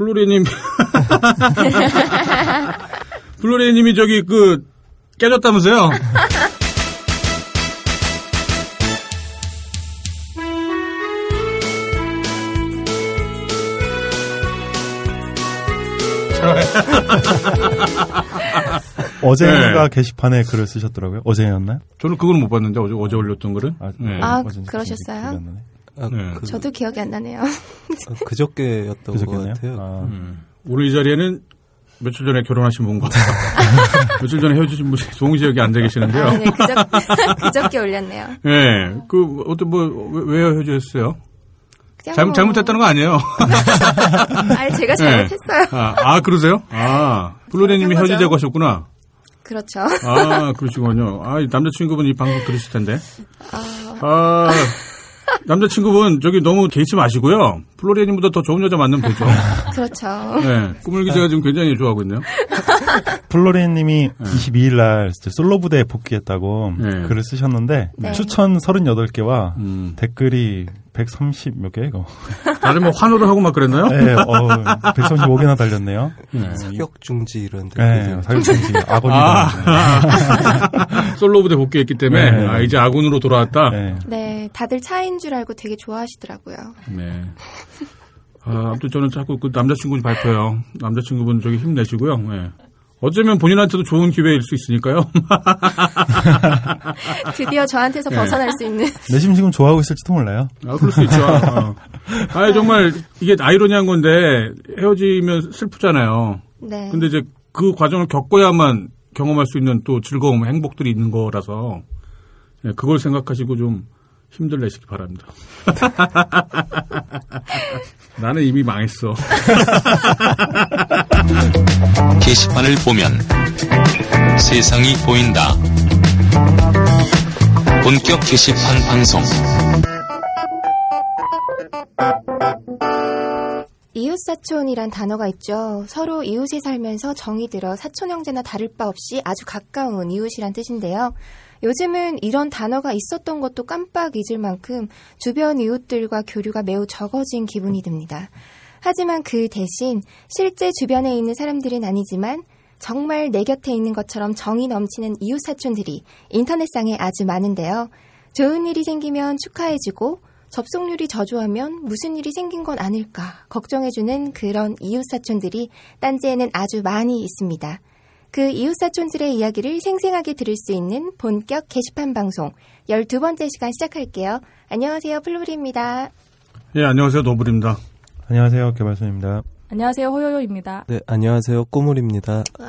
플로리님. 플로리님이 저기 그 깨졌다면서요? 어제가 게시판에 글을 쓰셨더라고요. 어제였나요? 저는 그거는 못 봤는데 어제 어제 올렸던 글은. 아, 네. 아, 그러셨어요? 아, 네. 그, 저도 기억이 안 나네요. 아, 그저께였던 것 그저께네요. 같아요. 아, 음. 오늘 이 자리에는 며칠 전에 결혼하신 분과 며칠 전에 헤어지신 분이 동시에 여기 앉아 계시는데요. 아, 네, 그저, 그저께 올렸네요. 예, 그 어떤 뭐왜 왜 헤어졌어요? 잘못 뭐- 잘못했다는 거 아니에요? 아니, 제가 예. 잘못했어요. 아, 아, 그러세요? 아 거죠. 헤어지자고 하셨구나. 그렇죠. 아 그러시군요. 아 남자친구분 이 방송 들으실 텐데. 아, 아 남자친구분 저기 너무 개의치 마시고요. 플로리님보다 더 좋은 여자 만나면 되죠. 그렇죠. 네, 꿈을 기자가 지금 굉장히 좋아하고 있네요. 플로리님이 22일 날 솔로 부대에 복귀했다고 네. 글을 쓰셨는데 네. 추천 38개와 음. 댓글이 130 몇개 이거. 다들 뭐 환호를 하고 막 그랬나요? 네, 어, 135개나 달렸네요. 네. 사격 중지 이런 네, 댓글들. 사격정지 악언이다. 아, 솔로 부대 복귀했기 때문에 네. 아, 이제 아군으로 돌아왔다. 네. 네, 다들 차인 줄 알고 되게 좋아하시더라고요. 네. 아, 아무튼 저는 자꾸 그 남자친구분 발표요. 남자친구분 저기 힘내시고요. 네. 어쩌면 본인한테도 좋은 기회일 수 있으니까요. 드디어 저한테서 네. 벗어날 수 있는. 내심 지금 좋아하고 있을지도 몰라요. 아, 그럴 수 있죠. 어. 아, 정말 이게 아이러니한 건데 헤어지면 슬프잖아요. 네. 근데 이제 그 과정을 겪어야만 경험할 수 있는 또 즐거움, 행복들이 있는 거라서 네, 그걸 생각하시고 좀 힘들 내시기 바랍니다. 나는 이미 망했어. 게시판을 보면 세상이 보인다. 본격 게시판 방송. 이웃사촌이란 단어가 있죠. 서로 이웃에 살면서 정이 들어 사촌 형제나 다를 바 없이 아주 가까운 이웃이란 뜻인데요. 요즘은 이런 단어가 있었던 것도 깜빡 잊을 만큼 주변 이웃들과 교류가 매우 적어진 기분이 듭니다. 하지만 그 대신 실제 주변에 있는 사람들은 아니지만 정말 내 곁에 있는 것처럼 정이 넘치는 이웃 사촌들이 인터넷상에 아주 많은데요. 좋은 일이 생기면 축하해주고 접속률이 저조하면 무슨 일이 생긴 건 아닐까 걱정해주는 그런 이웃 사촌들이 딴지에는 아주 많이 있습니다. 그 이웃사촌들의 이야기를 생생하게 들을 수 있는 본격 게시판 방송 12번째 시간 시작할게요. 안녕하세요. 플로리입니다. 예, 안녕하세요. 노블입니다. 안녕하세요. 개발선입니다. 안녕하세요, 호요요입니다. 네, 안녕하세요. 꼬물입니다. 와,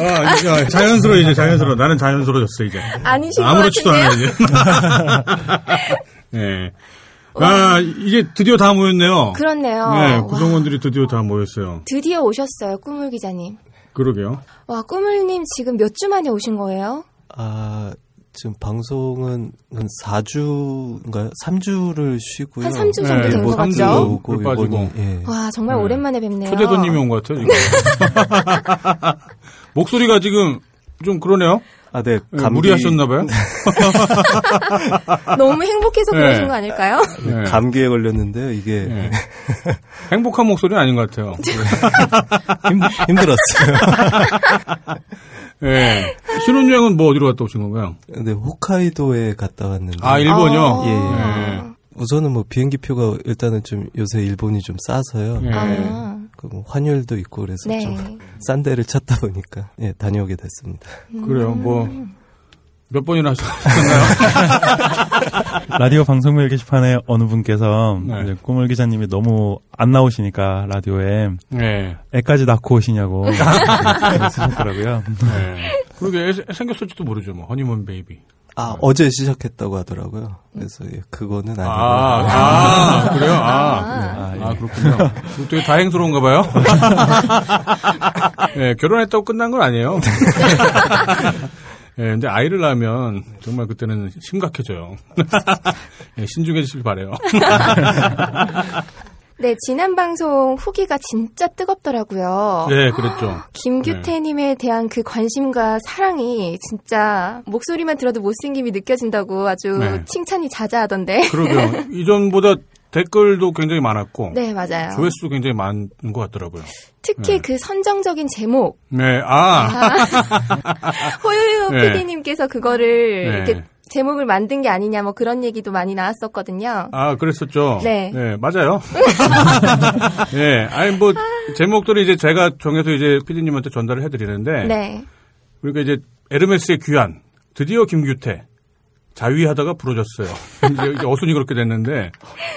아, 야, 자연스러워, 이제 자연스러워. 나는 자연스러워졌어, 이제. 아니신 것 아무렇지도 같은데요? 않아, 이제. 예. 아, 이제 드디어 다 모였네요. 그렇네요. 네, 와, 구성원들이 드디어 다 모였어요. 드디어 오셨어요. 꾸물 기자님. 그러게요. 와, 꾸물님 지금 몇 주 만에 오신 거예요? 아, 지금 방송은 한 4주인가요? 3주를 쉬고요. 한 3주 정도 네, 된뭐 것. 같죠? 오고 불 빠지고. 이번이 예. 와, 정말 네. 오랜만에 뵙네요. 초대 손님이 온 것 같아요, 지금. 목소리가 지금 좀 그러네요. 아, 네. 네, 무리하셨나봐요. 너무 행복해서 네. 그러신 거 아닐까요? 네. 감기에 걸렸는데요. 이게 네. 행복한 목소리는 아닌 것 같아요. 힘, 힘들었어요. 예. 신혼여행은 뭐 어디로 갔다 오신 건가요? 네, 호카이도에 갔다 왔는데. 아, 일본요? 예. 예. 우선은 뭐 비행기 표가 일단은 좀 요새 일본이 좀 싸서요. 예. 아, 그 뭐 환율도 있고 그래서 네. 좀 싼 데를 찾다 보니까 예, 다녀오게 됐습니다. 그래요. 뭐, 몇 번이나 하셨나요? 라디오 방송별 게시판에 어느 분께서 네. 꼬물 기자님이 너무 안 나오시니까 라디오에 네. 애까지 낳고 오시냐고 쓰셨더라고요. 네. 그러게 애- 생겼을지도 모르죠. 뭐 허니문 베이비. 아, 어제 시작했다고 하더라고요. 그래서 예, 그거는 아니고. 아, 아, 그래요? 아, 아, 예. 아, 그렇군요. 그거 되게 다행스러운가 봐요. 예, 결혼했다고 끝난 건 아니에요. 예, 근데 아이를 낳으면 정말 그때는 심각해져요. 예, 신중해지길 바래요. 네, 지난 방송 후기가 진짜 뜨겁더라고요. 네, 그랬죠. 김규태님에 대한 그 관심과 사랑이 진짜 목소리만 들어도 못생김이 느껴진다고 아주 네. 칭찬이 자자하던데. 그러게요. 이전보다 댓글도 굉장히 많았고 네, 맞아요. 조회수도 굉장히 많은 것 같더라고요. 특히 네. 그 선정적인 제목. 네, 아, 호요요 네. PD님께서 그거를 네. 이렇게 제목을 만든 게 아니냐 뭐 그런 얘기도 많이 나왔었거든요. 아, 그랬었죠. 네. 맞아요. 네, 아니 뭐 제목들을 이제 제가 정해서 이제 피디님한테 전달을 해드리는데, 네. 그러니까 이제 에르메스의 귀환 드디어 김규태 자위하다가 부러졌어요. 이제 어순이 그렇게 됐는데,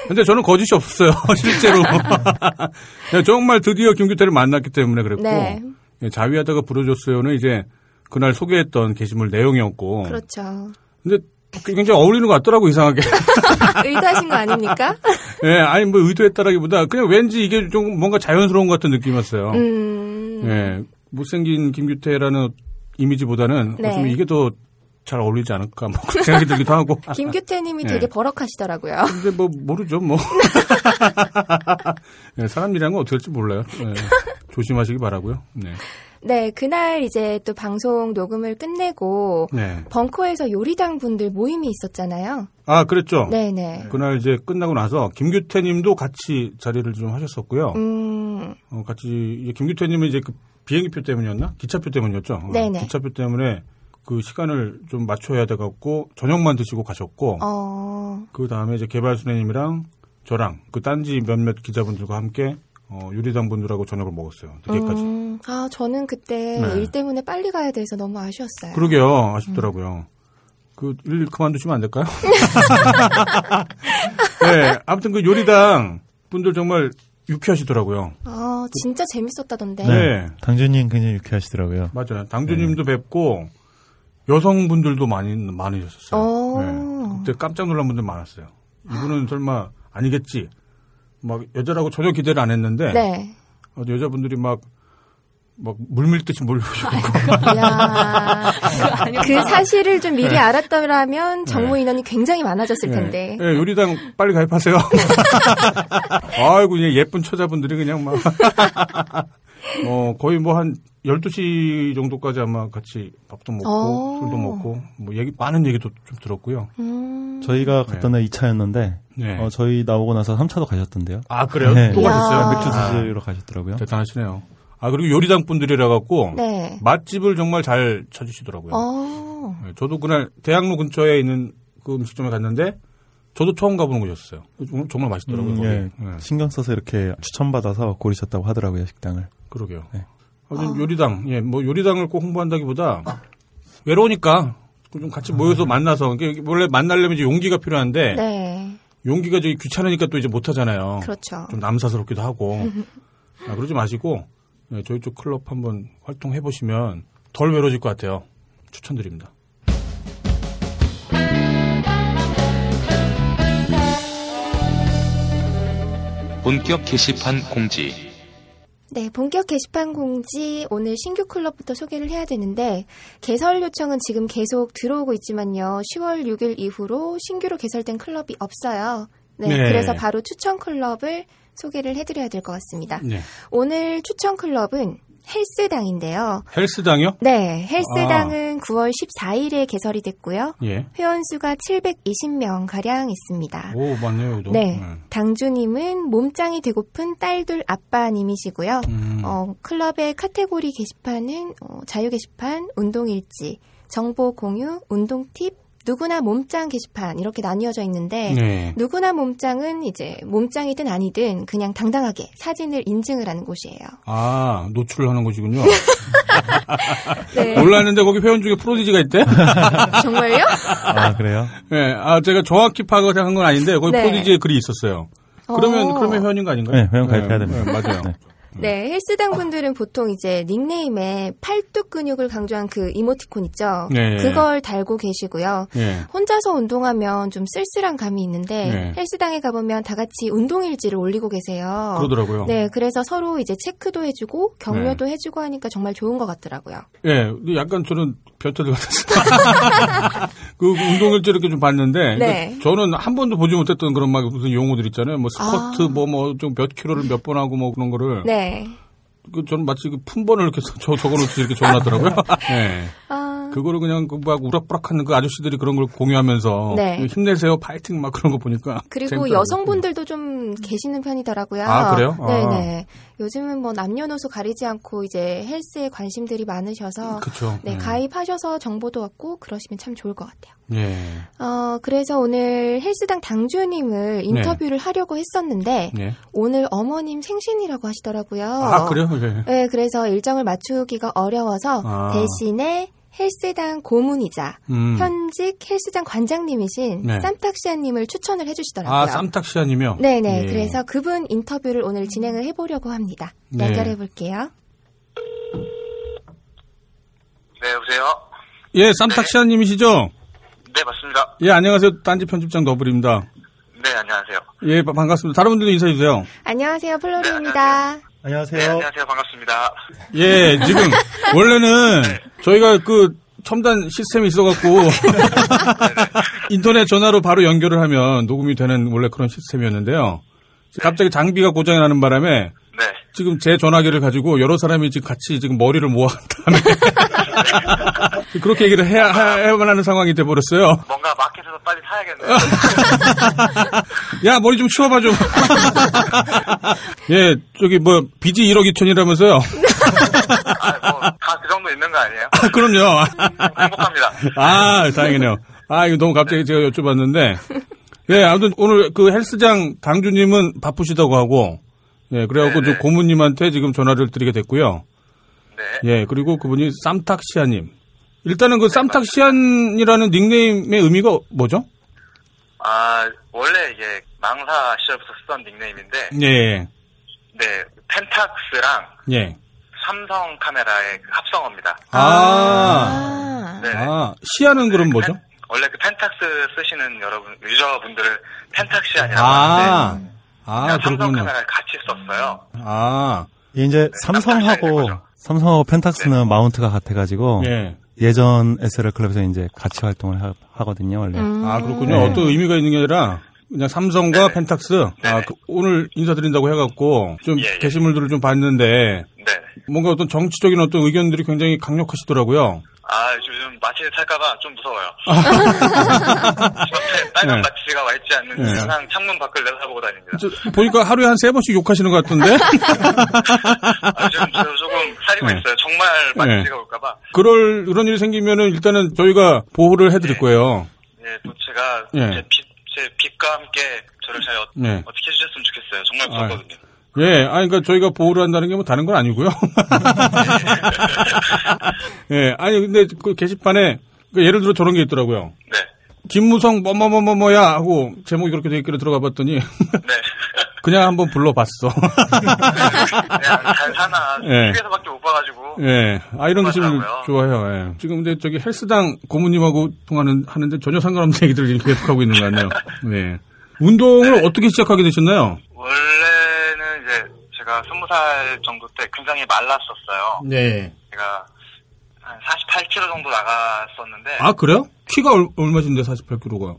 근데 저는 거짓이 없었어요. 실제로 네, 정말 드디어 김규태를 만났기 때문에 그랬고, 네. 예, 자위하다가 부러졌어요는 이제 그날 소개했던 게시물 내용이었고, 그렇죠. 근데 굉장히 어울리는 것 같더라고 이상하게. 의도하신 거 아닙니까? 예, 아니 뭐 의도했다라기보다 그냥 왠지 이게 좀 뭔가 자연스러운 것 같은 느낌이었어요. 음. 예, 못생긴 김규태라는 이미지보다는 네. 좀 이게 더 잘 어울리지 않을까 뭐 생각이 들기도 하고. 김규태님이 네. 되게 버럭하시더라고요. 근데 뭐 모르죠 뭐. 예, 사람이라는 건 어떻게 할지 몰라요. 예, 조심하시기 바라고요. 네. 네, 그날 이제 또 방송 녹음을 끝내고 네. 벙커에서 요리당 분들 모임이 있었잖아요. 아 그랬죠. 네 네. 그날 이제 끝나고 나서 김규태 님도 같이 자리를 좀 하셨었고요. 음, 어, 같이 이제 김규태 님은 이제 그 비행기표 때문이었나? 기차표 때문이었죠. 어, 네네. 기차표 때문에 그 시간을 좀 맞춰야 돼 갖고 저녁만 드시고 가셨고 어, 그 다음에 이제 개발순애님이랑 저랑 그 딴지 몇몇 기자분들과 함께 어, 유리당 분들하고 저녁을 먹었어요. 늦게까지. 음, 아, 저는 그때 네. 일 때문에 빨리 가야 돼서 너무 아쉬웠어요. 그러게요. 아쉽더라고요. 그일 그만두시면 안 될까요? 네, 아무튼 그 요리당 분들 정말 유쾌하시더라고요. 아, 진짜 재밌었다던데. 네. 당준님 굉장히 유쾌하시더라고요. 맞아요. 당주님도 뵙고 여성분들도 많이 많으셨어요. 어. 네. 그때 깜짝 놀란 분들 많았어요. 이분은 설마 아니겠지. 막 여자라고 전혀 기대를 안 했는데 네. 어, 여자분들이 막막 물밀듯이 몰려오시고 이야, 그 사실을 좀 미리 알았더라면 정모 네. 인원이 굉장히 많아졌을 텐데. 네, 요리당 빨리 가입하세요. 아이고 예쁜 처자분들이 그냥 막 어, 거의 뭐 한 12시 정도까지 아마 같이 밥도 먹고 어. 술도 먹고 뭐 얘기 많은 얘기도 좀 들었고요. 음. 저희가 갔던 날 2차였는데 네. 어, 저희 나오고 나서 3차도 가셨던데요. 아 그래요? 네. 또. 가셨어요? 맥주 아, 드시러 가셨더라고요. 대단하시네요. 아 그리고 요리당 분들이라 갖고 네. 맛집을 정말 잘 찾으시더라고요. 어. 네, 저도 그날 대학로 근처에 있는 그 음식점에 갔는데 저도 처음 가보는 곳이었어요. 정- 정말 맛있더라고요. 음, 거기. 예. 네, 신경 써서 이렇게 추천받아서 고르셨다고 하더라고요, 식당을. 그러게요. 네. 아무튼 요리당, 예, 뭐 요리당을 꼭 홍보한다기보다 외로우니까 좀 같이 모여서 만나서 이게 원래 만나려면 이제 용기가 필요한데 네. 용기가 저기 귀찮으니까 또 이제 못 하잖아요. 그렇죠. 좀 남사스럽기도 하고. 아, 그러지 마시고 예, 저희 쪽 클럽 한번 활동해 보시면 덜 외로워질 것 같아요. 추천드립니다. 본격 게시판 공지. 네, 본격 게시판 공지 오늘 신규 클럽부터 소개를 해야 되는데 개설 요청은 지금 계속 들어오고 있지만요. 10월 6일 이후로 신규로 개설된 클럽이 없어요. 네, 네. 그래서 바로 추천 클럽을 소개를 해드려야 될 것 같습니다. 네. 오늘 추천 클럽은 헬스당인데요. 헬스당이요? 네, 헬스당은 9월 14일에 개설이 됐고요. 예. 회원 수가 720명 가량 있습니다. 오, 맞네요, 여기도. 네, 당주님은 몸짱이 되고픈 딸둘 아빠님이시고요. 음. 어, 클럽의 카테고리 게시판은 어, 자유 게시판, 운동 일지, 정보 공유, 운동 팁, 누구나 몸짱 게시판 이렇게 나뉘어져 있는데 네. 누구나 몸짱은 이제 몸짱이든 아니든 그냥 당당하게 사진을 인증을 하는 곳이에요. 아, 노출을 하는 곳이군요. 네. 몰랐는데 거기 회원 중에 프로디지가 있대? 정말요? 아, 그래요? 네. 아, 제가 정확히 파악한 건 아닌데 거기 네. 프로디지에 글이 있었어요. 그러면, 어. 그러면 회원인 거 아닌가요? 네, 회원 가입해야 됩니다. 네, 맞아요. 네. 네, 헬스당 분들은 보통 이제 닉네임에 팔뚝 근육을 강조한 그 이모티콘 있죠. 네. 그걸 달고 계시고요. 예. 혼자서 운동하면 좀 쓸쓸한 감이 있는데 네. 헬스당에 가보면 다 같이 운동 일지를 올리고 계세요. 그러더라고요. 네, 그래서 서로 이제 체크도 해주고 격려도 해주고 하니까 정말 좋은 것 같더라고요. 예, 약간 저는 변태들 같았어요. 그 운동일지 이렇게 좀 봤는데, 네. 그 저는 한 번도 보지 못했던 그런 막 무슨 용어들 있잖아요. 뭐 스쿼트, 아. 뭐, 뭐, 좀 몇 킬로를 몇 번 하고 뭐 그런 거를. 네. 그 저는 마치 그 품번을 이렇게 저, 적어놓듯이 이렇게 적어놨더라고요. 네. 아, 그거를 그냥 그막 우락부락하는 그 아저씨들이 그런 걸 공유하면서 네. 힘내세요 파이팅 막 그런 거 보니까 그리고. 여성분들도 좀 계시는 편이더라고요. 아, 그래요? 아. 네네. 요즘은 뭐 남녀노소 가리지 않고 이제 헬스에 관심들이 많으셔서 그쵸. 네, 예. 가입하셔서 정보도 얻고 그러시면 참 좋을 것 같아요. 예. 어, 그래서 오늘 헬스당 당주님을 인터뷰를 하려고 했었는데 예. 오늘 어머님 생신이라고 하시더라고요. 아 그래요? 예. 네, 그래서 일정을 맞추기가 어려워서 아. 대신에 헬스당 고문이자 음. 현직 헬스장 관장님이신 네. 쌈탁시아님을 추천을 해주시더라고요. 아 쌈탁시아님이요? 네네. 예. 그래서 그분 인터뷰를 오늘 진행을 해보려고 합니다. 네. 연결해 볼게요. 네, 여보세요? 예 쌈탁시아님이시죠? 네, 맞습니다. 예 안녕하세요 딴지 편집장 너블입니다. 네, 안녕하세요. 예 바- 반갑습니다. 다른 분들도 인사해 주세요. 안녕하세요, 플로리입니다. 네, 안녕하세요. 안녕하세요. 반갑습니다. 예 지금 원래는 저희가 그 첨단 시스템이 있어갖고 인터넷 전화로 바로 연결을 하면 녹음이 되는 원래 그런 시스템이었는데요. 갑자기 장비가 고장이 나는 바람에 네. 지금 제 전화기를 가지고 여러 사람이 지금 같이 지금 머리를 모아한 다음에 그렇게 얘기를 해야 해야만 하는 상황이 돼버렸어요. 뭔가 마켓에서 빨리 사야겠네요. 야 머리 좀 치워봐 좀. 예 저기 뭐 빚이 1억 2천이라면서요. 아, 뭐, 다 그 정도 있는 거 아니에요? 그럼요. 행복합니다. 아 다행이네요. 아 이거 너무 갑자기 제가 여쭤봤는데 예 아무튼 오늘 그 헬스장 당주님은 바쁘시다고 하고 예 그래갖고 네네. 저 고모님한테 지금 전화를 드리게 됐고요. 네. 예, 그리고 그분이 쌈탁시아님. 일단은 그 쌈탁시안이라는 닉네임의 의미가 뭐죠? 아, 원래 이게 망사 시절부터 쓰던 닉네임인데, 예, 네, 펜탁스랑 예. 삼성 카메라의 그 합성어입니다. 아, 아, 네. 아, 시아는 그럼 뭐죠? 펜- 원래 그 펜탁스 쓰시는 여러분, 유저분들을 펜탁시안이라고 하는데, 아, 아, 그냥 삼성 그렇군요. 카메라를 같이 썼어요. 아, 예, 이제 깜빡이야, 삼성하고. 삼성하고 펜탁스는 마운트가 같아가지고 예. 예전 SL 클럽에서 이제 같이 활동을 하, 거든요 원래. 음. 아, 그렇군요. 네. 어떤 의미가 있는 게 아니라, 그냥 삼성과 펜탁스, 아. 그 오늘 인사드린다고 해갖고, 좀 예, 예. 게시물들을 좀 봤는데, 네. 뭔가 어떤 정치적인 어떤 의견들이 굉장히 강력하시더라고요. 아, 요즘 마취를 탈까봐 좀 무서워요. 옆에 빨간 네. 마취가 와 있지 않는 네. 항상 창문 밖을 내다보고 다닙니다. 저, 보니까 하루에 한 세 번씩 욕하시는 것 같던데? 아, 요즘 사리고 네. 있어요. 정말 마취가 올까봐. 그럴, 그런 일이 생기면은 일단은 저희가 보호를 해드릴 네. 거예요. 예, 또 제가 예. 제, 빚, 제 빚과 함께 저를 잘 어, 네. 어떻게 해주셨으면 좋겠어요. 정말 무섭거든요. 예, 아니, 그러니까 저희가 보호를 한다는 게 뭐 다른 건 아니고요. 예, 아니, 근데 그 게시판에 그 예를 들어 저런 게 있더라고요. 네. 김무성 뭐뭐뭐뭐야 하고 제목이 그렇게 돼 있길래 들어가 봤더니 네. 그냥 한번 불러봤어. 그냥 잘 사나. 예. TV에서밖에 못 봐가지고. 예, 아 이런 게좀 맞더라고요. 좋아요. 예. 지금 근데 저기 헬스당 고모님하고 통하는 하는데 전혀 상관없는 얘기들을 지금 계속 하고 있는 것 같네요. 네. 운동을 어떻게 시작하게 되셨나요? 원래는 이제 제가 스무 살 정도 때 굉장히 말랐었어요. 네. 제가 한 48kg 정도 나갔었는데 아 그래요? 키가 얼, 얼마신데 48kg가?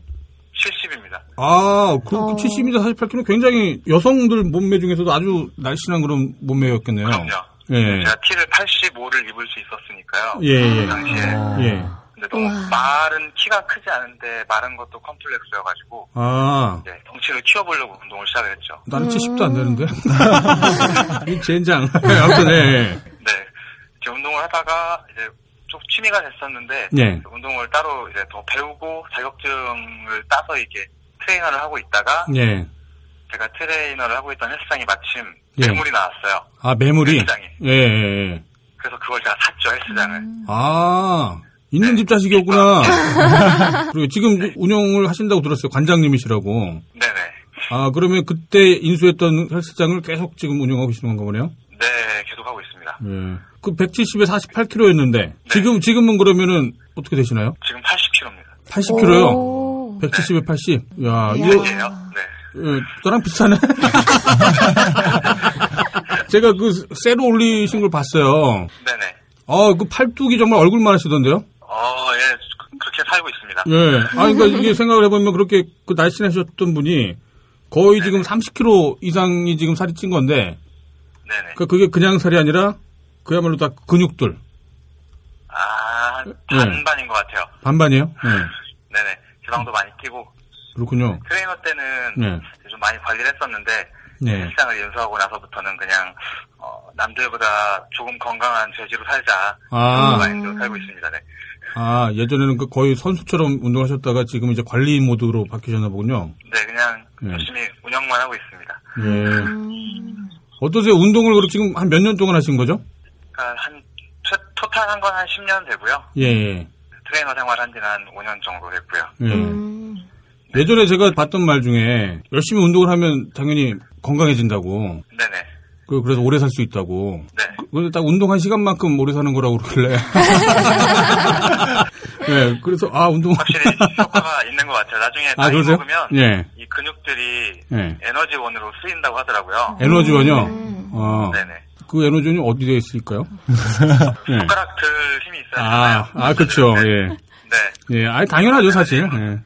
70입니다. 아, 그, 어. 그 70m 48kg 굉장히 여성들 몸매 중에서도 아주 날씬한 그런 몸매였겠네요. 그럼요. 예. 제가 키를 85를 입을 수 있었으니까요. 예, 예. 그 당시에. 예. 근데 너무 우와. 마른 키가 크지 않은데 마른 것도 컴플렉스여가지고 아, 이제 덩치를 키워보려고 운동을 시작을 했죠. 나는 70도 안 되는데. 이 젠장. 아무튼, 예, 예. 네. 이제 운동을 하다가 이제 좀 취미가 됐었는데 예. 운동을 따로 이제 더 배우고 자격증을 따서 이게 트레이너를 하고 있다가 예. 제가 트레이너를 하고 있던 헬스장이 마침 예. 매물이 나왔어요. 아, 매물이? 헬스장이. 예, 예, 예. 그래서 그걸 제가 샀죠 헬스장을. 아, 있는 집 자식이었구나. 그리고 지금 운영을 하신다고 들었어요. 관장님이시라고. 네네. 아, 그러면 그때 인수했던 헬스장을 계속 지금 운영하고 계시는 건가 보네요? 네, 계속 하고 있습니다. 예. 그 170에 48kg였는데 지금 지금은 그러면은 어떻게 되시나요? 지금 80kg입니다. 80kg요. 오. 170에 80. 야, 이야. 이거? 네. 예, 저랑 비슷하네. 제가 그 쇠로 올리신 걸 봤어요. 네네. 아, 그 팔뚝이 정말 얼굴만 하시던데요? 어, 예, 그- 그렇게 살고 있습니다. 예. 아, 그러니까 이게 생각을 해보면 그렇게 그 날씬하셨던 분이 거의 지금 30kg 이상이 지금 살이 찐 건데, 네네. 그 그게 그냥 살이 아니라 그야말로 다 근육들. 아, 한 예. 반반인 것 같아요. 반반이에요? 네. 네네. 지방도 많이 뛰고 그렇군요. 트레이너 때는 네. 좀 많이 관리를 했었는데 네. 헬스장을 인수하고 나서부터는 그냥 어, 남들보다 조금 건강한 돼지로 살자 아. 그런 마인드로 살고 있습니다. 네. 아, 예전에는 그 거의 선수처럼 운동하셨다가 지금 이제 관리 모드로 바뀌셨나 보군요. 네, 그냥 네. 열심히 운영만 하고 있습니다. 예. 어떠세요? 운동을 그렇게 지금 한 몇 년 동안 하신 거죠? 그러니까 한 토- 토탈 한 건 한 10년 되고요. 예, 예. 트레이너 생활 한 지는 한 5년 정도 됐고요. 예. 음. 예전에 제가 봤던 말 중에 열심히 운동을 하면 당연히 건강해진다고. 네네. 그, 그래서 오래 살 수 있다고. 네. 그래서 딱 운동한 시간만큼 오래 사는 거라고 그러길래. 네, 그래서, 아, 운동. 확실히 효과가 있는 것 같아요. 나중에 아, 나이 그러세요? 먹으면 예. 이 근육들이 예. 에너지원으로 쓰인다고 하더라고요. 에너지원이요? 음. 어. 네네. 그 에너지원이 어디에 있을까요? 예. 손가락 들 힘이 있어야 아. 아, 그쵸. 예. 네. 예, 아니, 당연하죠, 사실. 예. 네.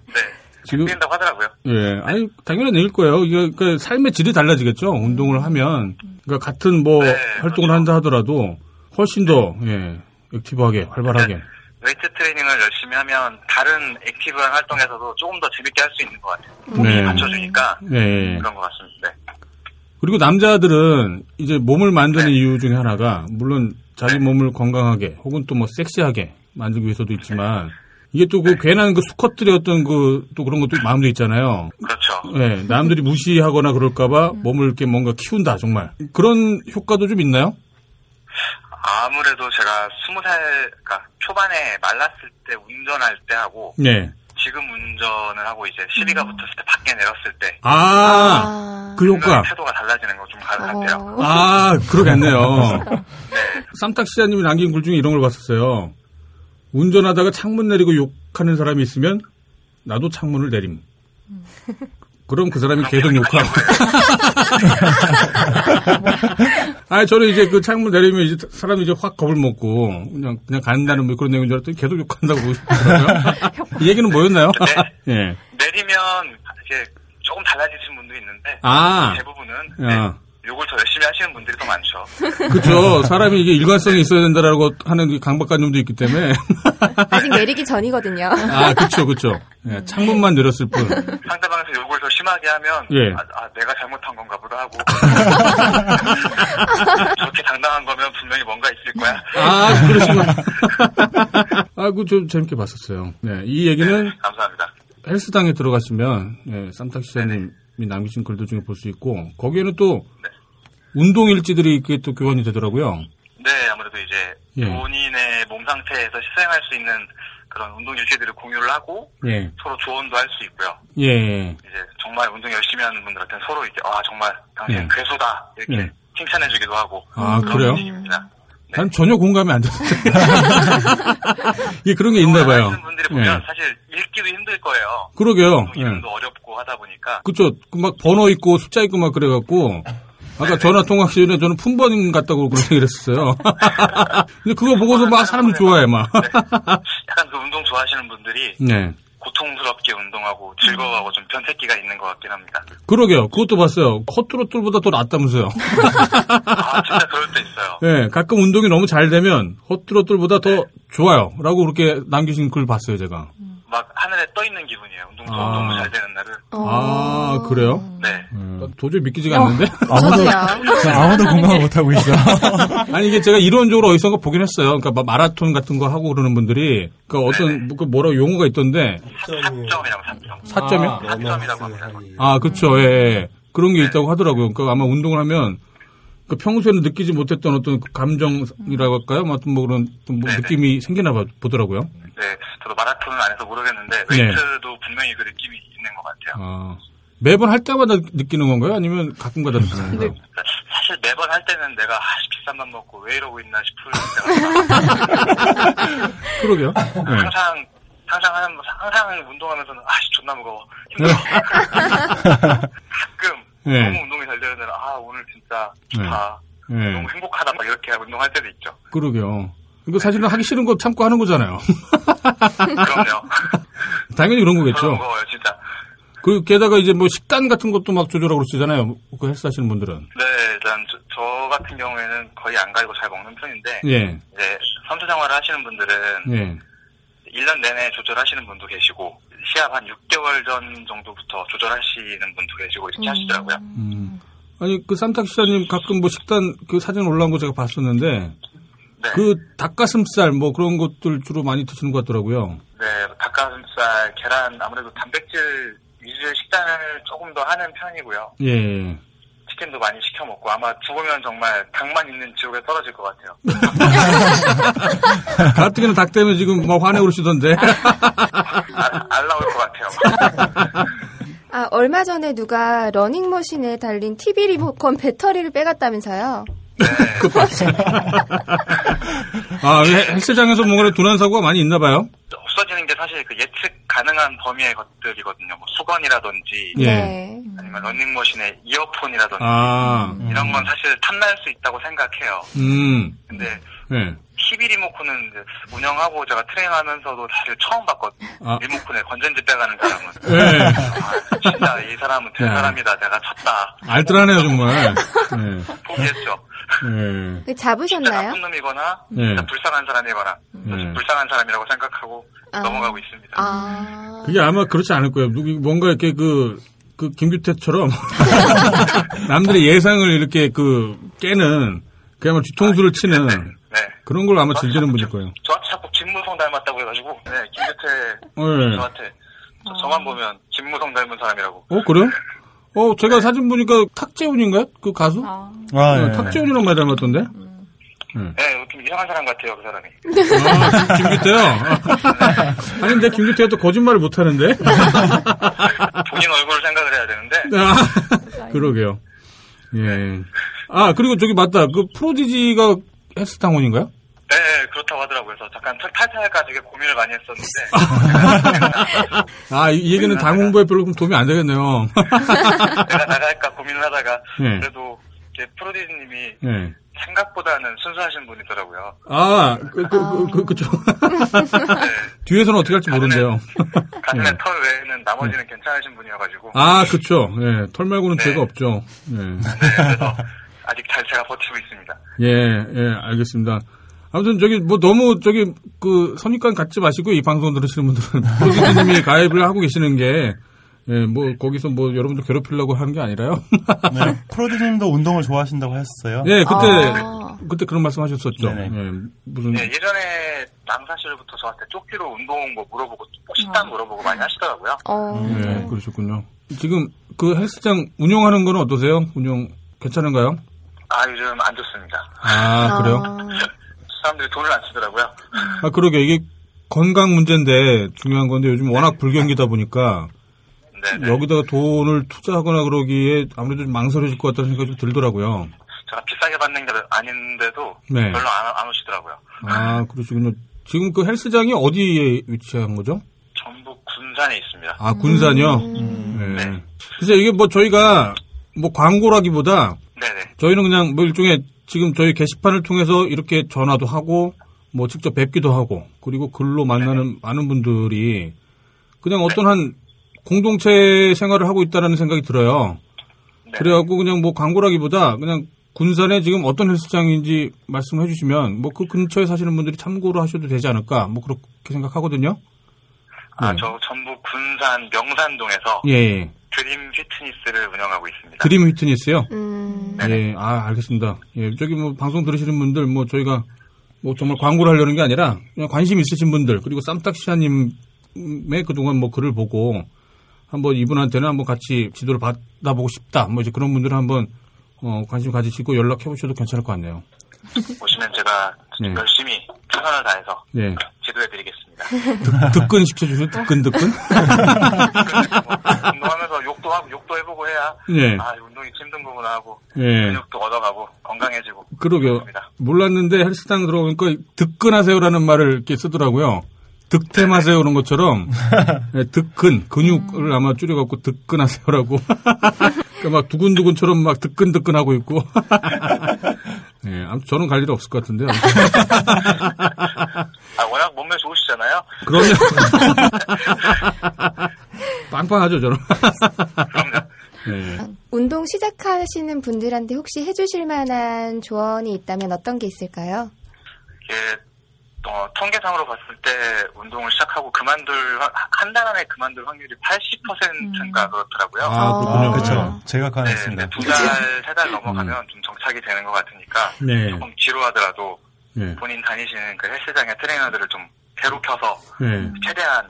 지금, 쓰인다고 하더라고요. 예, 아니, 당연한 일일 거예요. 이게, 그, 삶의 질이 달라지겠죠? 운동을 하면. 그러니까, 같은 뭐, 네, 활동을 그렇죠. 한다 하더라도, 훨씬 더, 예, active하게, 활발하게. 웨이트 트레이닝을 열심히 하면 다른 active한 활동에서도 조금 더 재밌게 할 수 있는 것 같아요. 몸이 네. 받쳐주니까 예. 그런 것 같습니다. 네. 그리고 남자들은 이제 몸을 만드는 이유 중에 하나가, 물론 자기 몸을 건강하게, 혹은 또 뭐 섹시하게 만들기 위해서도 있지만, 이게 또그 괜한 그 수컷들의 어떤 그, 또 그런 것도 마음도 있잖아요. 그렇죠. 예, 남들이 무시하거나 그럴까봐 몸을 이렇게 뭔가 키운다, 정말. 그런 효과도 좀 있나요? 아무래도 제가 스무 살, 그러니까 초반에 말랐을 때 운전할 때 하고 네. 지금 운전을 하고 이제 시비가 붙었을 때 밖에 내렸을 때 아, 아. 그 효과. 태도가 달라지는 거 좀 같아요. 어. 아, 그러겠네요. 네. 쌈탁 시장님이 남긴 글 중에 이런 걸 봤었어요. 운전하다가 창문 내리고 욕하는 사람이 있으면 나도 창문을 내림. 그럼 그 사람이 계속 욕하고. 아, 저는 이제 그 창문 내리면 이제 사람이 이제 확 겁을 먹고 그냥 그냥 간다는 뭐 그런 내용인 줄 알았더니 계속 욕한다고 그러더라고요. 이 얘기는 뭐였나요? 예. 내리면 이제 조금 달라지신 분도 있는데 아, 대부분은 야. 네, 욕을 더 열심히 하시는 분들이 더 많죠. 그렇죠. 사람이 이게 일관성이 있어야 된다라고 하는 이 강박관념도 있기 때문에. 아직 내리기 전이거든요. 아, 그렇죠, 그렇죠. 예, 창문만 내렸을 뿐. 상대방에서 욕을 더 심하게 하면 예. 아, 아, 내가 잘못한 건가 보다 하고 저렇게 당당한 거면 분명히 뭔가 있을 거야. 아, 그러시구나. 아, 그 좀 재밌게 봤었어요. 네, 이 얘기는 감사합니다. 헬스장에 들어가시면 예, 쌈탁 시장님이 남기신 글들 중에 볼 수 있고 거기에는 또 운동 일지들이 이렇게 또 교환이 되더라고요. 네, 아무래도 이제 예. 본인의 몸 상태에서 수행할 수 있는 그런 운동 일지들을 공유를 하고 예, 서로 조언도 할 수 있고요. 예, 이제 정말 운동 열심히 하는 분들한테는 서로 이제 아 정말 당신 예. 괴소다 이렇게 예. 칭찬해주기도 하고 아, 그래요? 분위기입니다. 난 전혀 공감이 안 됐어요. 이게 그런 게 있나 봐요. 하시는 분들이 보면 예. 사실 읽기도 힘들 거예요. 그러게요. 운동 예. 이름도 어렵고 하다 보니까 그쵸. 그막 번호 있고 숫자 있고 막 그래갖고. 아까 전화 통화 시전에 저는 품번 같다고 그런 얘기를 했었어요. 근데 그거 보고서 막 사람들 좋아해, 막. 약간 그 운동 좋아하시는 분들이 네. 고통스럽게 운동하고 즐거워하고 좀 변태기가 있는 것 같긴 합니다. 그러게요. 그것도 봤어요. 헛뚜러뚤보다 더 낫다면서요. 아 진짜 그럴 때 있어요. 예, 가끔 운동이 너무 잘 되면 헛뚜러뚤보다 더 좋아요. 라고 그렇게 남기신 글 봤어요, 제가. 막 하늘에 떠 있는 기분이에요. 운동 아. 너무 잘 되는 날은. 아, 그래요? 네. 예, 도저히 믿기지가 않는데? 아무도. 아무도 공감을 못 하고 있어. 아니, 이게 제가 이론적으로 어디선가 보긴 했어요. 그러니까 막 마라톤 같은 거 하고 그러는 분들이, 그 어떤, 그 뭐라고 용어가 있던데, 사점이라고 사점. 사점이요? 사점이라고 합니다. 아, 그쵸, 예, 예. 그런 게 있다고 하더라고요. 그러니까 아마 운동을 하면, 그 평소에는 느끼지 못했던 어떤 그 감정이라고 할까요? 뭐 어떤 뭐 그런 좀 뭐. 느낌이 생기나 봐- 보더라고요. 네. 저도 마라톤은 안 해서 모르겠는데 네. 웨이트도 분명히 그 느낌이 있는 것 같아요. 아, 매번 할 때마다 느끼는 건가요? 아니면 가끔가다 느끼는 건가요? 사실 매번 할 때는 내가 아, 비싼 맘 먹고 왜 이러고 있나 싶을 때가 많아요. 그러게요. 네. 항상 항상 하는 항상 운동하면서는 아씨 존나 무거워 힘들어. 가끔 네. 너무 운동이 잘 되는 날은 아 오늘 진짜 좋다. 네. 너무 행복하다 막 이렇게 운동할 때도 있죠. 그러게요. 이거 사실은 하기 싫은 거 참고 하는 거잖아요. 그럼요. 당연히 그런 거겠죠. 무거워요 진짜. 그 게다가 이제 뭐 식단 같은 것도 막 조절하고 그러시잖아요. 그 헬스 하시는 분들은. 네, 일단 저, 저 같은 경우에는 거의 안 가리고 잘 먹는 편인데 예. 이제 선수 생활을 하시는 분들은 예. 1년 내내 조절하시는 분도 계시고 시합 한 6개월 전 정도부터 조절하시는 분도 계시고 이렇게 하시더라고요. 음. 아니 그 쌈탁 시장님 가끔 뭐 식단 그 사진 올라온 거 제가 봤었는데 네. 그 닭가슴살 뭐 그런 것들 주로 많이 드시는 것 같더라고요. 네, 닭가슴살, 계란 아무래도 단백질 위주의 식단을 조금 더 하는 편이고요. 예. 치킨도 많이 시켜 먹고 아마 죽으면 정말 닭만 있는 지옥에 떨어질 것 같아요. 가뜩이나 닭 때문에 지금 뭐 화제에 오르시던데. 알, 알 나올 것 같아요. 아, 얼마 전에 누가 러닝머신에 달린 TV 리모컨 배터리를 빼갔다면서요? 아 헬- 헬스장에서 뭔가 도난 사고가 많이 있나 봐요. 없어지는 게 사실 그 예측 가능한 범위의 것들이거든요. 뭐 수건이라든지 예. 네. 아니면 러닝머신의 이어폰이라든지 아, 이런 건 사실 탐날 수 있다고 생각해요. 음, 근데 예. TV 리모컨은 이제 운영하고 제가 트레이너하면서도 사실 처음 봤거든요. 아. 리모컨에 건전지 빼가는 사람은. 예. 아, 진짜 이 사람은 된 야. 사람이다. 내가 쳤다. 알뜰하네요 정말. 예. 포기했죠. 예. 그 잡으셨나요? 나쁜 놈이거나 예. 진짜 불쌍한 사람이거나 예. 불쌍한 사람이라고 생각하고 아. 넘어가고 있습니다. 아. 그게 아마 그렇지 않을 거예요. 누구 뭔가 이렇게 그, 그 김규태처럼 남들의 예상을 이렇게 그 깨는 그야말로 뒤통수를 치는 네. 그런 걸 아마 즐기는 분일 거예요. 저한테 자꾸 김무성 닮았다고 해가지고 네, 김규태 예. 저한테 저- 저만 보면 김무성 닮은 사람이라고 어 그래요? 어 제가 사진 보니까 탁재훈인가요? 그 가수? 아, 네, 예. 탁재훈이랑 많이 닮았던데? 네, 좀 이상한 사람 같아요 그 사람이 아, 김- 김규태요? 아니, 근데 김규태가 또 거짓말을 못 하는데? 본인 얼굴을 생각을 해야 되는데 아, 그러게요. 예. 아, 그리고 저기 맞다. 그 프로디지가 헬스탕원인가요? 네 그렇다고 하더라고요 그래서 잠깐 탈- 탈퇴할까 되게 고민을 많이 했었는데 아, 이, 이 얘기는 당 홍보에 별로 도움이 안 되겠네요. 내가 나갈까 고민을 하다가 네. 그래도 이제 프로디즈님이 예. 생각보다는 순수하신 분이더라고요 아, 그, 그, 그, 그, 그쵸. 네, 뒤에서는 어떻게 할지 모른대요. 가슴의 예. 털 외에는 나머지는 괜찮으신 분이어가지고 아, 그쵸. 예. 털 말고는 네. 죄가 없죠. 예. 네, 그래서 아직 잘 제가 버티고 있습니다 예, 예, 알겠습니다. 아무튼 저기 뭐 너무 저기 그 선입관 갖지 마시고 이 방송 들으시는 분들은 프로듀서님이 가입을 하고 계시는 게 예, 뭐 거기서 뭐 여러분들 괴롭히려고 하는 게 아니라요. 네. 프로디님도 운동을 좋아하신다고 하셨어요. 예, 그때 아. 그때 그런 말씀하셨었죠. 예, 무슨 네, 예전에 남사실부터 저한테 쪽지로 운동 뭐 물어보고 꼭 식단 물어보고 많이 하시더라고요. 어. 예, 그러셨군요. 지금 그 헬스장 운영하는 거는 어떠세요? 운영 괜찮은가요? 아 요즘 안 좋습니다. 아, 그래요? 사람들이 돈을 안 쓰더라고요. 아, 그러게 이게 건강 문제인데 중요한 건데 요즘 워낙 불경기다 보니까 네, 네. 여기다가 돈을 투자하거나 그러기에 아무래도 좀 망설여질 것 같다는 생각이 좀 들더라고요. 제가 비싸게 받는 게 아닌데도 네. 별로 안, 안 오시더라고요. 아, 그러시군요. 지금 그 헬스장이 어디에 위치한 거죠? 전북 군산에 있습니다. 아, 군산이요? 네. 그래서 이게 뭐 저희가 뭐 광고라기보다 네네. 저희는 그냥 뭐 일종의 지금 저희 게시판을 통해서 이렇게 전화도 하고 뭐 직접 뵙기도 하고 그리고 글로 만나는 많은 분들이 그냥 어떤 한 공동체 생활을 하고 있다라는 생각이 들어요. 네. 그래갖고 그냥 뭐 광고라기보다 그냥 군산에 지금 어떤 헬스장인지 말씀해 주시면 뭐 그 근처에 사시는 분들이 참고로 하셔도 되지 않을까 뭐 그렇게 생각하거든요. 아, 네. 저 전북 군산 명산동에서 예, 예. 드림 피트니스를 운영하고 있습니다. 드림 휘트니스요? 음. 예, 아, 알겠습니다. 예, 저기 뭐 방송 들으시는 분들 뭐 저희가 뭐 정말 광고를 하려는 게 아니라 그냥 관심 있으신 분들 그리고 쌈딱시아님의 그동안 뭐 글을 보고 한번 이분한테는 한번 같이 지도를 받아보고 싶다. 뭐 이제 그런 분들은 한번 어, 관심 가지시고 연락해 보셔도 괜찮을 것 같네요. 오시면 제가 네. 열심히 최선을 다해서 예. 지도해드리겠습니다. 득 근 시켜주세요. 득근, 득근. 뭐 운동하면서 욕도 하고 욕도 해보고 해야 예. 아 운동이 힘든 부분을 하고 예. 근육도 얻어가고 건강해지고 그러게요. 그렇습니다. 몰랐는데 헬스장 들어오니까 득근하세요라는 말을 이렇게 쓰더라고요. 득템하세요 그런 것처럼 예, 득근 근육을 아마 줄여갖고 득근하세요라고 그러니까 막 두근두근처럼 막 득근득근하고 있고 예, 아무튼 저는 갈 일이 없을 것 같은데요. 아 워낙 몸매 좋으시잖아요. 그럼요. 빵빵하죠 저는. 그럼요. 예. 운동 시작하시는 분들한테 혹시 해주실 만한 조언이 있다면 어떤 게 있을까요? 이게 어, 통계상으로 봤을 때 운동을 시작하고 그만둘 한 달 안에 그만둘 확률이 80%인가 그렇더라고요. 아, 그렇군요. 아, 그렇죠. 제가 네, 가능했습니다. 네, 두 달, 세 달 넘어가면 좀 정착이 되는 것 같으니까 네. 조금 지루하더라도 네. 본인 다니시는 그 헬스장의 트레이너들을 좀 괴롭혀서 네. 최대한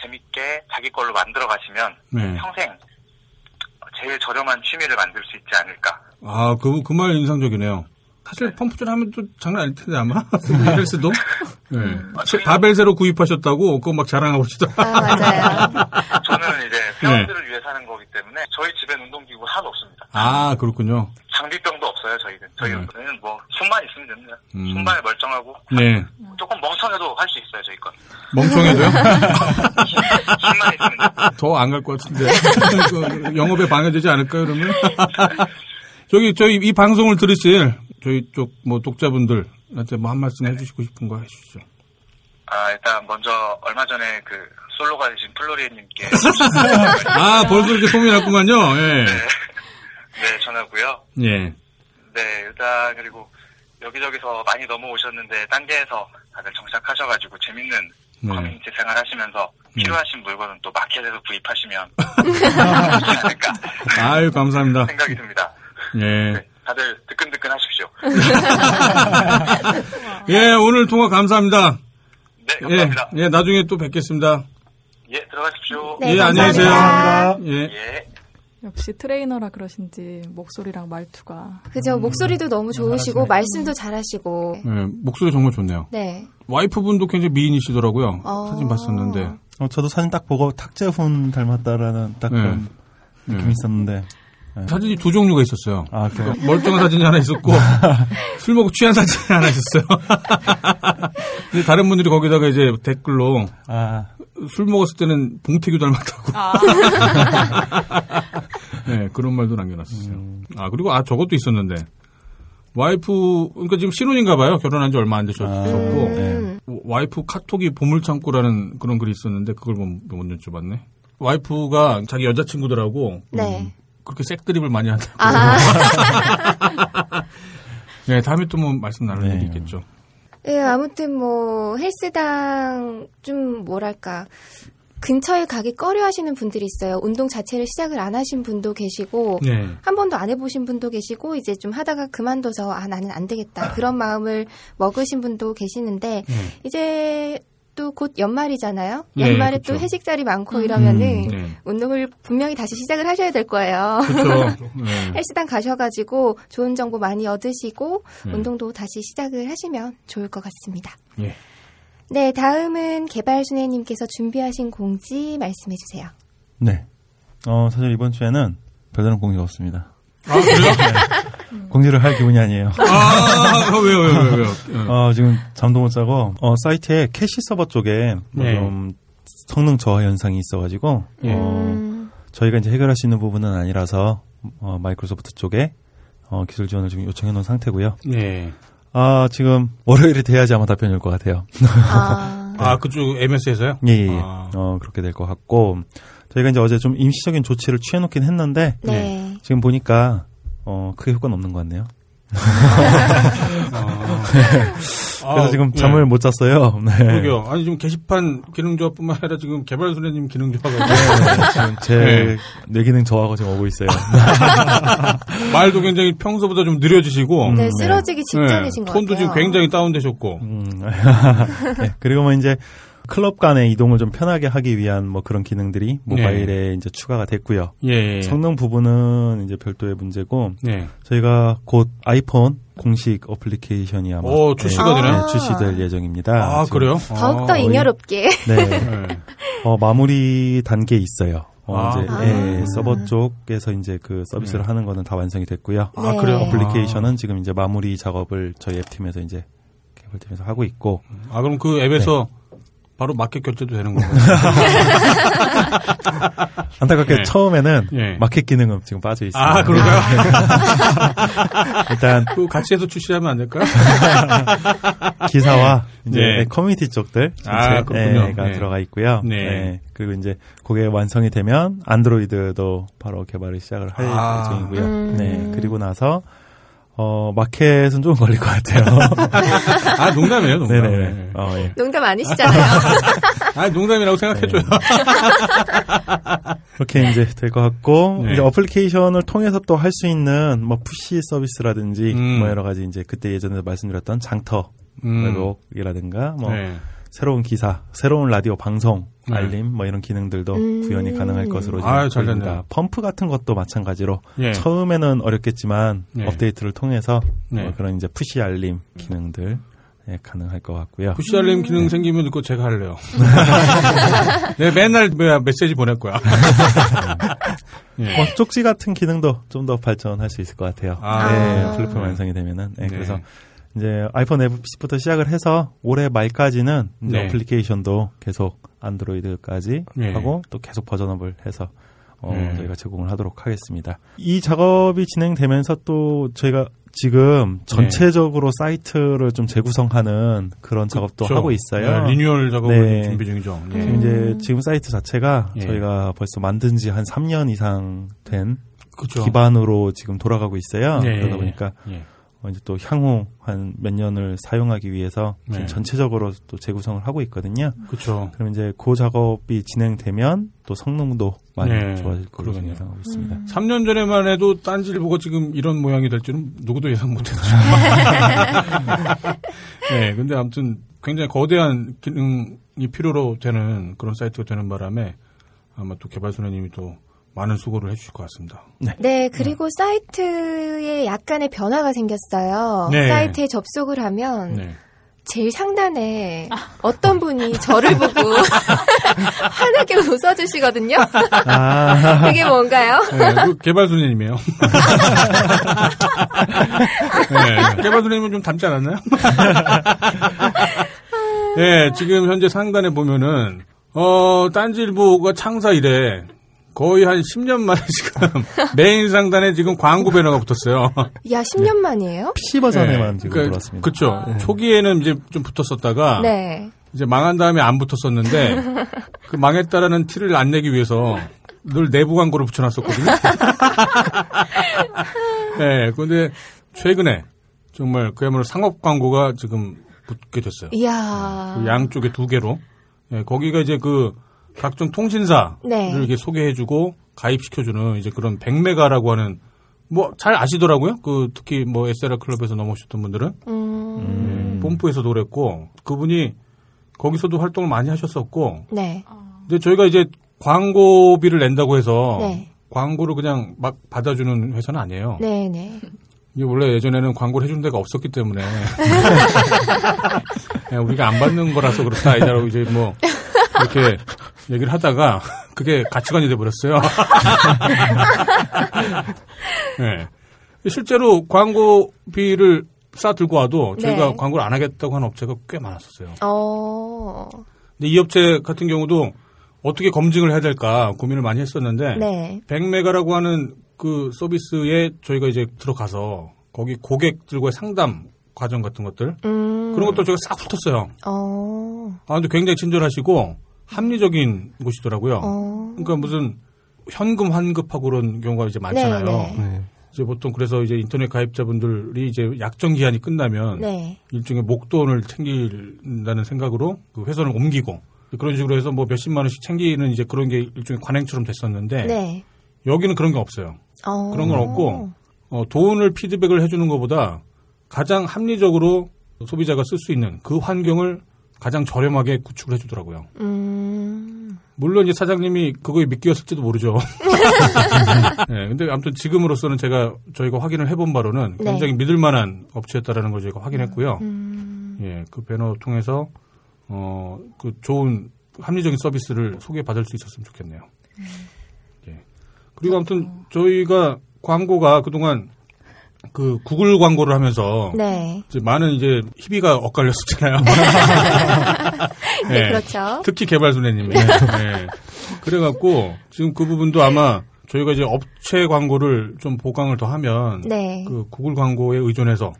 재밌게 자기 걸로 만들어 가시면 네. 평생 제일 저렴한 취미를 만들 수 있지 않을까. 아, 그, 그 말 인상적이네요. 사실 펌프질 하면 또 장난 아닐 텐데, 아마. 헬스도. 네. 바벨 새로 구입하셨다고, 그거 막 자랑하고 계시더라. 아, 맞아요. 저는 이제 회원들을 위해 사는 거기 때문에 저희 집엔 운동기구 하나도 없습니다. 아, 그렇군요. 장비병도 없어요, 저희는. 저희는 네. 뭐 손만 있으면 됩니다. 음. 손발 멀쩡하고 네. 조금 멍청해도 할 수 있어요, 저희 건. 멍청해도요? 힘만 있으면 돼요. 더안 갈 것 같은데. 그 영업에 방해되지 않을까요, 그러면? 저기, 저희 이 방송을 들으실 저희 쪽 뭐 독자분들한테 뭐 한 말씀 해주시고 싶은 거 해주시죠. 아, 일단 먼저 얼마 전에 그 솔로가 되신 플로리에님께 아, 벌써 이렇게 소문이 났구만요. 예. 네, 전하고요. 예. 네, 일단 그리고 여기저기서 많이 넘어오셨는데 딴 데에서 다들 정착하셔가지고 재밌는 네. 커뮤니티 생활 하시면서 네. 필요하신 물건은 또 마켓에서 구입하시면 좋지 않을까 아유, 감사합니다. 생각이 듭니다. 예. 네, 다들 득근득근 하십시오. 예, 오늘 통화 감사합니다. 네, 예, 감사합니다. 예, 나중에 또 뵙겠습니다. 예, 들어가십시오. 네, 예, 안녕히 계세요. 예. 예. 역시 트레이너라 그러신지 목소리랑 말투가 그죠. 목소리도 너무 좋으시고, 말씀도 잘하시고. 예, 목소리 정말 좋네요. 네. 와이프분도 굉장히 미인이시더라고요. 어. 사진 봤었는데. 어, 저도 사진 딱 보고 탁재훈 닮았다라는 딱 그런 네. 느낌이 있었는데. 사진이 두 종류가 있었어요. 아, 그래요? 멀쩡한 사진이 하나 있었고 술 먹고 취한 사진이 하나 있었어요. 근데 다른 분들이 거기다가 이제 댓글로 아, 술 먹었을 때는 봉태규 닮았다고. 네, 그런 말도 남겨놨었어요. 아, 그리고 아, 저것도 있었는데. 와이프, 그러니까 지금 신혼인가 봐요. 결혼한 지 얼마 안 되셨고. 아, 음. 와이프 카톡이 보물창고라는 그런 글이 있었는데 그걸 못, 못 여쭤봤네. 와이프가 자기 여자친구들하고 네. 그렇게 색드립을 많이 한다고. 아. 네, 다음에 또 뭐 말씀 나눌 네. 일이 있겠죠. 예, 아무튼 뭐 헬스당 좀 뭐랄까 근처에 가기 꺼려 하시는 분들이 있어요. 운동 자체를 시작을 안 하신 분도 계시고 네. 한 번도 안 해보신 분도 계시고 이제 좀 하다가 그만둬서 아 나는 안 되겠다 그런 마음을 먹으신 분도 계시는데 네. 이제 또 곧 연말이잖아요. 네, 연말에 그쵸. 또 회식 자리 많고 이러면은 네. 운동을 분명히 다시 시작을 하셔야 될 거예요. 그렇죠. 네. 헬스당 가셔가지고 좋은 정보 많이 얻으시고 네. 운동도 다시 시작을 하시면 좋을 것 같습니다. 예. 네, 다음은 개발수뇌님께서 준비하신 공지 말씀해 주세요. 네. 어, 사실 이번 주에는 별다른 공지가 없습니다. 아, 그래요? 공지를 할 기분이 아니에요. 아, 왜요, 왜요, 왜요, 왜요? 예. 어, 지금 잠도 못 자고, 어, 사이트에 캐시 서버 쪽에 뭐 네. 좀 성능 저하 현상이 있어가지고, 예. 어, 음, 저희가 이제 해결할 수 있는 부분은 아니라서, 어, 마이크로소프트 쪽에, 어, 기술 지원을 지금 요청해 놓은 상태고요. 예. 아, 지금 월요일이 돼야지 아마 답변이 올 것 같아요. 아, 아, 그쪽 MS에서요? 예, 예. 예. 아. 어, 그렇게 될 것 같고, 저희가 이제 어제 좀 임시적인 조치를 취해 놓긴 했는데, 네. 지금 보니까, 어, 크게 효과는 없는 것 같네요. 그래서 아, 지금 네. 잠을 못 잤어요. 네. 그러게요. 아니, 지금 게시판 기능조합뿐만 아니라 지금 개발순애님 기능조합가 네, 지금 제 네. 뇌기능 저하가 지금 오고 있어요. 말도 굉장히 평소보다 좀 느려지시고. 네, 네. 쓰러지기 직전이신 것 톤도 같아요. 지금 굉장히 다운되셨고. 음, 네, 그리고 뭐 이제 클럽 간의 이동을 좀 편하게 하기 위한 뭐 그런 기능들이 모바일에 이제 추가가 됐고요. 예. 성능 부분은 이제 별도의 문제고 네. 저희가 곧 아이폰 공식 어플리케이션이 아마 오, 출시가 네, 되나요? 네, 출시될 예정입니다. 아, 지금, 그래요? 더욱더 아, 잉여롭게. 네, 네. 어, 마무리 단계에 있어요. 어, 아, 이제 그래요? 예, 서버 쪽에서 이제 그 서비스를 네. 하는 거는 다 완성이 됐고요. 아, 네. 그래요? 어플리케이션은 지금 이제 마무리 작업을 저희 앱 팀에서 이제 개발팀에서 하고 있고 아, 그럼 그 앱에서 바로 마켓 결제도 되는 건가요? 안타깝게 네. 처음에는 예. 마켓 기능은 지금 빠져 있어요. 아, 그런가요? 일단 그 같이 해서 출시하면 안 될까요? 기사와 이제 네. 커뮤니티 쪽들 아, 그렇군요. 전체가 네. 들어가 있고요. 네. 네. 그리고 이제 그게 완성이 되면 안드로이드도 바로 개발을 시작을 할 아. 예정이고요. 음. 네. 그리고 나서 어, 마켓은 좀 걸릴 것 같아요. 아, 농담이에요, 농담. 네네네. 어, 예. 농담 아니시잖아요. 아, 농담이라고 생각해줘요. 그렇게 이제 될 것 같고 네. 이제 어플리케이션을 통해서 또 할 수 있는 뭐 푸시 서비스라든지 음. 뭐 여러 가지 이제 그때 예전에 말씀드렸던 장터 음. 웹옥이라든가 뭐 네. 새로운 기사, 새로운 라디오 방송 네. 알림 뭐 이런 기능들도 음. 구현이 가능할 것으로 지금 아유, 잘 보입니다. 펌프 같은 것도 마찬가지로 예. 처음에는 어렵겠지만 네. 업데이트를 통해서 네. 뭐 그런 이제 push 알림 기능들 예, 가능할 것 같고요. push 알림 기능 생기면 그거 제가 할래요. 내가 맨날 뭐야, 메시지 보낼 거야. 예. 뭐 쪽지 같은 기능도 좀 더 발전할 수 있을 것 같아요. 아. 네, 플랫폼 완성이 되면은. 네, 네. 그래서 이제 아이폰 앱부터 시작을 해서 올해 말까지는 이제 네. 어플리케이션도 계속 안드로이드까지 네. 하고 또 계속 버전업을 해서 어, 네. 저희가 제공을 하도록 하겠습니다. 이 작업이 진행되면서 또 저희가 지금 전체적으로 사이트를 좀 재구성하는 그런 작업도. 하고 있어요. 네, 리뉴얼 작업을 네. 준비 중이죠. 예. 지금 이제 지금 사이트 자체가 예. 저희가 벌써 만든 지 한 3년 이상 된 그쵸. 기반으로 지금 돌아가고 있어요. 예, 그러다 예, 보니까 이제 또 향후 한 몇 년을 사용하기 위해서 지금 네. 전체적으로 또 재구성을 하고 있거든요. 그쵸. 그럼 이제 그 작업이 진행되면 또 성능도 많이 네, 좋아질 그러겠네요. 예상하고 있습니다. 3년 전에만 해도 딴지일보가 지금 이런 모양이 될 줄은 누구도 예상 못 했죠. 네, 근데 아무튼 굉장히 거대한 기능이 필요로 되는 그런 사이트가 되는 바람에 아마 또 개발소녀님이 또 많은 수고를 해주실 것 같습니다. 네, 그리고 사이트에 약간의 변화가 생겼어요. 네. 사이트에 접속을 하면 네. 제일 상단에 어떤 분이 저를 보고 환하게 웃어주시거든요. 아, 그게 뭔가요? 네, 그 개발소녀님이에요. 네, 개발소녀님은 좀 닮지 않았나요? 네, 지금 현재 상단에 보면은, 어, 딴지일보가 창사 이래 거의 한 10년 만에 지금 메인 상단에 지금 광고 배너가 붙었어요. 야, 10년 만이에요? PC 버전에만 지금 그러니까 들어왔습니다. 그쵸. 초기에는 이제 좀 붙었었다가, 네. 이제 망한 다음에 안 붙었었는데, 그 망했다라는 티를 안 내기 위해서 늘 내부 광고를 붙여놨었거든요. 네, 근데 최근에 정말 그야말로 상업 광고가 지금 붙게 됐어요. 이야. 그 양쪽에 두 개로. 예, 거기가 이제 그 각종 통신사를 네. 이렇게 소개해주고 가입시켜주는 이제 그런 백메가라고 하는 뭐 잘 아시더라고요. 그 특히 뭐 SLR 클럽에서 넘어오셨던 분들은 음, 예, 뽐뿌에서도 그랬고 그분이 거기서도 활동을 많이 하셨었고 네. 근데 저희가 이제 광고비를 낸다고 해서 네. 광고를 그냥 막 받아주는 회사는 아니에요. 네, 네. 이게 원래 예전에는 광고를 해준 데가 없었기 때문에 그냥 우리가 안 받는 거라서 그렇다 이제 뭐 이렇게 얘기를 하다가 그게 가치관이 돼 버렸어요. 네. 실제로 광고비를 싸 들고 와도 저희가 네. 광고를 안 하겠다고 하는 업체가 꽤 많았었어요. 어, 근데 이 업체 같은 경우도 어떻게 검증을 해야 될까 고민을 많이 했었는데 네. 100메가라고 하는 그 서비스에 저희가 이제 들어가서 거기 고객들과의 상담 과정 같은 것들 음. 그런 것도 저희가 싹 붙었어요. 어, 아 근데 굉장히 친절하시고 합리적인 곳이더라고요. 어. 그러니까 무슨 현금 환급하고 그런 경우가 이제 많잖아요. 네, 네. 이제 보통 그래서 이제 인터넷 가입자분들이 이제 약정 기한이 끝나면 네. 일종의 목돈을 챙긴다는 생각으로 그 회선을 옮기고 그런 식으로 해서 뭐 몇십만 원씩 챙기는 이제 그런 게 일종의 관행처럼 됐었는데 네. 여기는 그런 게 없어요. 어. 그런 건 없고 어, 돈을 피드백을 해주는 것보다 가장 합리적으로 소비자가 쓸 수 있는 그 환경을 가장 저렴하게 구축을 해주더라고요. 음. 물론 이제 사장님이 그거에 미끼였을지도 모르죠. 네, 근데 아무튼 지금으로서는 제가 저희가 확인을 해본 바로는 네. 굉장히 믿을 만한 업체였다라는 걸 저희가 확인했고요. 음. 예, 그 배너 통해서 어, 그 좋은 합리적인 서비스를 소개받을 수 있었으면 좋겠네요. 예. 그리고 아무튼 저희가 광고가 그동안 그 구글 광고를 하면서 네. 이제 많은 이제 희비가 엇갈렸었잖아요. 네, 예. 그렇죠. 특히 개발소녀님이. 네. 그래갖고 지금 그 부분도 아마 저희가 이제 업체 광고를 좀 보강을 더 하면 네. 그 구글 광고에 의존해서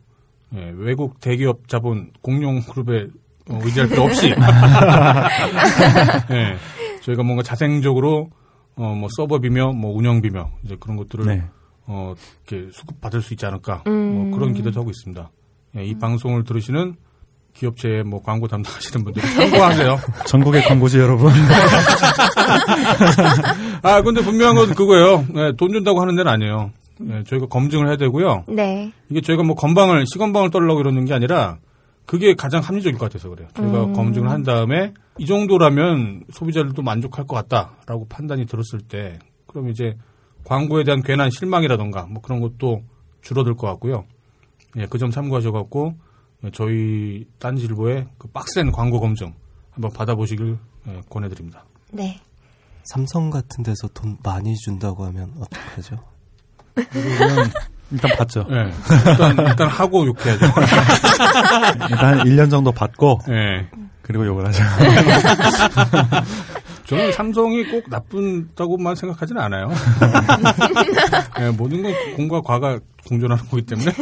예, 외국 대기업 자본 공룡 그룹에 어, 의지할 필요 없이 예, 저희가 뭔가 자생적으로 어, 뭐 서버비며 뭐 운영비며 이제 그런 것들을 네. 어, 이렇게 수급 받을 수 있지 않을까 음. 뭐 그런 기대도 하고 있습니다. 예, 이 방송을 들으시는 기업체의 뭐 광고 담당하시는 분들 참고하세요. 전국의 광고주 여러분. 아 근데 분명한 건 그거예요. 예, 돈 준다고 하는 데는 아니에요. 예, 저희가 검증을 해야 되고요. 네. 이게 저희가 뭐 건방을 시건방을 떨려고 이러는 게 아니라 그게 가장 합리적일 것 같아서 그래요. 저희가 음. 검증을 한 다음에 이 정도라면 소비자들도 만족할 것 같다라고 판단이 들었을 때 그럼 이제 광고에 대한 괜한 실망이라던가 뭐 그런 것도 줄어들 것 같고요. 예, 그 점 참고하셔갖고 예, 저희 딴지일보의 그 빡센 광고 검증 한번 받아보시길 예, 권해드립니다. 네. 삼성 같은 데서 돈 많이 준다고 하면 어떡하죠? 일단 받죠. 예, 일단, 일단 하고 욕해야죠. 일단 한 1년 정도 받고 예. 그리고 욕을 하죠. 저는 삼성이 꼭 나쁜다고만 생각하지는 않아요. 예, 모든 건 공과 과가 공존하는 거기 때문에.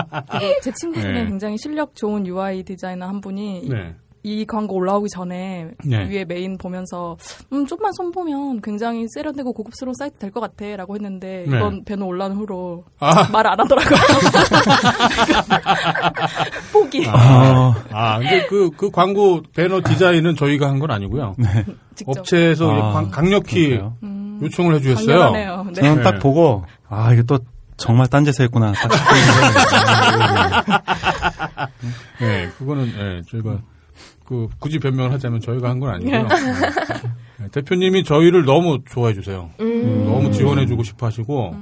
제 친구 중에 네. 굉장히 실력 좋은 UI 디자이너 한 분이 네. 이 광고 올라오기 전에 네. 위에 메인 보면서 음 좀만 손 보면 굉장히 세련되고 고급스러운 사이트 될 것 같아라고 했는데 네. 이번 배너 올라온 후로 아. 말안 하더라고요. 포기. 아, 아, 근데 그, 그 광고 배너 디자인은 저희가 한 건 아니고요. 직접. 업체에서 아, 강- 강력히? 음, 요청을 해주셨어요. 강렬하네요. 네. 저는 네. 딱 보고 아 이게 또 정말 딴짓을 했구나. 딱 네, 그거는, 예, 저희가, 그, 굳이 변명을 하자면 저희가 한 건 아니고요. 네, 대표님이 저희를 너무 좋아해 주세요. 음. 너무 지원해 주고 싶어 하시고,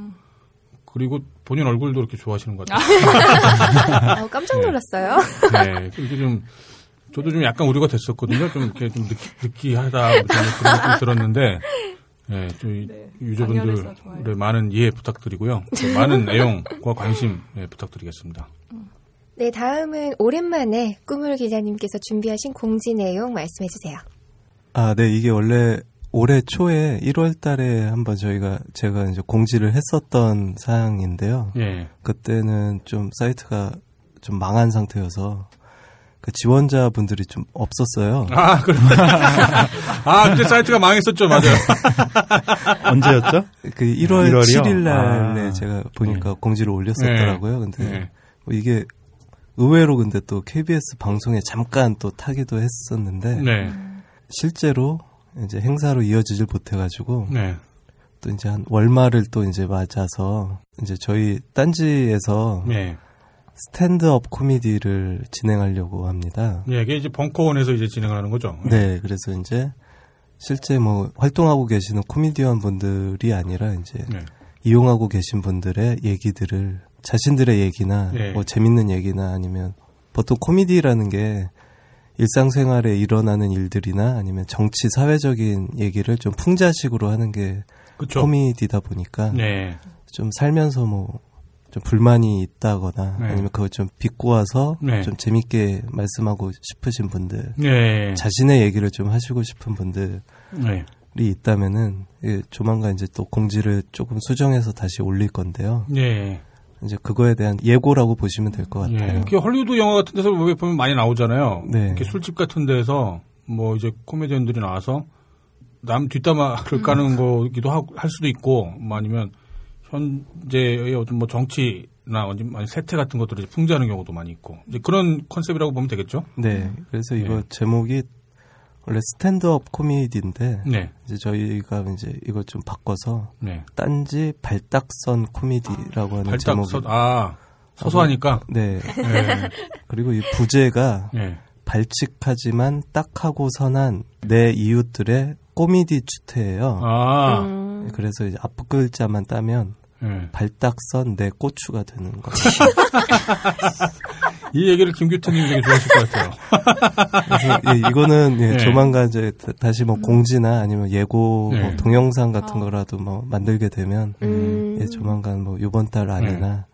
그리고 본인 얼굴도 이렇게 좋아하시는 것 같아요. 어, 깜짝 놀랐어요. 네, 이게 좀 저도 좀 약간 우려가 됐었거든요. 좀 이렇게 좀 느끼, 이렇게 그런 느낌 들었는데, 네, 저희 네, 유저분들의. 많은 이해 부탁드리고요. 또 많은 내용과 관심 네, 부탁드리겠습니다. 네, 다음은 오랜만에 꾸물 기자님께서 준비하신 공지 내용 말씀해 주세요. 아, 네, 이게 원래 올해 초에 1월 달에 한번 저희가 제가 이제 공지를 했었던 사항인데요. 예, 그때는 좀 사이트가 좀 망한 상태여서 그 지원자분들이 좀 없었어요. 아, 그래. 아, 그때 사이트가 망했었죠, 맞아요. 언제였죠? 그 1월 1월 이요? 7일 날에 아. 제가 보니까 공지를 올렸었더라고요. 근데 네. 뭐 이게 의외로 근데 또 KBS 방송에 잠깐 또 타기도 했었는데 네, 실제로 이제 행사로 이어지질 못해가지고 네, 또 이제 한 월말을 또 이제 맞아서 이제 저희 딴지에서 네. 스탠드업 코미디를 진행하려고 합니다. 예, 이게 이제 벙커원에서 이제 진행하는 거죠. 네, 그래서 이제 실제 뭐 활동하고 계시는 코미디언 분들이 아니라 이제 네. 이용하고 계신 분들의 얘기들을 자신들의 얘기나 네. 뭐 재밌는 얘기나 아니면 보통 코미디라는 게 일상생활에 일어나는 일들이나 아니면 정치 사회적인 얘기를 좀 풍자식으로 하는 게 그쵸. 코미디다 보니까 네, 좀 살면서 뭐 좀 불만이 있다거나 네. 아니면 그걸 좀 비꼬아서 네. 좀 재밌게 말씀하고 싶으신 분들 네, 자신의 얘기를 좀 하시고 싶은 분들이 네. 있다면은 예, 조만간 이제 또 공지를 조금 수정해서 다시 올릴 건데요. 네. 이제 그거에 대한 예고라고 보시면 될것 예. 같아요. 이렇게 헐리우드 영화 같은 데서 왜 보면 많이 나오잖아요. 네. 이렇게 술집 같은 데서 뭐 이제 코미디언들이 나와서 남 뒷담화를 까는 거기도 하- 할 수도 있고 뭐 아니면 현재의 어떤 뭐 정치나 아니면 세태 같은 것들을 풍자하는 경우도 많이 있고 이제 그런 컨셉이라고 보면 되겠죠. 네. 그래서 이거 네. 제목이 원래 stand-up 코미디인데 네, 이제 저희가 이제 이걸 좀 바꿔서 네. 딴지 발딱선 코미디라고 하는 발딱 제목이 서, 아 소소하니까. 네. 네. 그리고 이 부제가 네. 발칙하지만 딱하고 선한 내 이웃들의 코미디 추태예요. 아, 음, 그래서 이제 앞 글자만 따면 네. 발딱선 내 고추가 되는 거죠. 이 얘기를 김규태님이 되게 좋아하실 것 같아요. 그래서 예, 이거는 예, 네. 조만간 이제 다- 다시 뭐 공지나 아니면 예고 네. 뭐 동영상 같은 어. 거라도 뭐 만들게 되면 음. 예, 조만간 뭐 이번 달 안이나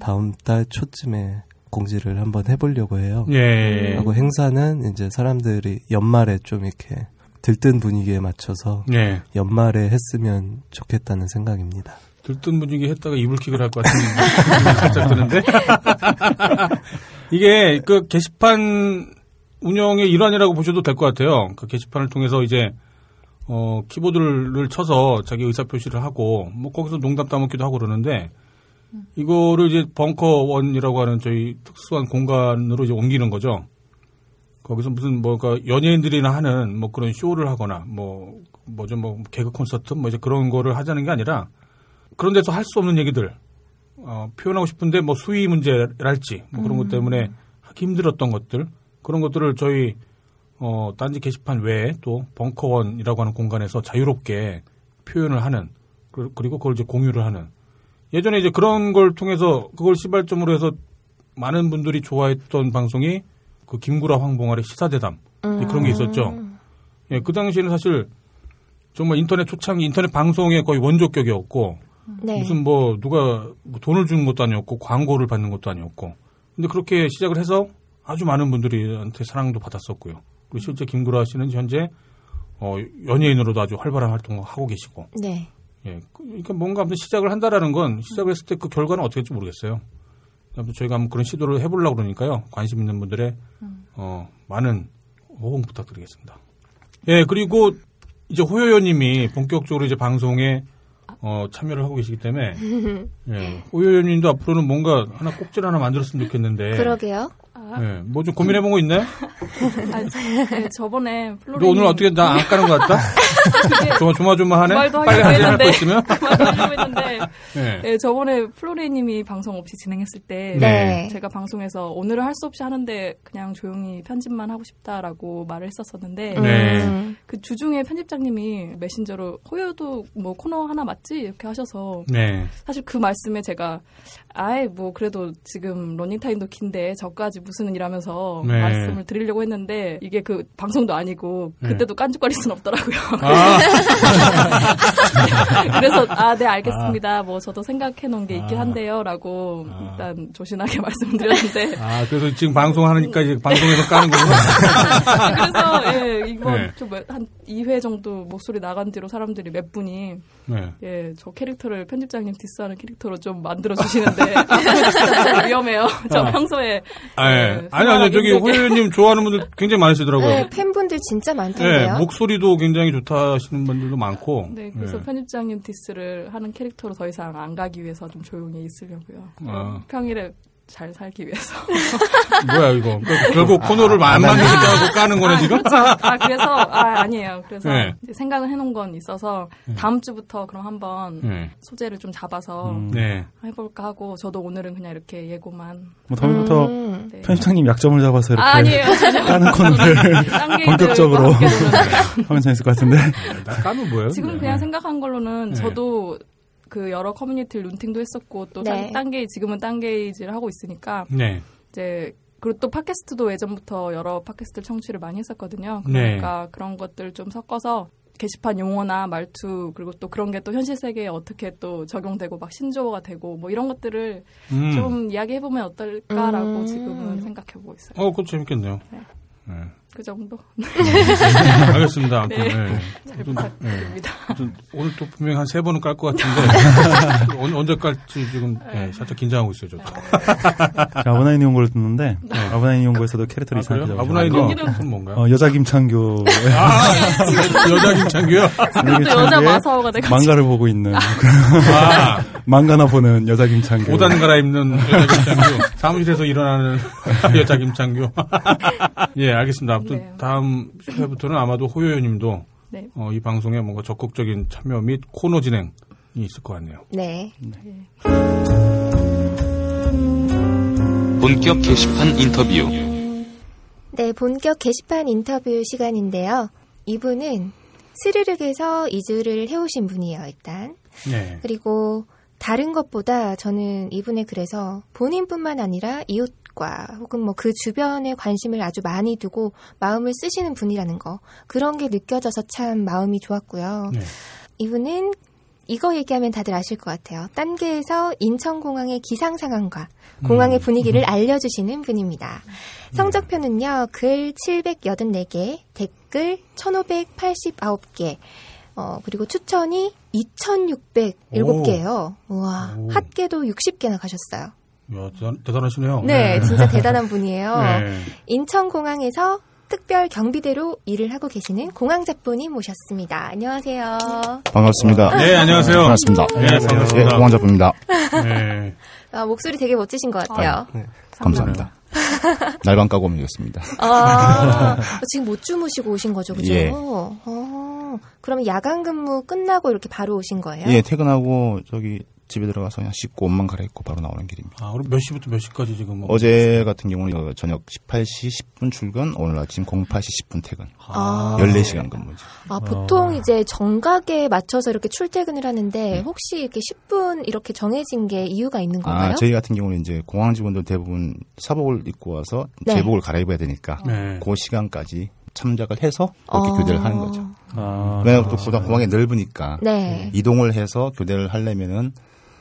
다음 달 초쯤에 공지를 한번 해보려고 해요. 예. 하고 행사는 이제 사람들이 연말에 좀 이렇게 들뜬 분위기에 맞춰서 예. 연말에 했으면 좋겠다는 생각입니다. 들뜬 분위기 했다가 이불킥을 할 것 같은 느낌이 살짝 드는데. 이게 그 게시판 운영의 일환이라고 보셔도 될 것 같아요. 그 게시판을 통해서 이제 어, 키보드를 쳐서 자기 의사 표시를 하고 뭐 거기서 농담 따먹기도 하고 그러는데 이거를 이제 벙커원이라고 하는 저희 특수한 공간으로 이제 옮기는 거죠. 거기서 무슨 뭐가 연예인들이나 하는 뭐 그런 쇼를 하거나 뭐 뭐죠 뭐 개그 콘서트 뭐 이제 그런 거를 하자는 게 아니라 그런 데서 할 수 없는 얘기들 어, 표현하고 싶은데 뭐 수위 문제랄지 뭐 그런 것 때문에 하기 힘들었던 것들 그런 것들을 저희 어, 딴지 게시판 외에 또 벙커원이라고 하는 공간에서 자유롭게 표현을 하는 그- 그리고 그걸 이제 공유를 하는. 예전에 이제 그런 걸 통해서 그걸 시발점으로 해서 많은 분들이 좋아했던 방송이 그 김구라 황봉아의 시사대담. 예, 그런 게 있었죠. 예, 그 당시에는 사실 정말 인터넷 초창기 인터넷 방송의 거의 원조격이었고 네. 무슨 뭐 누가 뭐 돈을 주는 것도 아니었고 광고를 받는 것도 아니었고 근데 그렇게 시작을 해서 아주 많은 분들이한테 사랑도 받았었고요. 그리고 실제 김구라 씨는 현재 어, 연예인으로도 아주 활발한 활동을 하고 계시고 네. 예, 그러니까 뭔가 아무튼 시작을 한다라는 건 시작을 했을 때 그 결과는 어떻게 될지 모르겠어요. 아무튼 저희가 한번 그런 시도를 해보려고 그러니까요. 관심 있는 분들의 어, 많은 호응 부탁드리겠습니다. 예, 그리고 이제 호요요님이 본격적으로 이제 방송에 어, 참여를 하고 계시기 때문에 예, 호요요님도 앞으로는 뭔가 하나 꼭지를 하나 만들었으면 좋겠는데. 그러게요. 예, 뭐좀 고민해본 거 있나요? 아, 네, 저번에 플로리 너 오늘 어떻게 나 안 까는 것 같다? 조마 조마조마하네. 말도 빨리 하려고 했는데. 있으면. 말하려고 했는데 예. 네, 저번에 플로리님이 방송 없이 진행했을 때 네. 제가 방송에서 오늘은 할 수 없이 하는데 그냥 조용히 편집만 하고 싶다라고 말을 했었었는데 네. 음. 그 주중에 편집장님이 메신저로 호요도 뭐 코너 하나 맞지 이렇게 하셔서 네. 사실 그 말씀에 제가 아예 뭐 그래도 지금 러닝타임도 긴데 저까지 무슨 일하면서 네. 말씀을 드리려고 했는데 이게 그 방송도 아니고 네. 그때도 깐죽거릴 순 없더라고요. 아, 그래서 아 네 알겠습니다. 뭐 저도 생각해 놓은 게 있긴 아. 한데요라고 아. 일단 조신하게 말씀드렸는데 아, 그래서 지금 방송하니까 이제 방송에서 까는 거구나. 그래서 예 이번 네. 좀한 2회 정도 목소리 나간 뒤로 사람들이 몇 분이 네. 예 저 캐릭터를 편집장님 diss하는 캐릭터로 좀 만들어 주시는데 위험해요. 저 아. 평소에 아, 예. 네, 아니, 아니, 저기 호요님 좋아하는 분들 굉장히 많으시더라고요. 네, 팬분들 진짜 예, 많던데요. 목소리도 굉장히 좋다 하시는 분들도 많고. 네, 그래서 예. 편집장님 diss를 하는 캐릭터로 더 이상 안 가기 위해서 좀 조용히 있으려고요. 아. 평일에 잘 살기 위해서. 뭐야, 이거. 그러니까 결국 코너를 안 만들겠다고 까는 거네, 지금? 아, 그래서, 아, 아니에요. 그래서 네. 생각을 해놓은 건 있어서 다음 주부터 그럼 한번 네. 소재를 좀 잡아서 음. 네. 해볼까 하고 저도 오늘은 그냥 이렇게 예고만. 뭐 다음부터 음. 네. 편집장님 약점을 잡아서 이렇게 아, 아니에요. 까는 코너를 딴 본격적으로 하면 재밌을 것 같은데. 나 까면 뭐예요? 지금 네. 그냥 생각한 걸로는 네. 저도 그 여러 커뮤니티 룬팅도 했었고 또 네. 딴 게이 지금은 딴 게이지를 하고 있으니까 네. 이제 그리고 또 팟캐스트도 예전부터 여러 팟캐스트 청취를 많이 했었거든요. 네. 그러니까 그런 것들 좀 섞어서 게시판 용어나 말투 그리고 또 그런 게 또 현실 세계에 어떻게 또 적용되고 막 신조어가 되고 뭐 이런 것들을 음. 좀 이야기해 보면 어떨까라고 음. 지금은 생각해 보고 있어요. 어, 그거 재밌겠네요. 네. 네. 그 정도 알겠습니다. 아무튼, 네. 네. 잘 아무튼, 부탁드립니다. 아무튼 오늘 또 분명히 한 세 번은 깔 것 같은데 언- 언제 깔지 지금 네, 살짝 긴장하고 있어요. 저도. 아브나인 이용고를 듣는데 아브나인 이용고에서도 캐릭터를 아, 이상하게? 잡아서 아브나인 건 뭔가요? 어, 여자 김창규 아, 여자 김창규요? 또 여자 마사오가 돼가지고 망가를 보고 있는 아, 망가나 보는 여자 김창규. 옷안 갈아입는 여자 김창규. 사무실에서 일어나는 여자 김창규. 예, 알겠습니다. 아무튼 네. 다음 회부터는 아마도 호요요님도 네. 어, 이 방송에 뭔가 적극적인 참여 및 코너 진행이 있을 것 같네요. 네. 본격 게시판 인터뷰. 네, 본격 게시판 인터뷰 시간인데요. 이분은 스르륵에서 이주를 해오신 분이에요, 일단. 네. 그리고 다른 것보다 저는 이분의 글에서 본인뿐만 아니라 이웃과 혹은 뭐 그 주변에 관심을 아주 많이 두고 마음을 쓰시는 분이라는 거. 그런 게 느껴져서 참 마음이 좋았고요. 네. 이분은 이거 얘기하면 다들 아실 것 같아요. 딴게에서 인천공항의 기상 상황과 공항의 분위기를 알려주시는 분입니다. 성적표는요, 글 784개, 댓글 1589개, 어, 그리고 추천이 2607개예요. 우와, 오. 핫개도 60개나 가셨어요. 야, 대단, 대단하시네요. 네, 진짜 대단한 분이에요. 네. 인천공항에서 특별 경비대로 일을 하고 계시는 공항잡부님 모셨습니다. 안녕하세요. 반갑습니다. 네, 안녕하세요. 반갑습니다. 네, 반갑습니다. 예, 공항잡부입니다. 네. 아, 목소리 되게 멋지신 것 같아요. 감사합니다. 날방 까고 오겠습니다. 아, 지금 못 주무시고 오신 거죠, 그죠? 예. 어, 그러면 야간 근무 끝나고 이렇게 바로 오신 거예요? 예, 퇴근하고 저기 집에 들어가서 그냥 씻고 옷만 갈아입고 바로 나오는 길입니다. 아, 그럼 몇 시부터 몇 시까지 지금? 뭐 어제 같은 경우는 저녁 18시 10분 출근, 오늘 아침 08시 10분 퇴근. 아. 14시간 근무죠. 아, 보통 이제 정각에 맞춰서 이렇게 출퇴근을 하는데 혹시 이렇게 10분 이렇게 정해진 게 이유가 있는 건가요? 아, 저희 같은 경우는 이제 공항 직원들 대부분 사복을 입고 와서 네. 제복을 갈아입어야 되니까 네. 그 시간까지 참작을 해서 이렇게 어. 교대를 하는 거죠. 아, 왜냐하면 또 보다 공항이 넓으니까 네. 이동을 해서 교대를 하려면은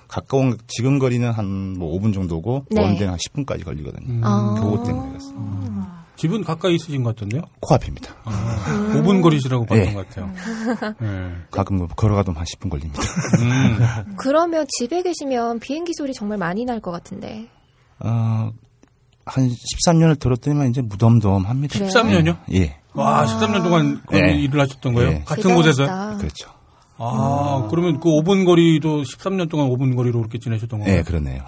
가까운 지금 거리는 한 뭐 5분 정도고 네. 먼 데는 한 10분까지 걸리거든요. 음. 아. 그것 때문에 그렇습니다. 집은 가까이 있으신 것 같던데요? 코앞입니다. 음. 5분 거리시라고 봤던 예. 것 같아요. 네. 가끔 뭐 걸어가도 한 10분 걸립니다. 음. 그러면 집에 계시면 비행기 소리 정말 많이 날 것 같은데. 어, 한 13년을 들었더니만 이제 무덤덤합니다. 그래요? 13년요? 예, 와, 13년 동안 그런 예. 일을 하셨던 거예요? 예. 같은 곳에서? 대단하다. 그렇죠. 아, 그러면 그 5분 거리도 13년 동안 5분 거리로 그렇게 지내셨던 건가요? 예, 그러네요.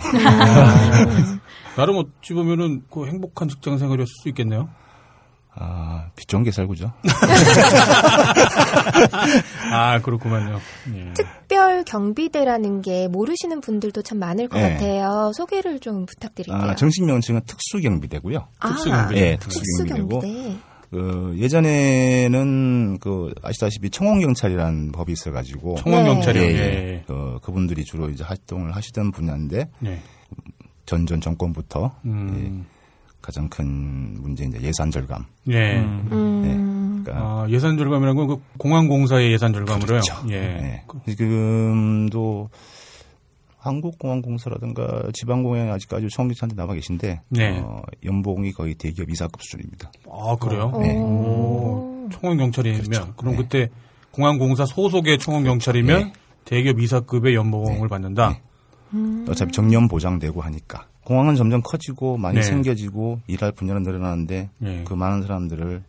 나름 어찌 보면은 그 행복한 직장 생활이었을 수 있겠네요. 아, 빛 좋은 게 살고죠. 아, 그렇구만요. 예. 특별 경비대라는 게 모르시는 분들도 참 많을 것 네. 같아요. 소개를 좀 부탁드릴게요. 아, 정식 명칭은 특수 경비대고요. 아, 특수 경비. 예, 특수 경비대고. 특수경비대. 그 예전에는 그 아시다시피 청원경찰이라는 법이 있어가지고 청원경찰이요. 예, 예. 예. 그, 그분들이 주로 이제 활동을 하시던 분야인데 예. 전전 정권부터 음. 가장 큰 문제 이제 예산 절감. 예. 음. 그러니까 아, 예산 절감이라는 건 그 공항공사의 예산 절감으로요. 그렇죠. 예. 네. 지금도 한국공항공사라든가 지방공항에 아직까지 청기차한테 남아 계신데 네. 어, 연봉이 거의 대기업 이사급 수준입니다. 아, 그래요? 네. 오. 청원 경찰이면 그렇죠. 그럼 네. 그때 공항공사 소속의 청원 경찰이면 네. 대기업 이사급의 연봉을 네. 받는다. 네. 음. 어차피 정년 보장되고 하니까 공항은 점점 커지고 많이 네. 생겨지고 일할 분야는 늘어나는데 네. 그 많은 사람들을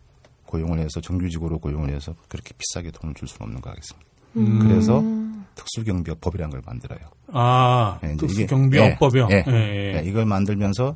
고용을 해서 정규직으로 고용을 해서 그렇게 비싸게 돈을 줄 수는 없는 거 하겠습니다. 음. 그래서 특수경비업법이라는 걸 만들어요. 아, 네, 특수경비업법이요. 예, 예. 예. 예. 네, 이걸 만들면서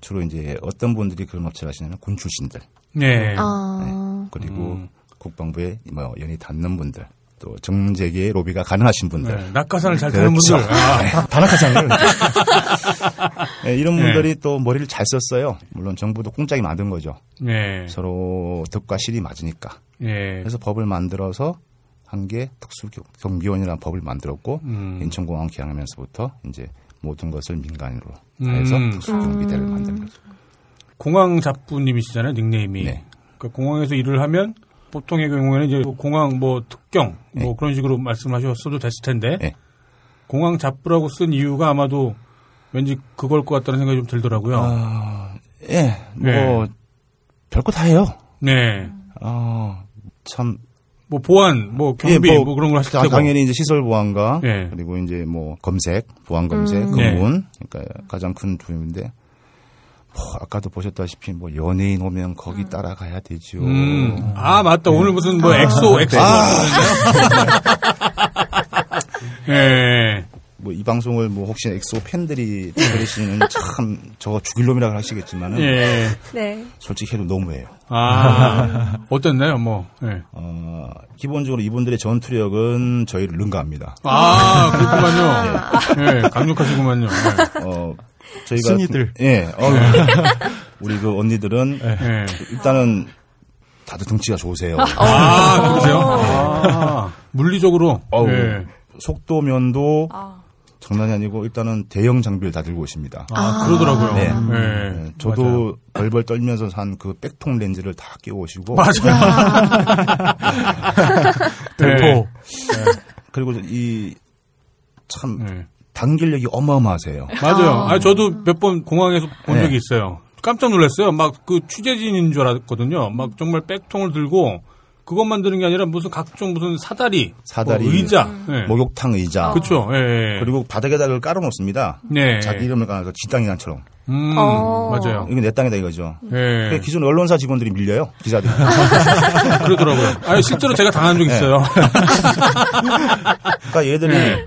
주로 이제 어떤 분들이 그런 업체를 하시냐면 군 출신들 네. 아. 그리고 음. 국방부에 뭐 연이 닿는 분들 또 정재계의 로비가 가능하신 분들 네, 낙하산을 잘 타는 그렇죠. 분들. 아, 반학하잖아요. 네, 이런 네. 분들이 또 머리를 잘 썼어요. 물론 정부도 공짜게 만든 거죠. 네. 서로 덕과 실이 맞으니까. 예. 그래서 법을 만들어서 한 게 특수경비원이라는 법을 만들었고 음. 인천공항 개항하면서부터 이제 모든 것을 민간으로 해서 음. 특수경비대를 만든 거죠. 공항 잡부님이시잖아요, 닉네임이. 네. 그러니까 공항에서 일을 하면 보통의 경우에는 이제 뭐 공항 뭐 특경 뭐 네. 그런 식으로 말씀하셨어도 됐을 텐데 네. 공항 잡부라고 쓴 이유가 아마도 왠지 그걸 것 같다는 생각이 좀 들더라고요. 아, 예, 뭐 네. 별거 다 해요. 네. 아, 참 뭐 보안, 뭐 경비, 예, 뭐, 그런 걸 하실 다- 테고. 당연히 이제 시설 보안과 예. 그리고 이제 뭐 검색, 보안 검색, 음. 검문, 그러니까 가장 큰 부분인데 뭐 아까도 보셨다시피 뭐 연예인 오면 거기 따라가야 되죠. 음. 아, 맞다. 오늘 무슨 뭐 엑소, 엑소. 아. 예. 뭐 이 방송을 뭐 혹시 엑소 팬들이 들으시는 참 저거 죽일 놈이라고 하시겠지만은 예. 네. 솔직히 해도 너무해요. 아, 어땠나요, 뭐. 예. 어, 기본적으로 이분들의 전투력은 저희를 능가합니다. 아, 그렇구만요. 예, 강력하시구만요. 예. 어, 저희가 신이들. 예. 어, 우리 그 언니들은 예. 일단은 다들 등치가 좋으세요. 아, 그러세요? 아, 물리적으로. 어우, 예. 속도면도 아, 장난이 아니고 일단은 대형 장비를 다 들고 오십니다. 아, 그러더라고요. 네. 예. 네, 저도 벌벌 떨면서 산 그 백통 렌즈를 다 끼고 오시고 맞아요. 대포. 그리고 이참 네. 단결력이 어마어마하세요. 맞아요. 아, 저도 몇 번 공항에서 본 네. 적이 있어요. 깜짝 놀랐어요. 막 그 취재진인 줄 알았거든요. 막 정말 백통을 들고 그것 만드는 게 아니라 무슨 각종 무슨 사다리, 사다리, 뭐 의자, 예. 목욕탕 의자. 그렇죠. 예. 그리고 바닥에다 그걸 깔아놓습니다. 네. 자기 이름을 깔아서 지 땅이랑처럼. 음, 어. 맞아요. 이거 내 땅이다 이거죠. 예. 그 기존 언론사 직원들이 밀려요. 기자들이. 그러더라고요. 아니, 실제로 제가 당한 적 있어요. 그러니까 얘들이 네.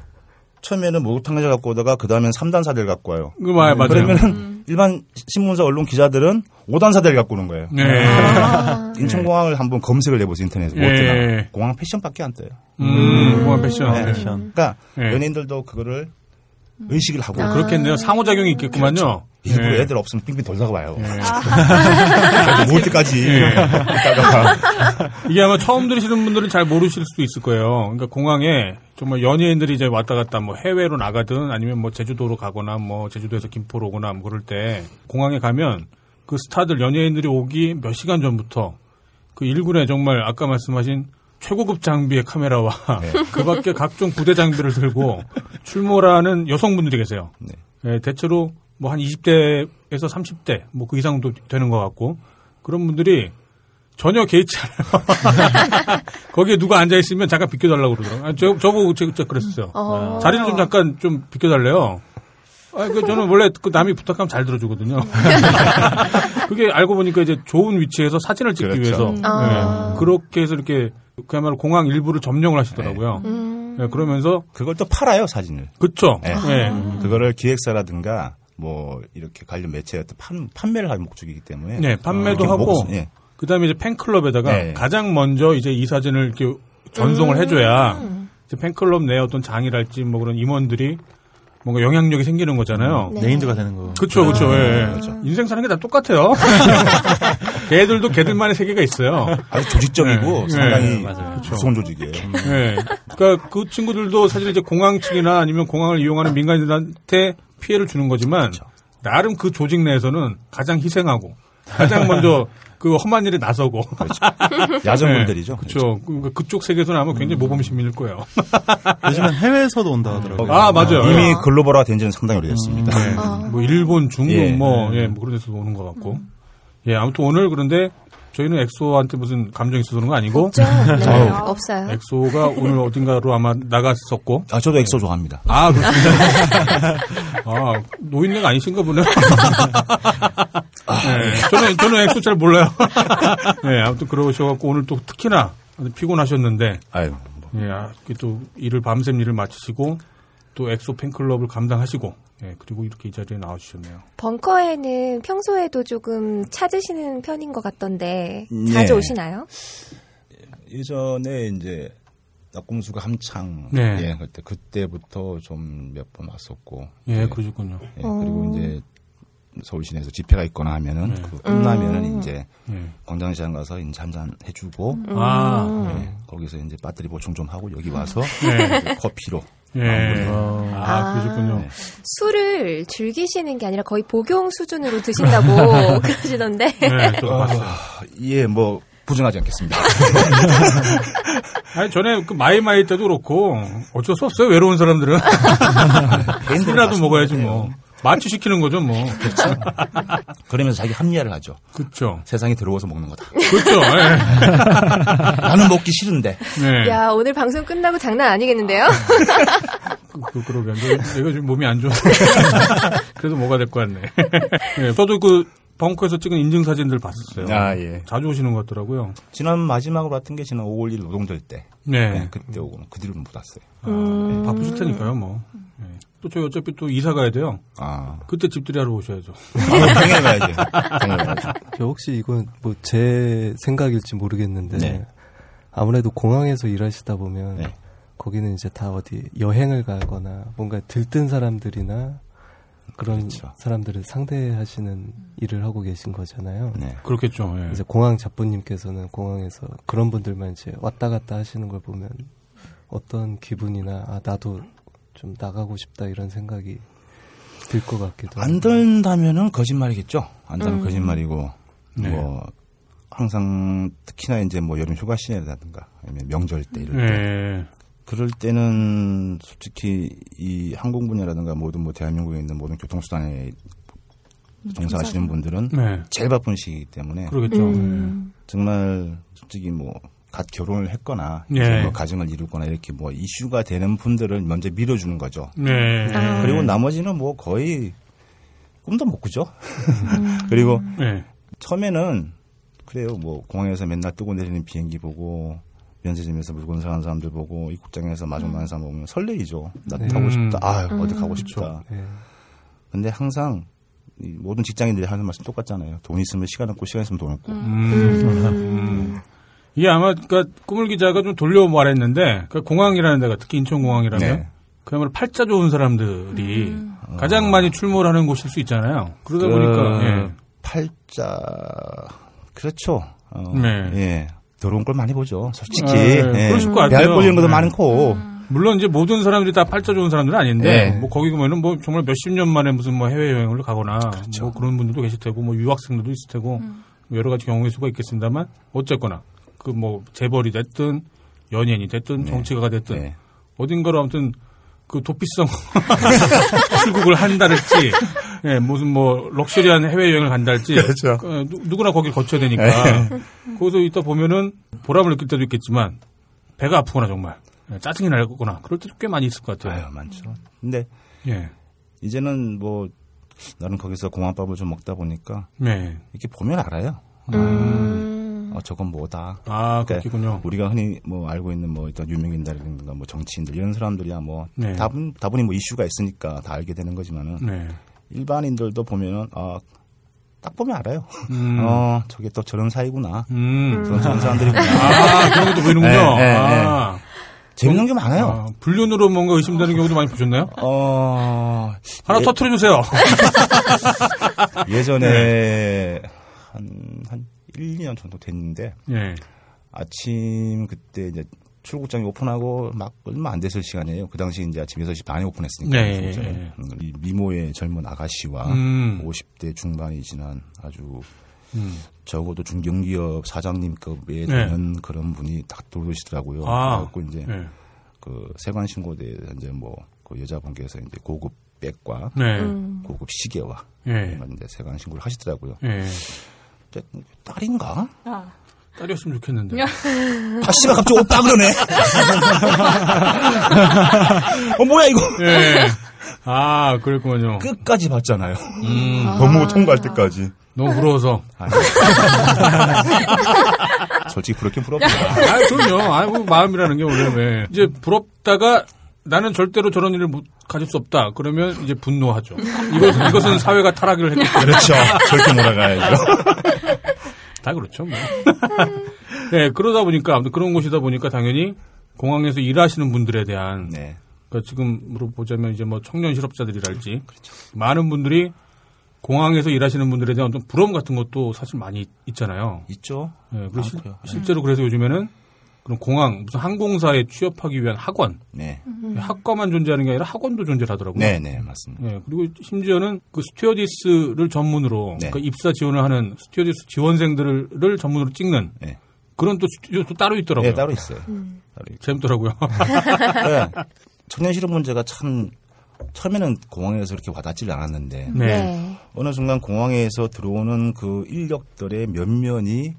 처음에는 목욕탕 의자 갖고 오다가 그 다음엔 3단 사대를 갖고 와요. 그 말, 맞아요. 그러면은 일반 신문사 언론 기자들은 5단 사대를 갖고 오는 거예요. 네. 아. 인천공항을 한번 검색을 해보세요 인터넷에. 못 예. 뜨나. 공항 패션밖에 안 떠요. 음, 공항 패션. 네. 패션. 그러니까 네. 연예인들도 그거를 의식을 하고 아. 그렇겠네요. 상호작용이 있겠구만요. 일부러 예. 애들 없으면 빙빙 돌다가 와요. 모을 때까지 있다가 이게 아마 처음 들으시는 분들은 잘 모르실 수도 있을 거예요. 그러니까 공항에 정말 연예인들이 이제 왔다 갔다 뭐 해외로 나가든 아니면 뭐 제주도로 가거나 뭐 제주도에서 김포로 오거나 뭐 그럴 때 공항에 가면 그 스타들 연예인들이 오기 몇 시간 전부터 그 일군에 정말 아까 말씀하신 최고급 장비의 카메라와 그 밖에 각종 부대 장비를 들고 출몰하는 여성분들이 계세요. 네. 예, 대체로 뭐 한 20대에서 30대 뭐 그 이상도 되는 것 같고 그런 분들이 전혀 개의치 않아요. 거기에 누가 앉아 있으면 잠깐 비켜달라고 그러더라고요. 아, 저, 저보고 제가 그랬어요. 어. 자리를 좀 잠깐 좀 비켜달래요. 아, 그 저는 원래 그 남이 부탁하면 잘 들어주거든요. 그게 알고 보니까 이제 좋은 위치에서 사진을 찍기 그렇죠. 위해서 아. 네. 그렇게 해서 이렇게 그야말로 공항 일부를 점령을 하시더라고요. 음. 네, 그러면서 그걸 또 팔아요 사진을. 그쵸. 네. 네. 그거를 기획사라든가 뭐 이렇게 관련 매체에 또 판, 판매를 할 목적이기 때문에 네, 판매도 이렇게 하고 목- 예. 그다음에 이제 팬클럽에다가 네. 가장 먼저 이제 이 사진을 이렇게 전송을 해줘야 이제 팬클럽 내 어떤 장이랄지 뭐 그런 임원들이 뭔가 영향력이 생기는 거잖아요. 네. 네임드가 되는 거. 그렇죠, 그렇죠. 예. 인생 사는 게 다 똑같아요. 걔들도 걔들만의 세계가 있어요. 아주 조직적이고 네. 상당히 네, 맞아요. 무서운 조직이에요. 예. 그러니까 그 친구들도 사실 이제 공항 측이나 아니면 공항을 이용하는 민간인들한테 피해를 주는 거지만 나름 그 조직 내에서는 가장 희생하고 가장 먼저 그 험한 일에 나서고 야전분들이죠. 그렇죠. 그- 그쪽 세계에서는 아마 굉장히 모범 시민일 거예요. 요즘엔 해외에서도 온다 하더라고요. 아 맞아요. 이미 글로벌화 된 지는 상당히 오래됐습니다. 네. 뭐 일본, 중국 예. 뭐, 예, 뭐 그런 데서 오는 것 같고. 예, 아무튼 오늘 그런데 저희는 엑소한테 무슨 감정이 있어서 그런 거 아니고? 네. 아우. 없어요. 엑소가 오늘 어딘가로 아마 나갔었고. 아, 저도 엑소 좋아합니다. 아, 그렇습니다. 아, 노인네가 아니신가 보네요. 네, 저는, 저는 엑소 잘 몰라요. 네, 아무튼 그러셔갖고 오늘 또 특히나 피곤하셨는데, 아유, 예, 아, 또 일을 밤샘 일을 마치시고, 또 엑소 팬클럽을 감당하시고, 예, 그리고 이렇게 이 자리에 나와주셨네요. 벙커에는 평소에도 조금 찾으시는 편인 것 같던데 네. 자주 오시나요? 예전에 이제 나꼼수가 한창 네. 예, 그때 그때부터 좀 몇 번 왔었고 예, 그러셨군요. 예, 그리고 이제 서울 시내에서 집회가 있거나 하면은 네. 그 끝나면은 이제 예. 광장시장 가서 이제 한잔 해주고 아, 예, 거기서 이제 배터리 보충 좀 하고 여기 와서 네. 그 커피로 예. 어. 아, 그러셨군요. 네. 술을 즐기시는 게 아니라 거의 복용 수준으로 드신다고 그러시던데. 네, 아, 봤어요. 예, 뭐 부정하지 않겠습니다. 아니, 전에 그 마이마이 때도 그렇고, 어쩔 수 없어요, 외로운 사람들은. 술이라도 먹어야지, 뭐. 마취시키는 거죠, 뭐. 그러면서 자기 합리화를 하죠. 그렇죠. 세상이 들어와서 먹는 거다. 그렇죠. 예. 나는 먹기 싫은데. 네. 야 오늘 방송 끝나고 장난 아니겠는데요? 그, 그 러게. 내가, 내가 지금 몸이 안 좋아서. 그래도 뭐가 될 것 같네. 네, 저도 그 벙커에서 찍은 인증 사진들 봤었어요. 아, 예. 자주 오시는 것 같더라고요. 지난 마지막으로 왔던 게 지난 5월 1일 노동절 때. 네. 네, 그때 오고는 그 뒤로는 못 왔어요. 아, 바쁘실 테니까요, 뭐. 네. 또 저희 어차피 또 이사 가야 돼요. 아, 그때 집들이 하러 오셔야죠. 아 당연히 가야지. 저 혹시 이건 뭐 제 생각일지 모르겠는데 네. 아무래도 공항에서 일하시다 보면 네. 거기는 이제 다 어디 여행을 가거나 뭔가 들뜬 사람들이나 그런 그렇죠. 사람들을 상대하시는 일을 하고 계신 거잖아요. 네. 그렇겠죠. 예. 이제 공항 잡부님께서는 공항에서 그런 분들만 이제 왔다 갔다 하시는 걸 보면 어떤 기분이나 아 나도 좀 나가고 싶다 이런 생각이 들 것 같기도 안. 된다면은 거짓말이겠죠. 안 된다면 음. 거짓말이고, 네. 뭐, 항상 특히나 이제 뭐 여름 휴가 시즌이라든가 아니면 명절 때 이럴 때 예. 그럴 때는 솔직히 이 항공 분야라든가 모든 뭐 대한민국에 있는 모든 교통수단에 종사하시는 분들은 네. 제일 바쁜 시기이기 때문에 그러겠죠. 음. 정말 솔직히 뭐 갓 결혼을 했거나 예. 이제 뭐 가정을 이루거나 이렇게 뭐 이슈가 되는 분들을 먼저 밀어주는 거죠. 네. 아. 그리고 나머지는 뭐 거의 꿈도 못 꾸죠. 그리고 네. 처음에는 그래요. 뭐 공항에서 맨날 뜨고 내리는 비행기 보고 면세점에서 물건 사는 사람들 보고 입국장에서 마중 나는 사람 보면 설레이죠. 나 네. 타고 싶다. 아 음. 어디 가고 싶다. 네. 근데 항상 이 모든 직장인들이 하는 말씀 똑같잖아요. 돈 있으면 시간 없고 시간 있으면 돈 없고. 음. 이게 아마 그러니까 꾸물 기자가 좀 돌려 말했는데 그러니까 공항이라는 데가 특히 인천공항이라면 네. 그야말로 팔자 좋은 사람들이 가장 많이 출몰 하는 곳일 수 있잖아요. 그러다 그 보니까 예. 팔자 그렇죠. 어, 네. 예. 더러운 걸 많이 보죠. 솔직히. 예, 예. 그러실 것 같아요. 배알 꼴리는 것도 네. 많고. 물론 이제 모든 사람들이 다 팔자 좋은 사람들은 아닌데 네. 뭐 거기 가면은 뭐 정말 몇십 년 만에 무슨 뭐 해외 여행을 가거나 그렇죠. 뭐 그런 분들도 계실 테고 뭐 유학생들도 있을 테고 여러 가지 경우의 수가 있겠습니다만 어쨌거나 그 뭐 재벌이 됐든 연예인이 됐든 네. 정치가가 됐든 네. 어딘가로 아무튼 그 도피성 출국을 한다랄지 예, 무슨 뭐 럭셔리한 해외 여행을 간다 할지 그렇죠. 어, 누- 누구나 거길 거쳐야 되니까 거기서 있다 보면은 보람을 느낄 때도 있겠지만 배가 아프거나 정말 예, 짜증이 나거나 그럴 때도 꽤 많이 있을 것 같아요. 아유, 많죠. 근데 예, 이제는 뭐 나는 거기서 공항밥을 좀 먹다 보니까 네. 이렇게 보면 알아요. 음. 어, 저건 뭐다. 아 그러니까 그렇군요. 우리가 흔히 뭐 알고 있는 뭐 일단 유명인들이라든가 뭐 정치인들 이런 사람들이야 뭐 네. 다분 다분히 뭐 이슈가 있으니까 다 알게 되는 거지만은 네. 일반인들도 보면은 아, 딱 보면 알아요. 음. 어, 저게 또 저런 사이구나. 음. 저런 저런 사람들이구나. 아 그런 것도 보이는군요. 네, 네, 아, 재밌는 게 많아요. 아, 불륜으로 뭔가 의심되는 경우도 많이 보셨나요? 어, 하나 예- 터트려 주세요. 예전에 네. 한, 한 1, 2년 정도 됐는데 예. 아침 그때 이제 출국장이 오픈하고 막 얼마 안 됐을 시간이에요. 그 당시 이제 아침 6시 반에 오픈했으니까. 네. 예, 예. 음, 이 미모의 젊은 아가씨와 음. 50대 중반이 지난 아주 음. 적어도 중견기업 사장님급에 네. 되는 그런 분이 딱 들어오시더라고요. 아. 그래갖고 이제 예. 그 세관 신고대에 이제 뭐 그 여자분께서 이제 고급 백과 네. 음. 고급 시계와 예. 이제 세관 신고를 하시더라고요. 예. 이제 딸인가? 아, 딸이었으면 좋겠는데. 야. 아 씨발 갑자기 오빠 그러네. 어 뭐야 이거? 예. 아, 그랬군요. 끝까지 봤잖아요. 음, 법무부 통과할 때까지. 너무 부러워서. 아니. 솔직히 부럽긴 부럽다. 아, 그럼요. 아, 뭐 마음이라는 게 원래 왜. 이제 부럽다가 나는 절대로 저런 일을 못 가질 수 없다. 그러면 이제 분노하죠. 이것, 이것은 사회가 타락을 했기 때문에. 그렇죠. 그렇게 몰아가야죠. 다 그렇죠, 뭐. 네, 그러다 보니까, 아무튼 그런 곳이다 보니까 당연히 공항에서 일하시는 분들에 대한, 네. 그러니까 지금으로 보자면 이제 뭐 청년 실업자들이랄지, 많은 분들이 공항에서 일하시는 분들에 대한 어떤 부러움 같은 것도 사실 많이 있- 있잖아요. 있죠. 네, 그리고 실-. 실제로 그래서 요즘에는 그런 공항, 무슨 항공사에 취업하기 위한 학원, 네. 학과만 존재하는 게 아니라 학원도 존재하더라고요. 네, 네, 맞습니다. 예, 그리고 심지어는 그 스튜어디스를 전문으로 네. 그러니까 입사 지원을 하는 스튜어디스 지원생들을 전문으로 찍는 네. 그런 또 스튜디오도 따로 있더라고요. 네, 따로 있어요. 따로 있 재밌더라고요. 네. 청년 실업 문제가 참 처음에는 공항에서 이렇게 와닿지를 않았는데 네. 네. 어느 순간 공항에서 들어오는 그 인력들의 면면이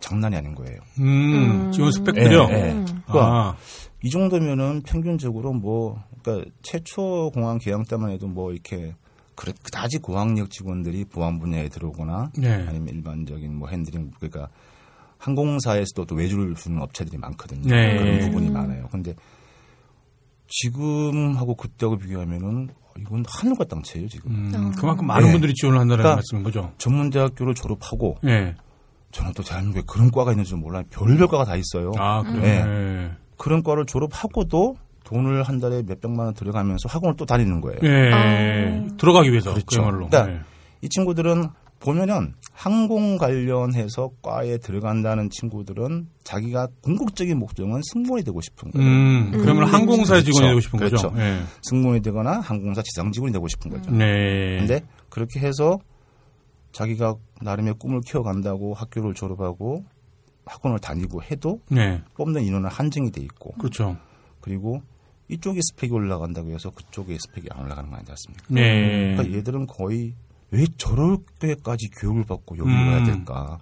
장난이 아닌 거예요. 음, 지원 스펙들이요. 네, 네. 음. 아, 이 정도면은 평균적으로 뭐 그러니까 최초 공항 개항 때만 해도 뭐 이렇게 그다지 고학력 직원들이 보안 분야에 들어오거나 네. 아니면 일반적인 뭐 핸들링 그러니까 항공사에서도 또 외주를 주는 업체들이 많거든요. 네. 그런 부분이 많아요. 근데 지금하고 그때하고 비교하면은 이건 하늘과 땅 차이에요 지금. 음, 그만큼 많은 네. 분들이 지원을 한다는 그러니까 말씀인 거죠. 전문대학교를 졸업하고 예. 저는 또 대한민국에 그런 과가 있는 줄 몰라요. 별별 과가 다 있어요. 아, 그래요. 네. 네. 그런 과를 졸업하고도 돈을 한 달에 몇 백만 원 들여가면서 학원을 또 다니는 거예요. 예. 아. 들어가기 위해서 그렇죠. 그야말로. 그러니까 네. 이 친구들은 보면은 항공 관련해서 과에 들어간다는 친구들은 자기가 궁극적인 목적은 승무원이 되고 싶은 거예요. 음, 그러면 음. 항공사의 직원이 그렇죠. 되고 싶은 거죠. 그렇죠. 예. 승무원이 되거나 항공사 지상 직원이 되고 싶은 거죠. 네. 근데 그렇게 해서 자기가 나름의 꿈을 키워간다고 학교를 졸업하고 학원을 다니고 해도 네. 뽑는 인원은 한정이 돼 있고 그렇죠. 그리고 이쪽에 스펙이 올라간다고 해서 그쪽에 스펙이 안 올라가는 거 아니지 않습니까? 네. 그러니까 얘들은 거의 왜 저렇게까지 교육을 받고 여기 음. 와야 될까?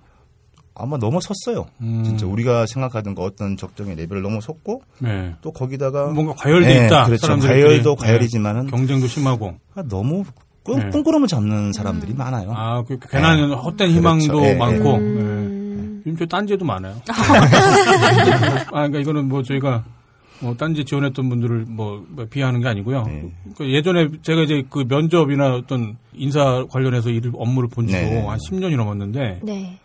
아마 넘어섰어요. 음. 진짜 우리가 생각하던 거 어떤 적정의 레벨을 넘어섰고 네. 또 거기다가 뭔가 과열돼 네, 있다. 그렇죠. 사람들끼리. 과열도 네. 과열이지만은 경쟁도 심하고. 아, 너무 끈, 네. 끈구름을 잡는 사람들이 많아요. 아, 그 괜한 헛된 희망도 그렇죠. 예, 많고. 예. 음. 네. 요즘 저 딴지에도 많아요. 아, 그러니까 이거는 뭐 저희가 뭐 딴지 지원했던 분들을 뭐, 뭐 비하하는 게 아니고요. 네. 그 예전에 제가 이제 그 면접이나 어떤 인사 관련해서 일을 업무를 본 지도 네, 네. 한 10년이 넘었는데 네.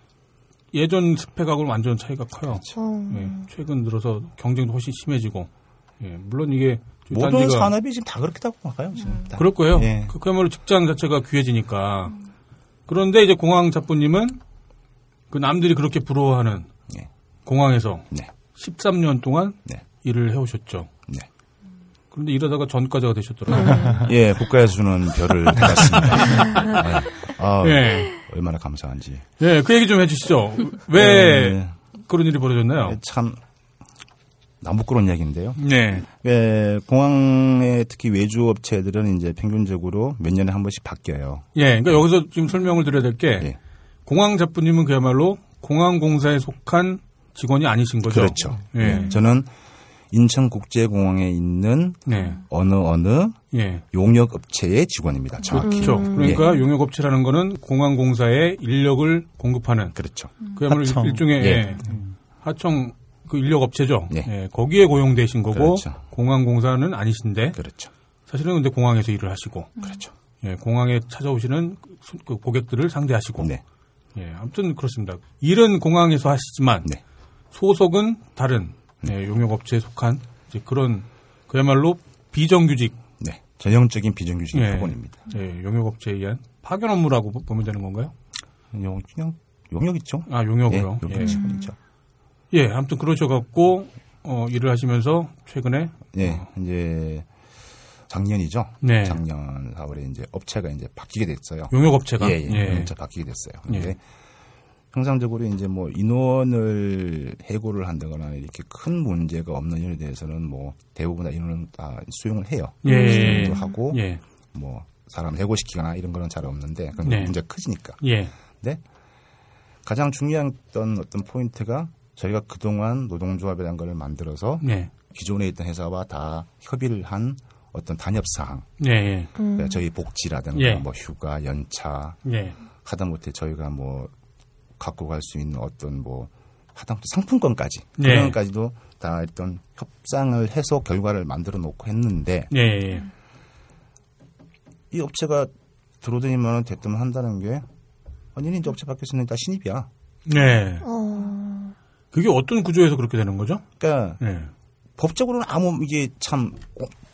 예전 스펙하고는 완전 차이가 커요. 어. 예, 최근 들어서 경쟁도 훨씬 심해지고. 예, 물론 이게 모든 산업이 지금 다 그렇다고 봐요. 지금 다. 그럴 거예요. 예. 그- 그야말로 직장 자체가 귀해지니까. 그런데 이제 공항 잡부님은 그 남들이 그렇게 부러워하는 예. 공항에서 네. 13년 동안 네. 일을 해오셨죠. 네. 그런데 이러다가 전과자가 되셨더라고요. 예, 국가에서 주는 별을 받았습니다. 네. 아, 예. 얼마나 감사한지. 예, 그 얘기 좀 해주시죠. 왜 예, 그런 일이 벌어졌나요? 예, 참 나무꾸런 이야기인데요. 네. 예, 공항에 특히 외주 업체들은 이제 평균적으로 몇 년에 한 번씩 바뀌어요. 예, 그러니까 여기서 지금 설명을 드려야 될게 예. 공항 잡부님은 그야말로 공항 공사에 속한 직원이 아니신 거죠. 그렇죠. 예. 저는 인천국제공항에 있는 네. 어느 어느 예. 용역 업체의 직원입니다. 정확히. 그렇죠. 그러니까 용역업체라는 거는 공항공사에 인력을 공급하는 그렇죠. 그야말로 하청. 일종의 예. 예. 하청 그 인력 업체죠. 예. 예, 거기에 고용되신 거고 그렇죠. 공항 공사는 아니신데 그렇죠. 사실은 근데 공항에서 일을 하시고 그렇죠. 예, 공항에 찾아오시는 그- 그 고객들을 상대하시고 네. 예, 아무튼 그렇습니다. 일은 공항에서 하시지만 네. 소속은 다른 예, 용역 업체에 속한 이제 그런 그야말로 비정규직 네. 전형적인 비정규직 예. 학원입니다. 예, 용역 업체에 의한 파견 업무라고 보- 보면 되는 건가요? 용, 그냥 용역 있죠. 아 예, 용역으로. 용역 예, 직원이죠. 예, 아무튼 그러셔갖고 어, 일을 하시면서 최근에 예, 이제 작년이죠. 네. 작년 4월에 이제 업체가 이제 바뀌게 됐어요. 용역 업체가 예, 예. 예. 업체 바뀌게 됐어요. 근데 예. 통상적으로 이제 뭐 인원을 해고를 한다거나 이렇게 큰 문제가 없는 일에 대해서는 뭐 대부분 다 인원은 다 수용을 해요. 예. 수용도 하고 예. 뭐 사람 해고시키거나 이런 거는 잘 없는데 그건 네. 문제가 커지니까. 예. 근데 가장 중요했던 어떤 포인트가 저희가 그동안 노동조합이라는 걸 만들어서 예. 기존에 있던 회사와 다 협의를 한 어떤 단협 사항, 예. 예. 그러니까 저희 복지라든가 예. 뭐 휴가, 연차, 예. 하다못해 저희가 뭐 갖고 갈 수 있는 어떤 뭐 하다못해 상품권까지 네. 그런 것까지도 다 어떤 협상을 해서 결과를 만들어 놓고 했는데 예. 예. 이 업체가 들어오더니만 됐든 한다는 게 아니 이제 업체 바뀌었으니 다 신입이야. 네. 어. 그게 어떤 구조에서 그렇게 되는 거죠? 그러니까 예. 법적으로는 아무 이게 참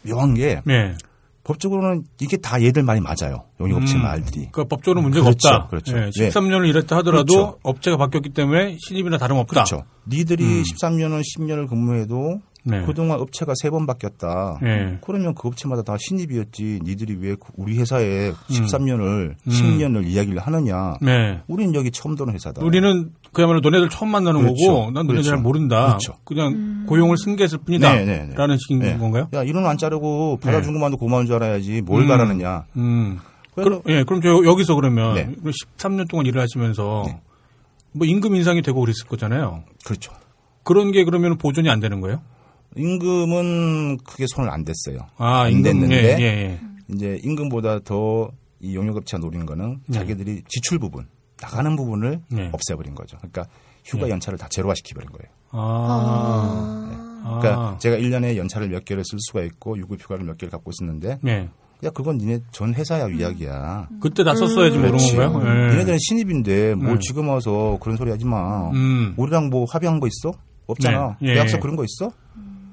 묘한 게 예. 법적으로는 이게 다 얘들 말이 맞아요. 용역업체 음, 말들이. 그러니까 법적으로 문제가 그렇죠, 없다. 그렇죠. 예, 예. 13년을 일했다 하더라도 그렇죠. 업체가 바뀌었기 때문에 신입이나 다름없다. 그렇죠. 니들이 음. 13년을 10년을 근무해도 네. 그동안 업체가 세 번 바뀌었다. 예. 그러면 그 업체마다 다 신입이었지. 니들이 왜그 우리 회사에 13년을 음. 10년을 이야기를 하느냐. 네. 우리는 여기 처음 도는 회사다. 우리는 그야말로 너네들 처음 만나는 그렇죠. 거고 난 너네 그렇죠. 잘 모른다. 그렇죠. 냥 고용을 승계했을 뿐이다. 네, 네, 네. 라는 식인 네. 건가요? 야, 이런 안 자르고 받아준 것만도 고마운 줄 알아야지. 뭘 음. 바라느냐. 음. 그럼, 예, 그럼 저 여기서 그러면 네. 13년 동안 일을 하시면서 네. 뭐 임금 인상이 되고 그랬을 거잖아요. 그렇죠. 그런 게 그러면 보존이 안 되는 거예요? 임금은 크게 손을 안 댔어요. 아, 안 임금 댔는데 예, 예, 이제 임금보다 더 이 용역업체가 노린 거는 네. 자기들이 지출 부분, 나가는 부분을 네. 없애버린 거죠. 그러니까 휴가 네. 연차를 다 제로화 시켜버린 거예요. 아. 아. 그러니까 제가 1년에 연차를 몇 개를 쓸 수가 있고 유급 휴가를 몇 개를 갖고 있었는데 네. 야 그건 니네 전 회사야 이야기야. 그때 다 썼어야지 모르는 그렇지. 건가요? 예. 니네들은 신입인데 뭘 네. 지금 와서 그런 소리 하지 마. 음. 우리랑 뭐 합의한 거 있어? 없잖아. 네. 예. 계약서 그런 거 있어?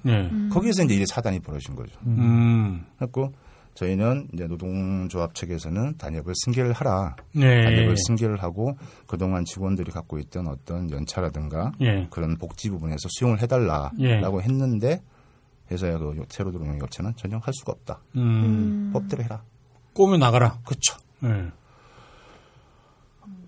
네. 거기에서 이제 일이 사단이 벌어진 거죠. 음. 그래고 저희는 이제 노동조합 측에서는 단협을 승계를 하라. 네. 단협을 승계를 하고 그동안 직원들이 갖고 있던 어떤 연차라든가 예. 그런 복지 부분에서 수용을 해달라라고 예. 했는데 회사야 그 새로 들어온 용역업체는 전혀 할 수가 없다. 음. 법대로 해라. 꼬면 나가라. 그렇죠. 예.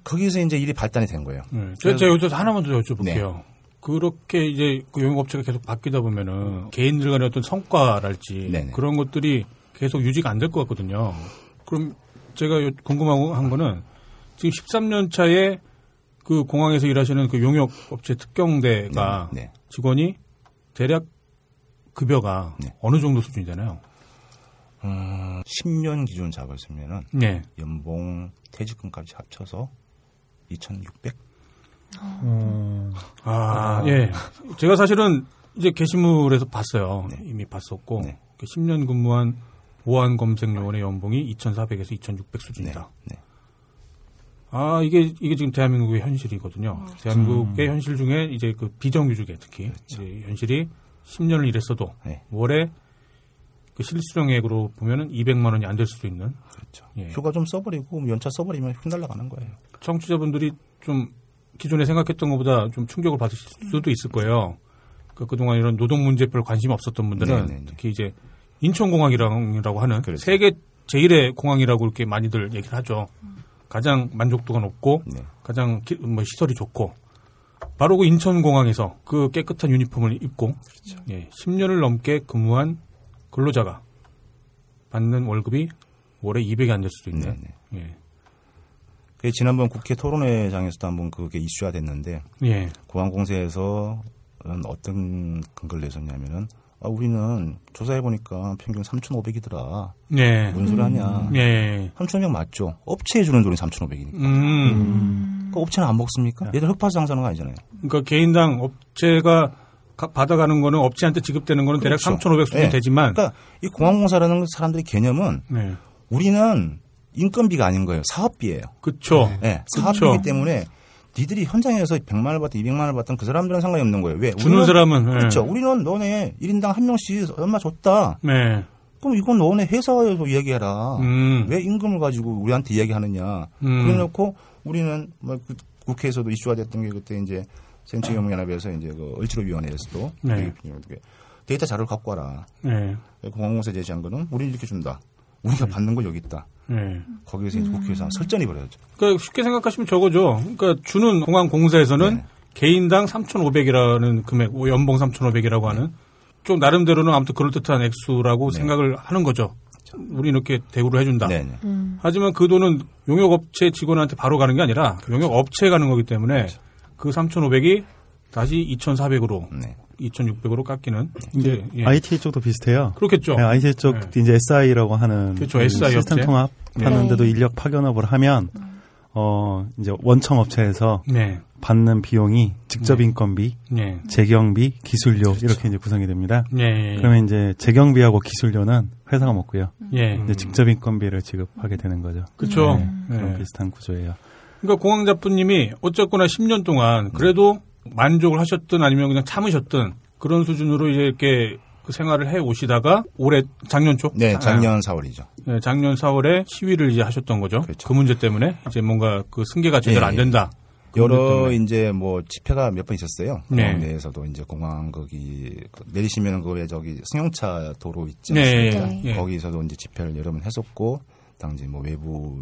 거기서 이제 일이 발단이 된 거예요. 예. 제가, 제가 여기서 하나만 더 여쭤볼게요. 그렇게 이제 그 용역업체가 계속 바뀌다 보면은 개인들 간의 어떤 성과랄지 네네. 그런 것들이 계속 유지가 안 될 것 같거든요. 그럼 제가 요- 궁금한 한 거는 지금 13년 차에 그 공항에서 일하시는 그 용역 업체 특경대가 네, 네. 직원이 대략 급여가 네. 어느 정도 수준이 되나요? 어, 10년 기준 잡았으면은 네. 연봉 퇴직금까지 합쳐서 2,600? 어, 아, 예. 제가 사실은 이제 게시물에서 봤어요. 네. 이미 봤었고 네. 그 10년 근무한 보안 검색 요원의 연봉이 2,400에서 2,600 수준이다. 네. 아, 이게 이게 지금 대한민국의 현실이거든요. 대한민국의 현실 중에 이제 그 비정규직에 특히 이제 현실이 10년을 일했어도 네. 월에 그 실수령액으로 보면은 200만 원이 안 될 수도 있는 그렇죠. 예. 휴가 좀 써버리고 뭐 연차 써버리면 휙 날아가는 거예요. 청취자분들이 좀 기존에 생각했던 것보다 좀 충격을 받으실 수도 있을 거예요. 그 그동안 이런 노동 문제에 별 관심 없었던 분들은 네네네. 특히 이제 인천공항이라고 하는 그렇죠. 세계 제일의 공항이라고 이렇게 많이들 얘기를 하죠. 가장 만족도가 높고 네. 가장 기- 뭐 시설이 좋고 바로 그 인천공항에서 그 깨끗한 유니폼을 입고 그렇죠. 예, 10년을 넘게 근무한 근로자가 받는 월급이 월에 200이 안 될 수도 있는 네네. 예. 그 지난번 국회 토론회장에서도 한번 그게 이슈화 됐는데 예. 공항공사에서 어떤 근거를 내셨냐면은 아, 우리는 조사해 보니까 평균 3,500이더라. 예. 무슨 소리 하냐? 예. 3,500 맞죠? 업체에 주는 돈이 3,500이니까. 음. 그 업체는 안 먹습니까? 얘들 흑파수 상사는 거 아니잖아요. 그러니까 개인당 업체가 가- 받아가는 거는 업체한테 지급되는 거는 대략 그렇죠. 3,500 수준 네. 되지만 그러니까 이 공항공사라는 사람들의 개념은 네. 우리는 인건비가 아닌 거예요. 사업비예요. 그렇죠. 네, 그쵸. 사업비이기 때문에 니들이 현장에서 100만 원을 받든 200만 원을 받든 그 사람들은 상관이 없는 거예요. 왜? 주는 우리는- 사람은 예. 그렇죠. 우리는 너네 1인당 한 명씩 얼마 줬다. 네. 그럼 이건 너네 회사에서 이야기해라. 음. 왜 임금을 가지고 우리한테 이야기하느냐. 음. 그래놓고 우리는 뭐그 국회에서도 이슈가 됐던 게 그때 이제 생체경영연합에서 이제 그 얼치로위원회에서도 네. 그 데이터 자료를 갖고 와라. 네. 공항공사 제시한 거는 우리는 이렇게 준다. 우리가 받는 건 여기 있다. 네. 거기에서 이제 국회에서 설전이 벌어졌죠. 그러니까 쉽게 생각하시면 저거죠. 그러니까 주는 공항 공사에서는 네. 개인당 3,500이라는 금액, 뭐 연봉 3,500이라고 하는 좀 나름대로는 아무튼 그럴듯한 액수라고 네. 생각을 하는 거죠. 우리 이렇게 대우를 해준다. 네네. 하지만 그 돈은 용역업체 직원한테 바로 가는 게 아니라 용역업체에 가는 거기 때문에 그 3,500이 다시 2,400으로, 네. 2,600으로 깎이는 이제 예. IT 쪽도 비슷해요. 그렇겠죠. 네, IT 쪽 네. 이제 SI라고 하는 그렇죠, 그 SI 시스템 업체. 통합 하는데도 네. 인력 파견업을 하면 어 이제 원청 업체에서 네, 받는 비용이 직접 인건비, 네, 재경비, 기술료 이렇게 이제 구성이 됩니다. 네, 그러면 이제 재경비하고 기술료는 회사가 먹고요. 예, 이제 직접 인건비를 지급하게 되는 거죠. 그렇죠. 네, 그런 네. 비슷한 구조예요. 그러니까 공항자분님이 어쨌거나 10년 동안 그래도 만족을 하셨든 아니면 그냥 참으셨든 그런 수준으로 이제 이렇게 그 생활을 해 오시다가 올해 작년 초, 네, 작년 4월이죠. 네, 작년 4월에 시위를 이제 하셨던 거죠. 그렇죠. 그 문제 때문에 이제 뭔가 그 승계가 제대로 예, 안 예. 된다. 그 여러. 이제 뭐 집회가 몇 번 있었어요. 네. 내에서도 이제 공항 거기 그 내리시면 그왜 저기 승용차 도로 있지 네, 않습니까? 네. 예. 거기서도 이제 집회를 여러 번 했었고 당시 뭐 외부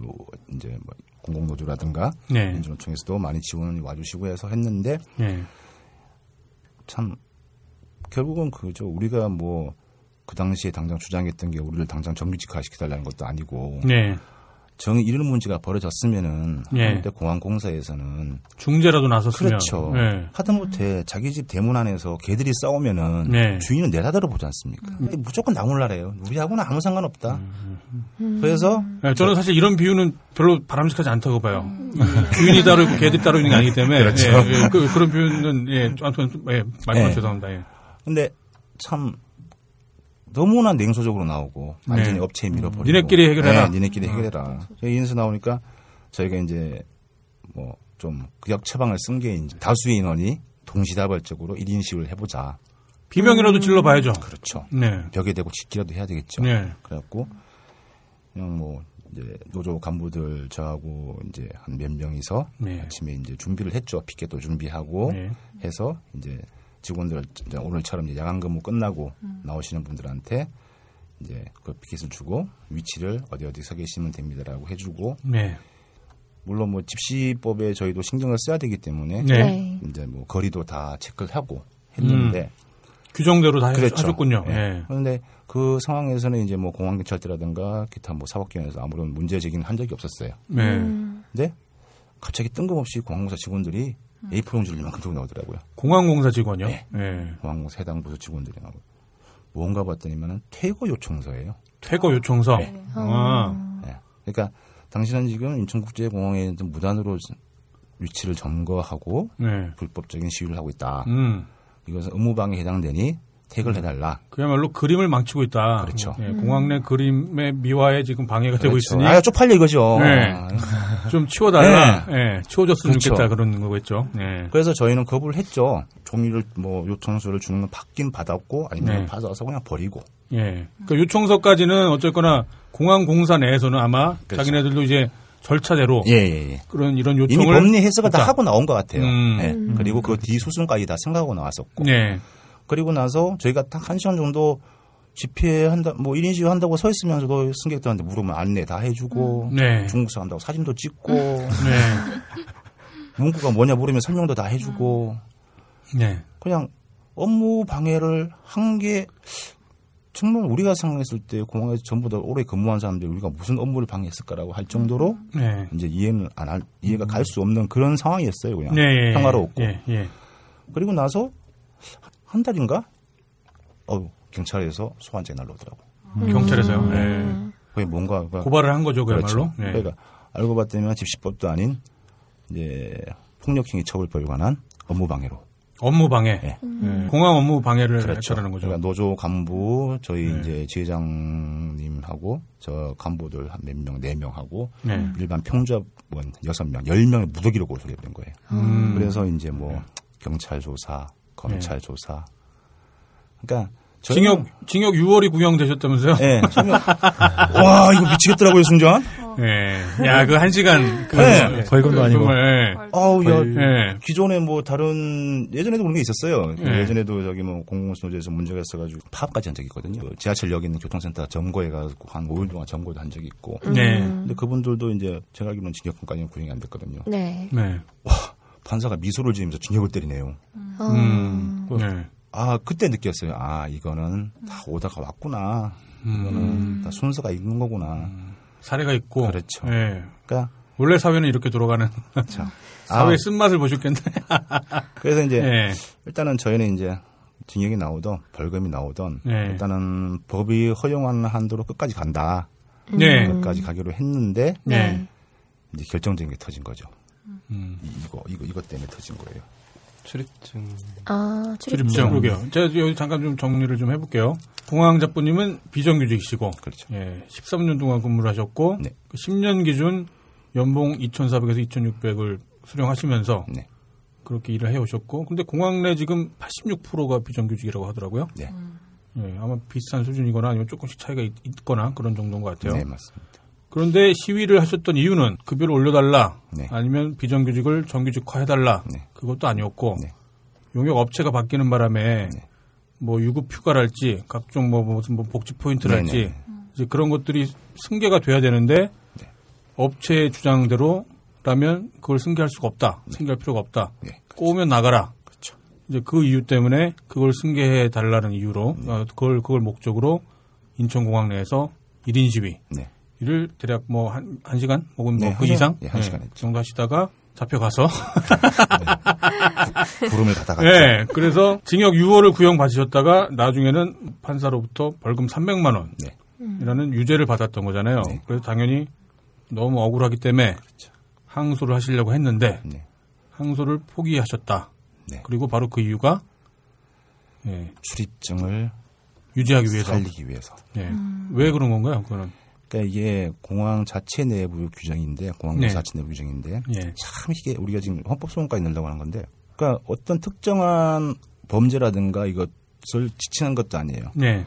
이제 뭐 공공노조라든가 네. 민주노총에서도 많이 지원 와주시고 해서 했는데 예. 참 결국은 그죠. 우리가 뭐 그 당시에 당장 주장했던 게 우리를 당장 정규직화 시켜달라는 것도 아니고 네. 정 이런 문제가 벌어졌으면은 예. 그때 공항공사에서는 중재라도 나섰으면. 그렇죠. 네. 하다못해 자기 집 대문 안에서 개들이 싸우면은 네. 주인은 내다들어 보지 않습니까? 근데 무조건 나몰라래요. 우리하고는 아무 상관없다. 음. 그래서 네, 저는 사실 이런 비유는 별로 바람직하지 않다고 봐요. 주인이 따로 있고 개들이 따로 있는 게 아니기 때문에. 그렇죠. 예, 예, 그, 런 비유는, 예, 아무튼, 예, 말씀 예. 죄송합니다. 예. 근데 참 너무나 냉소적으로 나오고 완전히 네. 업체에 밀어버리고 니네끼리 해결해라. 네, 니네끼리 해결해라. 이인수 나오니까 저희가 이제 뭐 좀 극약 처방을 쓴 게 이제 다수의 인원이 동시다발적으로 1인식을 해보자. 비명이라도 질러봐야죠. 그렇죠. 네. 벽에 대고 짓기라도 해야 되겠죠. 네. 그래갖고 그냥 뭐 이제 노조 간부들 저하고 이제 한 몇 명이서 네. 아침에 이제 준비를 했죠. 피켓도 준비하고 네. 해서 이제 직원들 오늘처럼 이제 야간 근무 끝나고 나오시는 분들한테 이제 그 피켓을 주고 위치를 어디 어디 서 계시면 됩니다라고 해주고 네. 물론 뭐 집시법에 저희도 신경을 써야 되기 때문에 네. 이제 뭐 거리도 다 체크를 하고 했는데 규정대로 다 그렇죠. 하셨군요. 예. 예. 그런데 그 상황에서는 이제 뭐 공항경찰대라든가 기타 뭐 사법기관에서 아무런 문제 제기는 한 적이 없었어요. 네. 근데 갑자기 뜬금없이 공항공사 직원들이 A4 용지를 이만큼 들고 나오더라고요. 공항공사 직원이요? 네. 예. 공항공사 해당 부서 직원들이 나오고 뭔가 봤더니만은 퇴거 요청서예요. 퇴거 요청서. 네. 아. 예. 그러니까 당신은 지금 인천국제공항에 무단으로 위치를 점거하고 네. 불법적인 시위를 하고 있다. 음. 이것은 의무방해에 해당되니 퇴거를 해달라. 그야말로 그림을 망치고 있다. 그렇죠. 예, 공항 내 그림의 미화에 지금 방해가 되고 있으니 아, 쪽팔려 이거죠. 네. 아, 좀 치워달라. 예, 치워줬으면 그렇죠. 좋겠다 그런 거겠죠. 예. 그래서 저희는 거부를 했죠. 종이를 뭐 요청서를 주는 건 받긴 받았고 아니면 네. 받아서 그냥 버리고. 예. 그 요청서까지는 어쨌거나 공항 공사 내에서는 아마 그렇죠. 자기네들도 이제 절차대로 예, 예, 예. 그런 이런 이미 요청을 법리 해석을 다 했다. 하고 나온 것 같아요. 음. 예. 그리고 그 뒤 수순까지 다 생각하고 나왔었고. 네. 그리고 나서 저희가 딱 한 시간 정도 집회한다, 뭐 1인 시위 한다고 서 있으면서도 승객들한테 물으면 안내 다 해주고. 네. 중국사 한다고 사진도 찍고. 네. 문구가 뭐냐 물으면 설명도 다 해주고. 네. 그냥 업무 방해를 한 게 정말 우리가 생각했을 때 공항에서 전부 다 오래 근무한 사람들이 우리가 무슨 업무를 방해했을까라고 할 정도로 네. 이제 이해는 안 할, 이해가 갈 수 없는 그런 상황이었어요. 그냥 네. 예, 평화로웠고. 예. 예. 그리고 나서 한 달인가? 어 경찰에서 소환장이 날라오더라고. 경찰에서요. 음. 네. 그게 뭔가 그- 고발을 한 거죠, 그야말로. 그렇죠. 네. 그러니까 알고 봤더니 집시법도 아닌 이제 폭력행위 처벌법에 관한 업무 방해로. 업무 방해. 네. 예. 공항 업무 방해를 그렇죠. 했다는 거죠. 그러니까 노조 간부 저희 네. 이제 지회장님하고 저 간부들 한 몇 명, 네 명하고 네. 일반 평접원 여섯 명, 열 명의 무더기로 고소를 된 거예요. 음. 그래서 이제 뭐 경찰 조사, 검찰 조사. 그러니까 징역 징역 6월이 구형되셨다면서요? 예, 징역. 와 이거 미치겠더라고요 순간. 예. 야, 그 한 시간 그 네. 벌금도 아니고. 정말, 아우 야 예. 기존에 뭐 다른 예전에도 그런 게 있었어요. 네. 예전에도 저기 뭐 공공노조에서 문제가 있어가지고 파업까지 한 적이 있거든요. 그 지하철역 있는 교통센터 점거해가지고 한 5일 동안 점거도 한 적이 있고. 네. 근데 그분들도 이제 제가 알기로는 징역형까지는 구형이 안 됐거든요. 네. 네. 판사가 미소를 지으면서 징역을 때리네요. 어. 음. 네. 아 그때 느꼈어요. 아 이거는 다 오다가 왔구나. 이거는 음. 다 순서가 있는 거구나. 사례가 있고. 그렇죠. 예. 그러니까 원래 사회는 이렇게 돌아가는 자, 사회의 아, 쓴맛을 보셨겠네. 그래서 이제 예. 일단은 저희는 이제 징역이 나오던 벌금이 나오던 네. 일단은 법이 허용하는 한도로 끝까지 간다. 네. 끝까지 가기로 했는데 네. 이제 결정적인 게 터진 거죠. 음. 이- 이거 이거 이것 때문에 터진 거예요. 출입증 아, 출입증. 출입증. 그러게요. 제가 여기 잠깐 좀 정리를 좀 해볼게요. 공항 잡부님은 비정규직이시고, 그렇죠. 예, 13년 동안 근무를 하셨고, 네. 그 10년 기준 연봉 2,400에서 2,600을 수령하시면서 네. 그렇게 일을 해오셨고, 근데 공항 내 지금 86%가 비정규직이라고 하더라고요. 네. 예, 아마 비슷한 수준이거나 아니면 조금씩 차이가 있, 거나 그런 정도인 것 같아요. 네, 맞습니다. 그런데 시위를 하셨던 이유는 급여를 올려달라, 네. 아니면 비정규직을 정규직화해달라, 네. 그것도 아니었고, 네. 용역 업체가 바뀌는 바람에 네. 뭐 유급 휴가랄지 각종 뭐 무슨 뭐 복지 포인트랄지 네, 네. 이제 그런 것들이 승계가 돼야 되는데 네. 업체의 주장대로라면 그걸 승계할 수가 없다. 승계할 필요가 없다. 네. 꼬우면 나가라. 그렇죠. 이제 그 이유 때문에 그걸 승계해 달라는 이유로 네. 어, 그걸 그걸 목적으로 인천공항 내에서 1인 시위 네. 이를 대략 뭐 한 한 시간 혹은 네, 뭐그한 시간? 이상 예, 한 시간 했죠. 정도 하시다가 잡혀가서 부름을 받아갔죠. 네, 그래서 징역 6월을 구형 받으셨다가 나중에는 판사로부터 벌금 300만 네. 원이라는 유죄를 받았던 거잖아요. 네. 그래서 당연히 너무 억울하기 때문에 항소를 하시려고 했는데 네. 항소를 포기하셨다. 네. 그리고 바로 그 이유가 예, 출입증을 유지하기 위해서. 살리기 위해서. 예. 왜 그런 건가요? 그거는 그러니까 이게 공항 자체 내부 규정인데 공항 네. 자체 내부 규정인데 예. 참 이게 우리가 지금 헌법 소원까지 넣으려고 하는 건데 그러니까 어떤 특정한 범죄라든가 이것을 지칭한 것도 아니에요. 네.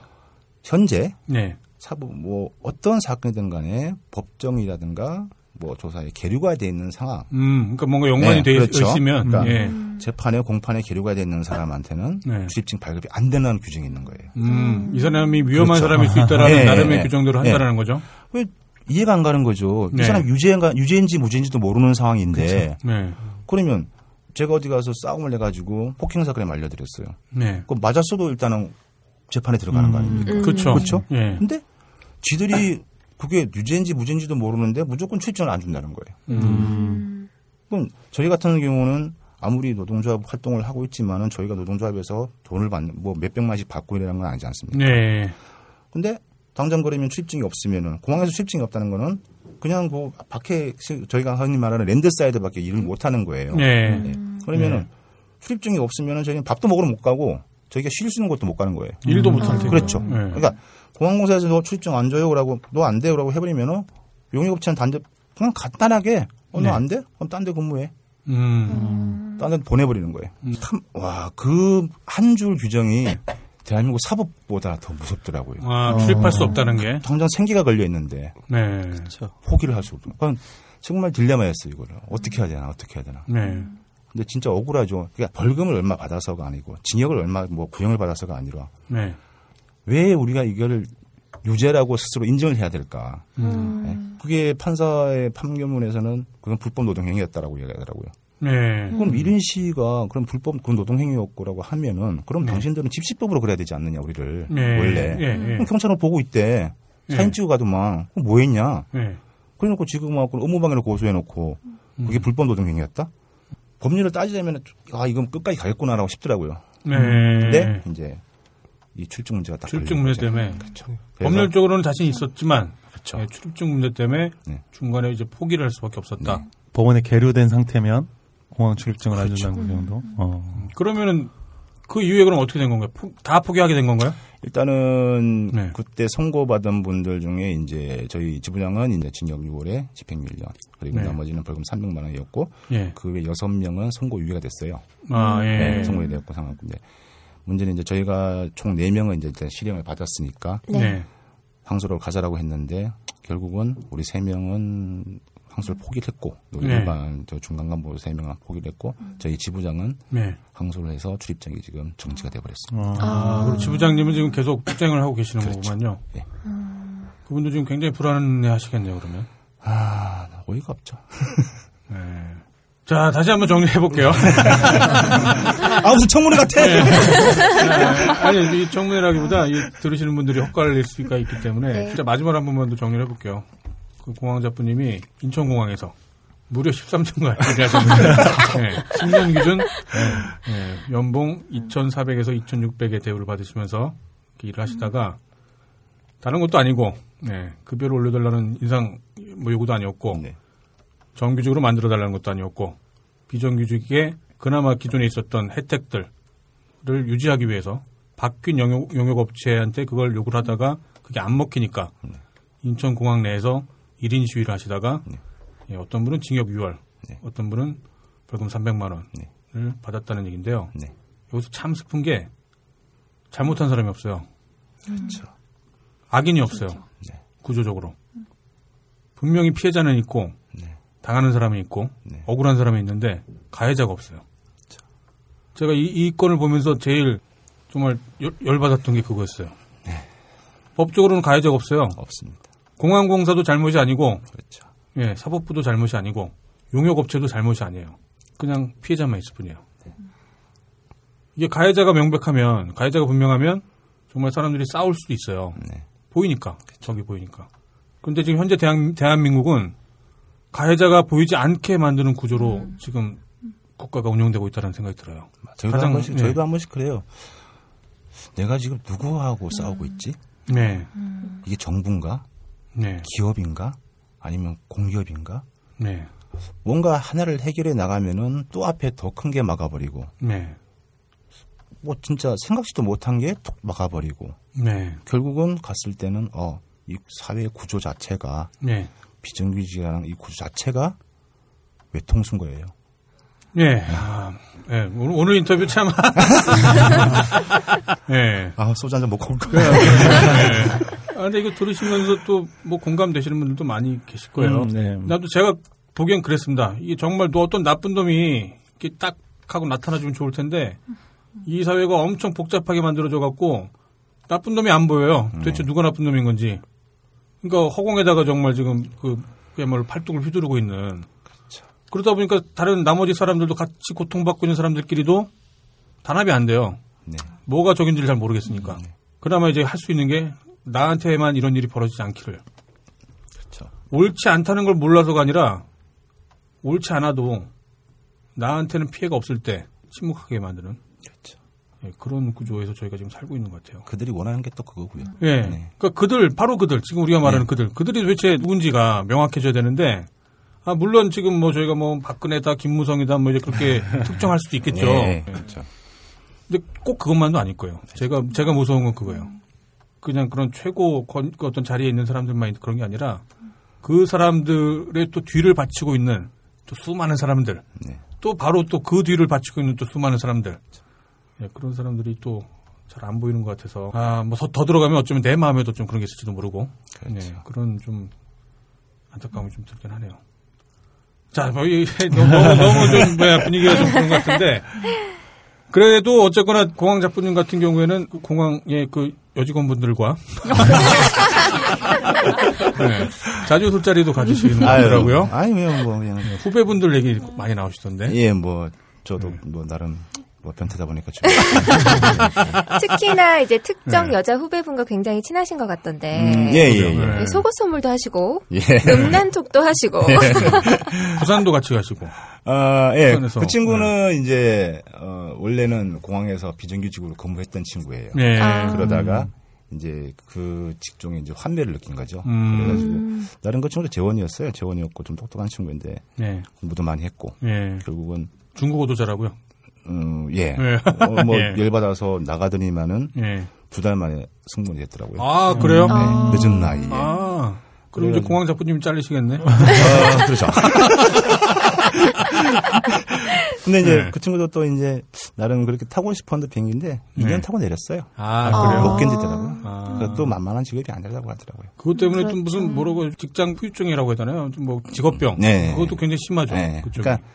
현재 네. 사부 뭐 어떤 사건이든 간에 법정이라든가 뭐 조사에 계류가 돼 있는 상황 음, 그러니까 뭔가 연관이 네, 돼 그렇죠. 있으면 그러니까 예. 재판에 공판에 계류가 돼 있는 사람한테는 네. 출입증 발급이 안 되는 규정이 있는 거예요. 음, 이 사람이 위험한 그렇죠. 사람일 수 있다라는 네, 나름의 네, 규정대로 네. 한다라는 거죠. 왜 이해가 안 가는 거죠. 네. 이 사람 유죄인가 유죄인지 무죄인지도 모르는 상황인데 네. 그러면 제가 어디 가서 싸움을 해가지고 폭행 사건에 말려드렸어요. 네. 그 맞았어도 일단은 재판에 들어가는 거 아닙니까? 음. 그렇죠. 그렇죠? 예. 근데 지들이 그게 유죄인지 무죄인지도 모르는데 무조건 출입증을 안 준다는 거예요. 음. 그럼 저희 같은 경우는 아무리 노동조합 활동을 하고 있지만은 저희가 노동조합에서 돈을 받는 뭐 몇백만씩 받고 일하는 건 아니지 않습니까? 네. 근데 당장 걸리면 출입증이 없으면은 공항에서 출입증이 없다는 거는 그냥 그 밖에 시- 저희가 흔히 말하는 landside밖에 일을 못 하는 거예요. 네. 네. 그러면은 출입증이 없으면은 저희는 밥도 먹으러 못 가고 저희가 쉴 수 있는 곳도 못 가는 거예요. 일도 못 할 테고. 그렇죠. 네. 그러니까 공항공사에서 너 출입증 안 줘요? 라고 너 안 돼요라고 해버리면은 용역업체는 단대 그냥 간단하게 어, 네. 너안 돼? 그럼 딴 데 근무해. 음. 딴데 보내버리는 거예요. 참, 와, 그 한 줄 규정이 대한민국 사법보다 더 무섭더라고요. 아, 출입할 수 없다는 게. 당장 생기가 걸려 있는데 네. 그렇죠. 포기를 할 수 없는. 그건 정말 딜레마였어요, 이거를. 어떻게 해야 되나, 어떻게 해야 되나. 네. 근데 진짜 억울하죠. 그러니까 벌금을 얼마 받아서가 아니고, 징역을 얼마, 뭐, 구형을 받아서가 아니라, 네. 왜 우리가 이거를 유죄라고 스스로 인정을 해야 될까. 음. 네. 그게 판사의 판결문에서는 그건 불법 노동행위였다라고 얘기하더라고요. 네. 그럼 이른 씨가 그럼 불법 그 노동행위였고라고 하면은 그럼 네. 당신들은 집시법으로 그래야 되지 않느냐 우리를 네. 원래. 그럼 경찰은 보고 있대 사진 네. 찍어 가더만 그럼 뭐 했냐 네. 그래놓고 지금 와갖고 업무방해를 고소해놓고 음. 그게 불법 노동행위였다 법률을 따지자면 아 이건 끝까지 가겠구나라고 싶더라고요 네. 근데 이제 이 출증 문제가 딱 걸린 문제. 때문에 그래서- 법률적으로는 자신 있었지만 그렇죠 네, 출입증 문제 때문에 네. 중간에 이제 포기를 할 수밖에 없었다. 법원에 계류된 상태면 공항 출입증을 안 준다는 그 정도. 어. 그러면은 그 이후에 그럼 어떻게 된 건가요? 포- 다 포기하게 된 건가요? 일단은 네. 그때 선고받은 분들 중에 이제 저희 지부장은 이제 징역 6월에 집행 1년 그리고 네. 나머지는 벌금 300만 원이었고 예. 그외 여섯 명은 선고 유예가 됐어요. 아, 예. 네, 선고가 되었고 상황인데 문제는 이제 저희가 총 4명은 이제 일단 실형을 받았으니까 네. 네. 항소를 가자라고 했는데 결국은 우리 3명은 항소를 포기를 했고 우리 네. 일반 저 중간 간부 3명은 포기를 했고 저희 지부장은 네. 항소를 해서 출입증이 지금 정지가 돼버렸습니다. 아, 그리고 지부장님은 지금 계속 투쟁을 하고 계시는 거구만요. 예. 그분도 지금 굉장히 불안해 하시겠네요, 그러면. 아 어이가 없죠. 네. 자, 다시 한번 정리해 볼게요. 아 무슨 청문회 같아. 아니, 이 정리라기보다 이 들으시는 분들이 헛갈릴 수가 있기 때문에 네. 진짜 마지막으로 한 번만 더 정리를 해볼게요. 그 공항자분님이 인천공항에서 무려 13층간 일을 하셨는데 네, 10년 기준 네, 네, 연봉 2,400에서 2,600의 대우를 받으시면서 이렇게 일을 하시다가 다른 것도 아니고 네, 급여를 올려달라는 인상 뭐 요구도 아니었고 네. 정규직으로 만들어 달라는 것도 아니었고 비정규직에 그나마 기존에 있었던 혜택들을 유지하기 위해서 바뀐 용역, 용역업체한테 그걸 요구를 하다가 그게 안 먹히니까 인천공항 내에서 1인 시위를 하시다가 네. 예, 어떤 분은 징역 6월, 네. 어떤 분은 벌금 300만 원을 네. 받았다는 얘기인데요. 네. 여기서 참 슬픈 게 잘못한 사람이 없어요. 그렇죠. 악인이 없어요. 네. 구조적으로. 분명히 피해자는 있고 네. 당하는 사람이 있고 네. 억울한 사람이 있는데 가해자가 없어요. 제가 이, 이 건을 보면서 제일 정말 열, 열받았던 게 그거였어요. 법적으로는 가해자가 없어요. 없습니다. 공항공사도 잘못이 아니고 그렇죠. 예, 사법부도 잘못이 아니고 용역업체도 잘못이 아니에요. 그냥 피해자만 있을 뿐이에요. 이게 가해자가 명백하면 가해자가 분명하면 정말 사람들이 싸울 수도 있어요. 네. 보이니까 저기 보이니까. 근데 지금 현재 대한, 대한민국은 가해자가 보이지 않게 만드는 구조로 지금 국가가 운영되고 있다는 생각이 들어요. 저희도 가장- 한 번씩 예. 저희도 한 번씩 그래요. 내가 지금 누구하고 싸우고 있지? 네, 이게 정부인가? 네, 기업인가? 아니면 공기업인가? 네, 뭔가 하나를 해결해 나가면은 또 앞에 더 큰 게 막아버리고 네, 뭐 진짜 생각지도 못한 게톡 막아버리고 네, 결국은 갔을 때는 어 이 사회 구조 자체가 네, 비정규직이라는 이 구조 자체가 외통수인 거예요. 네. 아, 네. 오늘, 오늘 인터뷰 참. 네. 아 소주 한잔 먹고 올 거야. 아, 근데 이거 들으시면서 또 뭐 공감되시는 분들도 많이 계실 거예요. 음, 네. 나도 제가 보기엔 그랬습니다. 이게 정말 또 어떤 나쁜 놈이 이렇게 딱 하고 나타나주면 좋을 텐데 이 사회가 엄청 복잡하게 만들어져 갖고 나쁜 놈이 안 보여요. 도대체 누가 나쁜 놈인 건지. 그러니까 허공에다가 정말 지금 그 그야말로 팔뚝을 휘두르고 있는. 그러다 보니까 다른 나머지 사람들도 같이 고통받고 있는 사람들끼리도 단합이 안 돼요. 네. 뭐가 적인지를 잘 모르겠으니까. 그나마 이제 할 수 있는 게 나한테만 이런 일이 벌어지지 않기를. 그렇죠. 옳지 않다는 걸 몰라서가 아니라 옳지 않아도 나한테는 피해가 없을 때 침묵하게 만드는 그렇죠. 예, 그런 구조에서 저희가 지금 살고 있는 것 같아요. 그들이 원하는 게 또 그거고요. 예. 네. 그러니까 그들 바로 그들 지금 우리가 말하는 네. 그들 그들이 도대체 누군지가 명확해져야 되는데 아 물론 지금 뭐 저희가 뭐 박근혜다 김무성이다 뭐 이제 그렇게 특정할 수도 있겠죠. 네, 예. 그렇죠. 근데 꼭 그것만도 아닐 거예요. 제가 제가 무서운 건 그거예요. 그냥 그런 최고 건, 그 어떤 자리에 있는 사람들만 그런 게 아니라 그 사람들의 또 뒤를 바치고 있는 또 수많은 사람들 네. 또 바로 또 그 뒤를 바치고 있는 또 수많은 사람들 예, 그런 사람들이 또 잘 안 보이는 것 같아서 아 뭐 더 들어가면 어쩌면 내 마음에도 좀 그런 게 있을지도 모르고 그렇죠. 예, 그런 좀 안타까움이 좀 들긴 하네요. 자, 뭐, 이, 너무, 너무 좀, 뭐야, 분위기가 좀 그런 것 같은데. 그래도 어쨌거나 공항 작부님 같은 경우에는 그 공항의 그 여직원분들과. 네, 자주 술자리도 가지시는 분이더라고요. 아니면 뭐 그냥 후배분들 얘기 많이 나오시던데. 예, 뭐 저도 네. 뭐 나름 뭐 변태다 보니까 좀 특히나 이제 특정 네. 여자 후배분과 굉장히 친하신 것 같던데. 음, 예, 예, 예. 네. 속옷 선물도 하시고 예. 음란톡도 하시고 부산도 같이 가시고. 아, 예. 부산에서. 그 친구는 이제 어, 원래는 공항에서 비정규직으로 근무했던 친구예요. 네. 아. 그러다가 이제 그 직종에 이제 환멸을 느낀 거죠. 음. 그래가지고 다른 그 친구도 재원이었어요. 재원이었고 좀 똑똑한 친구인데 네. 공부도 많이 했고 예. 결국은 중국어도 잘하고요. 음, 예. 네. 어, 뭐 예. 열받아서 나가더니만은 예. 두달 만에 승무원이 됐더라고요. 아, 그래요? 아. 네. 늦은 나이에. 아. 그럼 이제. 공항 작부님이 잘리시겠네. 아, 그렇죠. 근데 이제 네. 그 친구도 또 이제 나름 그렇게 타고 싶었는데 비행기인데 2년 네. 타고 내렸어요. 아, 아. 그래요? 못 견디더라고요. 아. 그러니까 또 만만한 직업이 아니라고 하더라고요. 그것 때문에 그렇죠. 좀 무슨 뭐라고 직장 후유증이라고 하잖아요. 좀뭐 직업병. 네. 그것도 굉장히 심하죠. 네. 그쪽이. 그러니까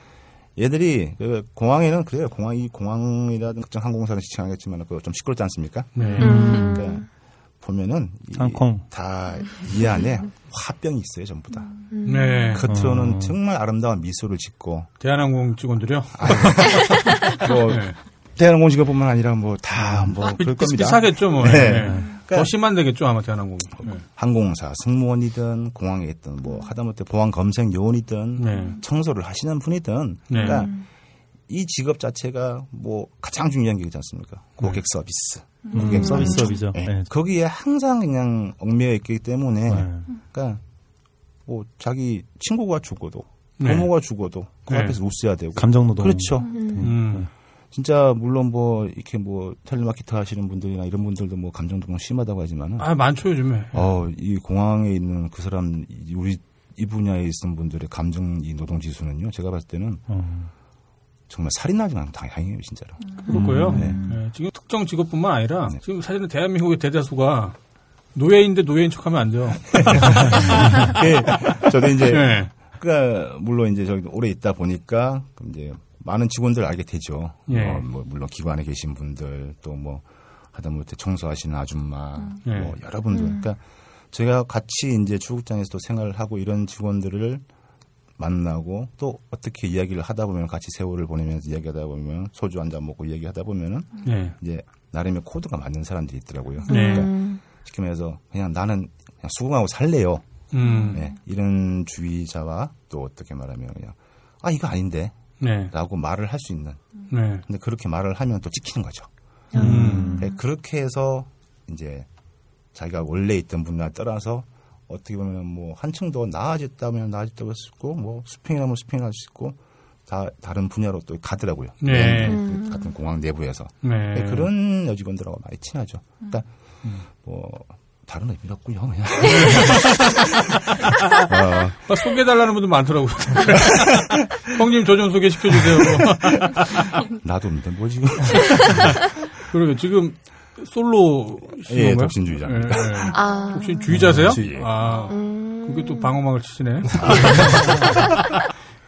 얘들이 그 공항에는 그래요. 공항 이 공항이라든 특정 항공사는 지칭하겠지만 그거 좀 시끄럽지 않습니까? 네. 음. 그러니까 보면은 이- 항공. 다이 안에 화병이 있어요, 전부 다. 네. 겉으로는 어. 정말 아름다운 미소를 짓고 대한항공 직원들이요? 뭐 네. 대한항공 직업뿐만 아니라 뭐 다뭐 아, 그럴 비- 겁니다. 비슷하겠죠, 뭐. 네. 네. 그러니까 더 심한 데겠죠, 아마 대한항공. 네. 항공사 승무원이든 공항에 있든 뭐 하다못해 보안 검색 요원이든 네. 청소를 하시는 분이든 네. 그러니까 이 직업 자체가 뭐 가장 중요한 게 있지 않습니까? 고객 서비스. 고객 음, 서비스 만족. 서비죠. 예. 네. 거기에 항상 그냥 얽매여 있기 때문에 네. 그러니까 뭐 자기 친구가 죽어도 네. 부모가 죽어도 그 네. 앞에서 웃어야 되고 감정 노동. 그렇죠. 음. 진짜 물론 뭐 이렇게 뭐 텔레마케터 하시는 분들이나 이런 분들도 뭐 감정 노동 심하다고 하지만은 아, 많죠, 요즘에. 어, 이 공항에 있는 그 사람, 이- 우리 이 분야에 있는 분들의 감정 이 노동 지수는요, 제가 봤을 때는 어. 정말 살인 나지 않고 다행이에요, 진짜로. 그럴 거예요. 네. 네. 지금 특정 직업뿐만 아니라 네. 지금 사실은 대한민국의 대다수가 노예인데 노예인 척하면 안 돼요. 예, 저도 이제, 네. 그니까, 물론 이제 저기 오래 있다 보니까, 이제 많은 직원들 알게 되죠. 예. 어, 뭐, 물론 기관에 계신 분들, 또 뭐, 하다못해 청소하시는 아줌마, 예. 뭐, 여러분들. 그러니까 제가 같이 이제 출국장에서도 생활을 하고 이런 직원들을 만나고 또 어떻게 이야기를 하다 보면 같이 세월을 보내면서 이야기하다 보면 소주 한 잔 먹고 이야기하다 보면은 네. 이제 나름의 코드가 맞는 사람들이 있더라고요. 네. 음. 쉽게 말해서 그냥 나는 그냥 수긍하고 살래요. 음. 네, 이런 주의자와 또 어떻게 말하면 그냥 아 이거 아닌데 네. 라고 말을 할 수 있는 네. 근데 그렇게 말을 하면 또 찍히는 거죠. 음. 네, 그렇게 해서 이제 자기가 원래 있던 분야 떠나서 어떻게 보면 뭐 한층 더 나아졌다면 나아졌다고 할 수 있고 뭐 스페인하면 스페인 할수 있고 다 다른 분야로 또 가더라고요. 네. 그 같은 공항 내부에서 네. 네, 그런 여직원들하고 많이 친하죠. 그러니까 뭐 다른 의미가 없고요. 그냥. 어, 아, 소개해달라는 분들 많더라고요. 형님 저 좀 소개시켜주세요. 나도 없는데 뭐 지금. 그러게 지금 솔로 예, 독신주의자입니다. 예, 예. 아. 혹시 주의자세요? 주의. 아, 음. 그게 또 방어막을 치시네.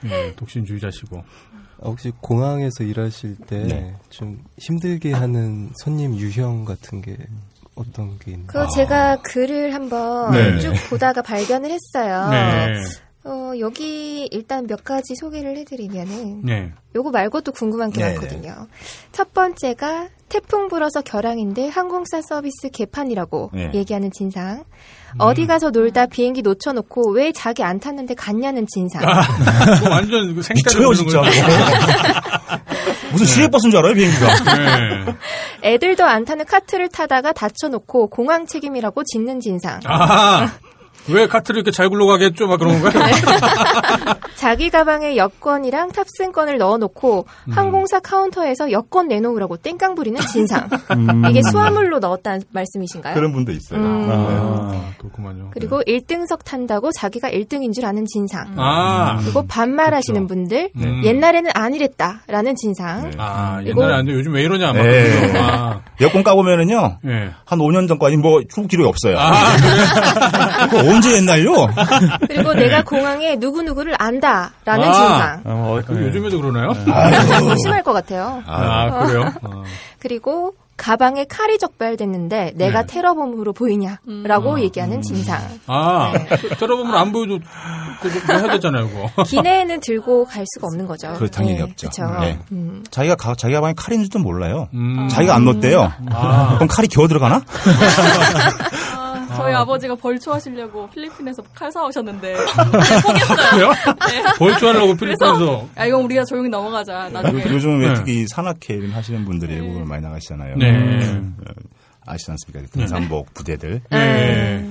예, 독신주의자시고. 아, 혹시 공항에서 일하실 때 네. 좀 힘들게 하는 손님 유형 같은 게 어떤 게 있나요? 그 제가 글을 한번 네. 쭉 보다가 발견을 했어요. 네. 어, 여기 일단 몇 가지 소개를 해드리면은 네. 요거 말고도 궁금한 게 네, 많거든요. 첫 번째가 태풍 불어서 결항인데 항공사 서비스 개판이라고 네. 얘기하는 진상. 어디 가서 놀다 비행기 놓쳐놓고 왜 자기 안 탔는데 갔냐는 진상. 그거 완전 그 보는 진짜. 무슨 시외버스인 줄 알아요 비행기가. 네. 애들도 안 타는 카트를 타다가 다쳐놓고 공항 책임이라고 짖는 진상. 아, 왜 카트를 이렇게 잘 굴러가겠죠? 막 그런 건가요? 자기 가방에 여권이랑 탑승권을 넣어놓고 음. 항공사 카운터에서 여권 내놓으라고 땡깡 부리는 진상. 음. 이게 수화물로 넣었다는 말씀이신가요? 그런 분도 있어요. 음. 아, 그렇구만요. 그리고 1등석 탄다고 자기가 1등인 줄 아는 진상. 아, 그리고 반말하시는 그렇죠. 분들 음. 옛날에는 아니랬다라는 진상. 네. 아, 그리고- 옛날에 안 돼. 요즘 왜 이러냐. 막. 네. 아, 여권 까보면은요 예. 한 5년 전까지 뭐 출국 기록이 없어요. 아, 언제 옛날요? 그리고 내가 공항에 누구 누구를 안다라는 아. 진상. 아, 어, 그 네. 요즘에도 그러나요? 더 심할 것 같아요. 아, 그래요? 아. 그리고 가방에 칼이 적발됐는데 내가 네. 테러범으로 보이냐라고 얘기하는 진상. 아, 네. 들어보면 안 보여도 그거 해야 되잖아요, 그거. 기내에는 들고 갈 수가 없는 거죠. 그거 당연히 네, 없죠. 그쵸. 네. 음. 자기가 가, 자기 가방에 칼인 줄도 몰라요. 음. 자기가 안 넣었대요. 아. 그럼 칼이 기어 들어가나? 아, 저희 아. 버지가 벌초하시려고 필리핀에서 칼 사오셨는데 포기했어요. 그래요? 네. 벌초하려고 필리핀에서. 아 이건 우리가 조용히 넘어가자. 나중에 요, 즘왜 네. 특히 산악회 이런 하시는 분들이 외국을 많이 나가시잖아요. 네. 어, 아시지 않습니까? 등산복 부대들. 네.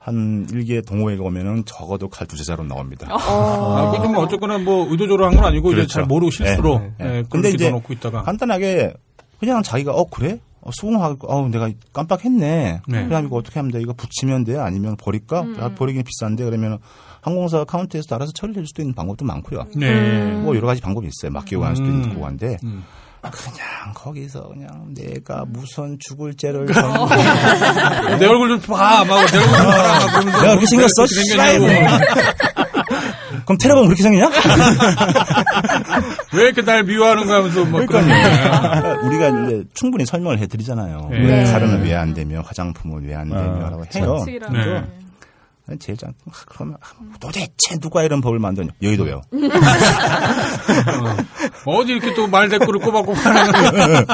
한 일개 동호회가 오면은 적어도 칼 두세 자로 나옵니다. 아, 그것도 뭐 어쨌거나 뭐 의도적으로 한 건 아니고 이제 그렇죠. 잘 모르고 실수로. 네. 예, 네. 근데 이제 이제 놓고 있다가. 간단하게 그냥 자기가 어 그래? 어, 수긍하고 어 내가 깜빡했네. 네. 그럼 이거 어떻게 하면 돼? 이거 붙이면 돼? 아니면 버릴까? 아, 버리긴 비싼데 그러면 항공사 카운터에서 알아서 처리해 줄 수도 있는 방법도 많고요. 네. 뭐 여러 가지 방법이 있어요. 맡기고 갈 수도 음. 있고 한데 음. 그냥 거기서 그냥 내가 무슨 죽을 죄를 어. 졌는데 내 얼굴 좀 봐. 막 내 얼굴 좀 봐라. 내가 그렇게 생겼어? 생겼냐고. 그럼 테러범 그렇게 생기냐? 왜 이렇게 날 미워하는 거야 하면서 막 그러니까요. 우리가 이제 충분히 설명을 해드리잖아요. 네. 왜 네. 가루는 왜 안 되며 화장품은 왜 안 되며라고 해요. 원칙이라는 네. 게. 제일 장 아, 그러면 아, 도대체 누가 이런 법을 만드냐? 여의도요. 어 디 이렇게 또 말 대꾸를 꼬박꼬박 하는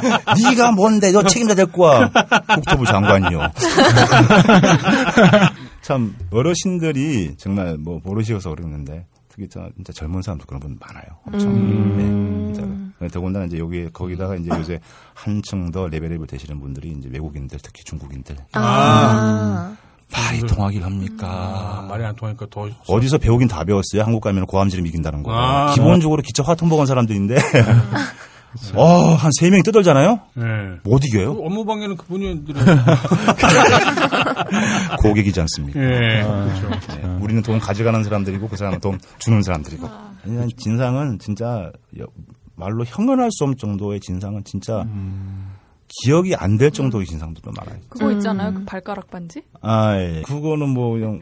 네가 뭔데? 너 책임자 데리고 와. 국토부 장관이요. 참 어르신들이 정말 뭐 모르시어서 그러는데 특히 저 진짜 젊은 사람도 그런 분 많아요. 엄청. 음. 네, 진짜로. 더군다나 이제 여기 거기다가 이제 요새 한층 더 레벨업이 되시는 분들이 이제 외국인들 특히 중국인들 아. 말이 통하길 합니까? 아, 말이 안 통하니까 더. 어디서 배우긴 다 배웠어요. 한국 가면 고함지름 이긴다는 거. 아. 기본적으로 기차 화통 먹은 사람들인데, 어, 한 세 명이 떠들잖아요? 네. 못그 이겨요? 업무방해는 그분이 고객이지 않습니까? 예. 그렇죠. 네. 우리는 돈 가져가는 사람들이고 그 사람은 돈 주는 사람들이고. 아니, 난 진상은 진짜 여- 말로 형언할 수 없는 정도의 진상은 진짜 기억이 안 될 정도의 진상들도 많아요. 그거 있잖아요. 음. 그 발가락 반지. 아, 예. 그거는 뭐 그냥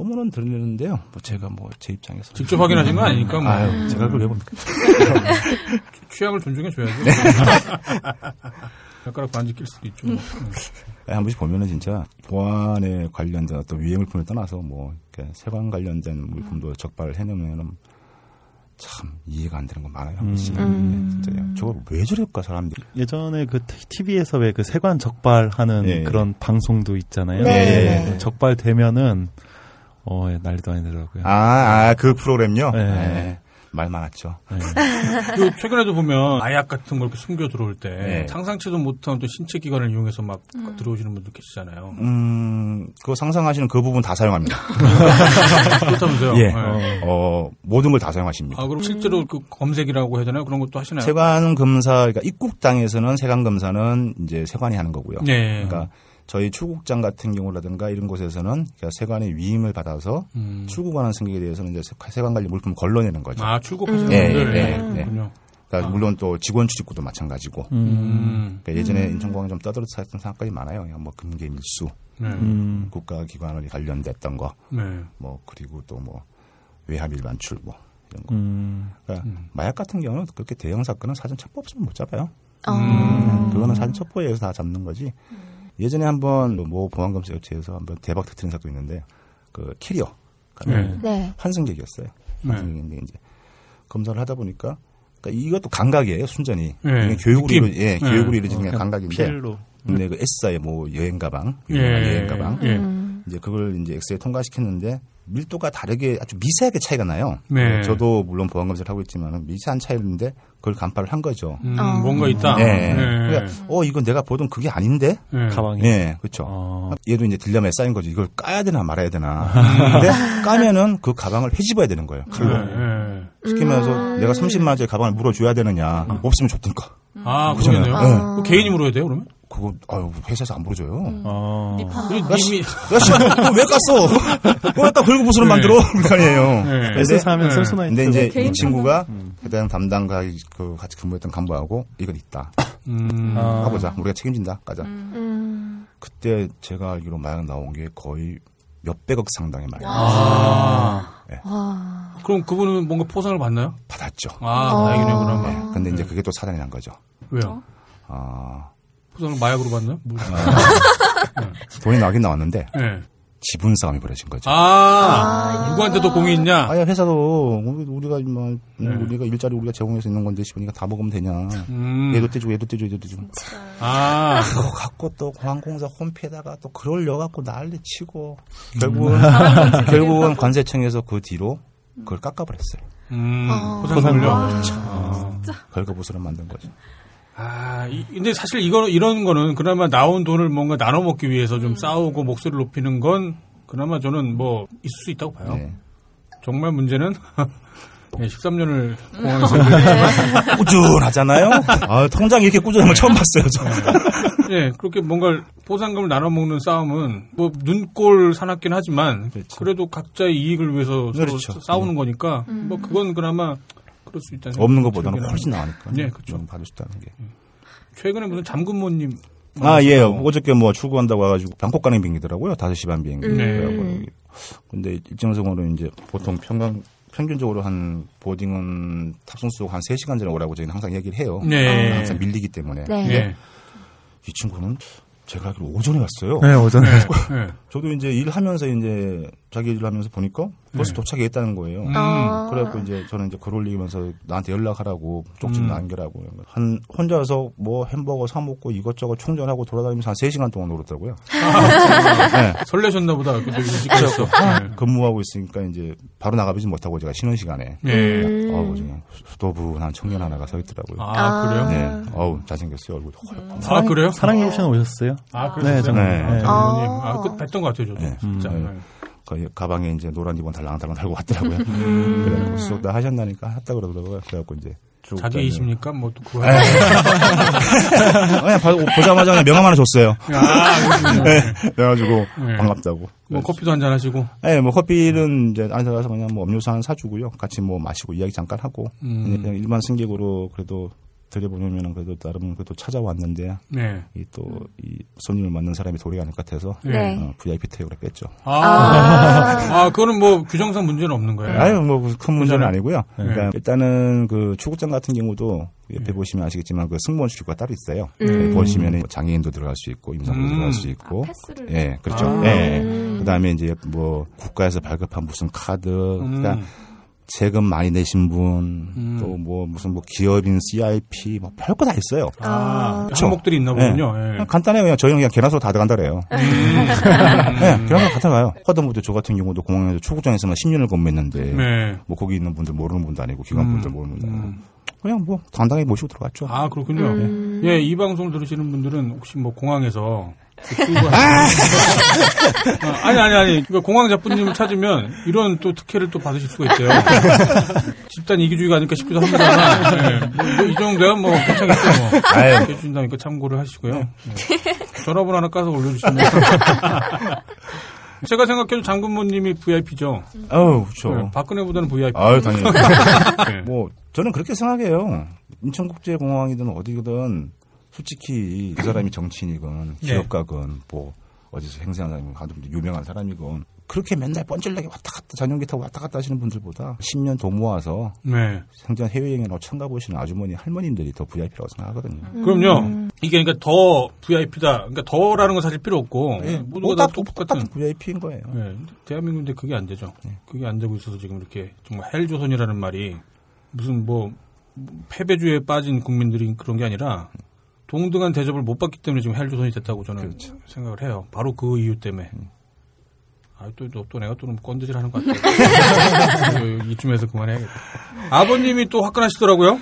소문은 들리는데요. 뭐 제가 뭐 제 입장에서 직접 확인하신 건 아니니까 뭐. 아유, 제가 그걸 왜 봅니까? 취향을 존중해 줘야죠. 발가락 반지 낄 수도 있죠. 뭐. 한 번씩 보면은 진짜 보안에 관련된 어떤 위해 물품을 떠나서 뭐 이렇게 세관 관련된 물품도 적발을 해놓으면은 참 이해가 안 되는 거 많아요. 한 번씩. 음. 네, 진짜 저거 왜 저럴까 사람들이. 예전에 그 TV에서 왜 그 세관 적발하는 예, 예. 그런 방송도 있잖아요. 네. 예, 적발되면은 어 예, 난리도 아니더라고요. 아, 아, 그 프로그램요? 네. 네. 말 많았죠. 예. 그 최근에도 보면 마약 같은 걸 이렇게 숨겨 들어올 때 네. 상상치도 못한 또 신체 기관을 이용해서 막 들어오시는 분들 계시잖아요. 음, 그거 상상하시는 그 부분 다 사용합니다. 그렇다면서요? 예. 네. 어, 모든 걸 다 사용하십니다. 아, 그럼 실제로 그 검색이라고 해야 되나요? 그런 것도 하시나요? 세관 검사, 그러니까 입국 당에서는 세관 검사는 이제 세관이 하는 거고요. 네. 그러니까 저희 출국장 같은 경우라든가 이런 곳에서는 그러니까 세관의 위임을 받아서 음. 출국하는 승객에 대해서는 이제 세- 세관 관리 물품을 걸러내는 거죠. 아, 출국하시는 예, 분들. 예, 예, 예. 그렇군요. 그러니까 물론 또 직원 출입구도 마찬가지고. 음. 그러니까 예전에 인천공항이 좀 떠들었던 사건이 많아요. 그냥 뭐 금괴 밀수, 네. 음. 국가기관을 관련됐던 거, 네. 뭐 그리고 또 뭐 외압일 반출 뭐 이런 거. 음. 그러니까 마약 같은 경우는 그렇게 대형 사건은 사전 첩보 없으면 못 잡아요. 어. 음. 그거는 사전 첩보에 의해서 다 잡는 거지. 예전에 한번 뭐 보안검사 업체에서 한번 대박 터트린 사건이 있는데 그 캐리어 네. 네. 환승객이었어요. 네. 환승객인데 이제 검사를 하다 보니까 그러니까 이것도 감각이에요 순전히 네. 교육으로 느낌. 이루, 예, 네. 교육으로 이루어진 어, 감각인데 필로. 근데 그 S사의 뭐 여행 가방 예. 여행 가방 예. 음. 이제 그걸 이제 엑스에 통과시켰는데 밀도가 다르게 아주 미세하게 차이가 나요. 네. 저도 물론 보안 검사를 하고 있지만 미세한 차이인데 그걸 간파를 한 거죠. 음, 어. 뭔가 있다. 네. 네. 그러니까 어 이건 내가 보던 그게 아닌데. 네. 가방이. 예, 그렇죠. 어. 얘도 이제 딜레마에 쌓인 거죠. 이걸 까야 되나 말아야 되나. 근데 까면은 그 가방을 헤집어야 되는 거예요. 칼로. 네. 시키면서 내가 30만 원짜리 가방을 물어줘야 되느냐. 없으면 줬든가. 아. 그러네요. 네. 그 개인이 물어야 돼요, 그러면? 그거 아유 회사에서 안 물어줘요. 어. 우리 야, 씨, 님이 야, 씨, 그거 왜 깠어? 왜 갖다 긁고 부스를 네. 만들어? 그 아니에요. 네. S 하면 네. 셀소나이트. 근데 이제 이 친구가 해당 담당과 그 같이 근무했던 간부하고 이건 있다. 음. 아. 가보자. 우리가 책임진다. 가자. 음. 그때 제가 알기로 마약 나온 게 거의 몇백억 상당의 마약 아. 와. 그럼 그분은 뭔가 포상을 받나요? 받았죠. 아, 어. 다행이네요, 그러면. 네. 근데 이제 그게 또 사단이 난 거죠. 왜요? 아, 포상을 마약으로 받나요? 뭐. 돈이 나긴 나왔는데 네. 지분 싸움이 벌어진 거죠. 아, 누구한테 더 공이 있냐? 아야 회사도 우리- 우리가 뭐 네. 우리가 일자리 우리가 제공해서 있는 건데 씨니까 다 먹으면 되냐. 음. 얘도 떼주고 얘도 떼주고 얘도 떼주고. 아, 그거 갖고 또 공항공사 홈페에다가 또 그걸 넣어갖고 난리 치고 결국은 결국은 관세청에서 그 뒤로 그걸 깎아버렸어요. 음, 아. 포상물요? 아. 걸거부스를 만든 거죠. 아, 이- 근데 사실 이거, 이런 거는 그나마 나온 돈을 뭔가 나눠 먹기 위해서 좀 싸우고 목소리를 높이는 건 그나마 저는 뭐 있을 수 있다고 봐요. 네. 정말 문제는 네, 13년을 공항에서 일했지만 꾸준하잖아요. 아, 통장 이렇게 꾸준한 거 처음 봤어요. 저. 예, 그렇게 뭔가 보상금을 나눠 먹는 싸움은 뭐 눈꼴 사납긴 하지만 그렇죠. 그래도 각자의 이익을 위해서 서로 그렇죠. 싸우는 거니까 뭐 그건 그나마 그럴 수 있다는 없는 것보다는 훨씬. 나으니까. 네, 그렇죠. 좀 받을 수 있다는 게. 최근에 무슨 잠근모님 아, 예. 어저께 뭐 출국한다고 와가지고 방콕 가는 비행기더라고요. 5시 반 비행기. 네. 근데 일정적으로 이제 보통 평균, 평균적으로 한 보딩은 탑승수 한 3시간 전에 오라고 저희는 항상 얘기를 해요. 네. 항상 밀리기 때문에. 네. 예. 이 친구는 제가 알기로 오전에 왔어요. 네, 오전에. 예. 저도 이제 일하면서 이제 자기 일을 하면서 보니까 벌써 네. 도착했다는 거예요. 음. 아. 그래갖고 이제 저는 이제 글 올리면서 나한테 연락하라고 쪽지 음. 남겨라고 한 혼자서 뭐 햄버거 사 먹고 이것저것 충전하고 돌아다니면서 한 3시간 동안 놀았더라고요. 네. 설레셨나 보다. 그때 일찍 가셨어. 예. 근무하고 있으니까 이제 바로 나가보지 못하고 제가 쉬는 시간에 예. 음. 어우 그냥 수도분한 청년 하나가 서 있더라고요. 아, 그래요? 네. 어우 잘생겼어요 얼굴. 아, 그래요? 사랑의 오션 오셨어요? 아, 네, 그래요? 정말. 네. 네. 장모님. 아. 아, 그 뵀던 것 같아요, 저도. 네. 진짜. 음. 네. 가방에 이제 노란 리본 달랑달랑 달고 왔더라고요. 음. 그래갖고 수업 다 하셨나니까 했다 그러더라고요. 그래갖고 이제 쭉 자기 이십니까? 뭐, 또 그거. 그냥 봐- 보자마자 그냥 명함 하나 줬어요. 아, 네. 그래가지고 네. 반갑다고. 뭐 커피도 한잔 하시고. 네, 뭐 커피는 이제 안에 들어가서 그냥 뭐 음료수 하나 사주고요. 같이 뭐 마시고 이야기 잠깐 하고 음. 그냥 일반 승객으로 그래도 들여보내면은 그래도 나름 그래도 찾아왔는데 네. 이또 이 손님을 맞는 사람이 도리가 아닐 것 같아서 네. 어, VIP 테이블에 뺐죠. 아, 아, 그거는 뭐 규정상 문제는 없는 거예요. 아유 뭐큰 문제는 아니고요. 네. 그러니까 일단은 그 출국장 같은 경우도 옆에 보시면 아시겠지만 그 승무원 출구가 따로 있어요. 음. 보시면은 장애인도 들어갈 수 있고 임산부도 음. 들어갈 수 있고 패스를 예, 그렇죠. 아. 예. 그다음에 이제 뭐 국가에서 발급한 무슨 카드, 그러니까 음. 세금 많이 내신 분, 음. 또뭐 무슨 뭐 기업인 CIP, 뭐 별거 다 있어요. 아, 그쵸? 항목들이 있나 보군요. 예. 그냥 간단해요. 그냥 저희는 그냥 계란으로 다 들어간다 그래요. 음. 네, 계란으로 다 들어가요. 허드무드 저 같은 경우도 공항에서 출국장에서만 10년을 근무했는데, 네. 뭐 거기 있는 분들 모르는 분도 아니고 기관 분들 음. 모르는 분도 아니고, 음. 그냥 뭐 당당히 모시고 들어갔죠. 아, 그렇군요. 음. 예, 이 방송을 들으시는 분들은 혹시 뭐 공항에서 아, 아니 아니 아니 그러니까 공항 잡부님을 찾으면 이런 또 특혜를 또 받으실 수가 있대요. 집단 이기주의가 아닐까 싶기도 합니다만 예, 뭐, 뭐이 정도야 뭐 괜찮겠죠 뭐. 아유. 해준다니까 참고를 하시고요. 예. 전화번호 하나 까서 올려주시면 제가 생각해도 장군모님이 VIP죠. 어우, 그렇죠. 네, 박근혜보다는 VIP. 아유, 당연히. 네. 뭐 저는 그렇게 생각해요. 인천국제공항이든 어디든 솔직히 그 사람이 정치인이건 네. 기업가건 뭐 어디서 행세하는 사람이건 아주 유명한 사람이건 그렇게 맨날 뻔질나게 왔다 갔다 전용기 타고 왔다 갔다 하시는 분들보다 10년 더 모아서 네. 생전 해외여행이나 참가 보시는 아주머니 할머님들이 더 VIP라고 생각하거든요. 그럼요. 이게 그러니까 더 VIP다. 그러니까 더라는 건 사실 필요 없고 예, 모두가 뭐다다 똑같은. VIP인 거예요. 네. 대한민국인데 그게 안 되죠. 네. 그게 안 되고 있어서 지금 이렇게 정말 헬조선이라는 말이 무슨 뭐 패배주의에 빠진 국민들이 그런 게 아니라 동등한 대접을 못 받기 때문에 지금 헬조선이 됐다고 저는 그렇죠. 생각을 해요. 바로 그 이유 때문에. 아, 또, 또, 또 내가 또 너무 건드질 하는 것 같아. 이쯤에서 그만해야겠다. 아버님이 또 화끈하시더라고요?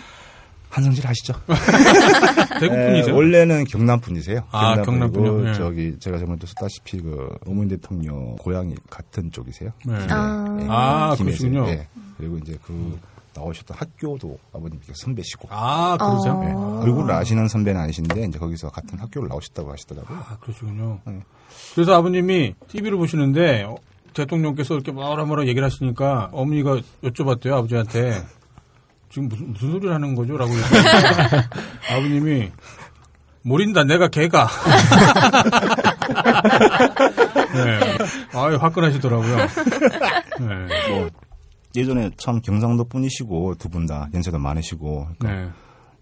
한성질 아시죠? 대구 예, 분이세요? 원래는 경남 분이세요. 아, 경남 분이고 분이요? 예. 저기 제가 저번에 썼다시피 그 노무현 대통령 고향이 같은 쪽이세요. 네. 아. 예, 아, 김해세요. 그러시군요. 예. 그리고 이제 그 나오셨던 학교도 아버님 선배시고 아, 그러세요? 예. 어. 얼굴을 아시는 선배는 아니신데 이제 거기서 같은 학교를 나오셨다고 하시더라고요. 아, 그러시군요. 네. 그래서 아버님이 TV를 보시는데 어, 대통령께서 이렇게 뭐라 뭐라 얘기를 하시니까 어머니가 여쭤봤대요, 아버지한테. 지금 무슨, 무슨 소리를 하는 거죠? 라고 얘기했는데 아버님이 모린다, 내가 개가. 네. 아유, 화끈하시더라고요. 네. 뭐 예전에 참 경상도 분이시고 두 분 다 연세도 많으시고 그러니까 네.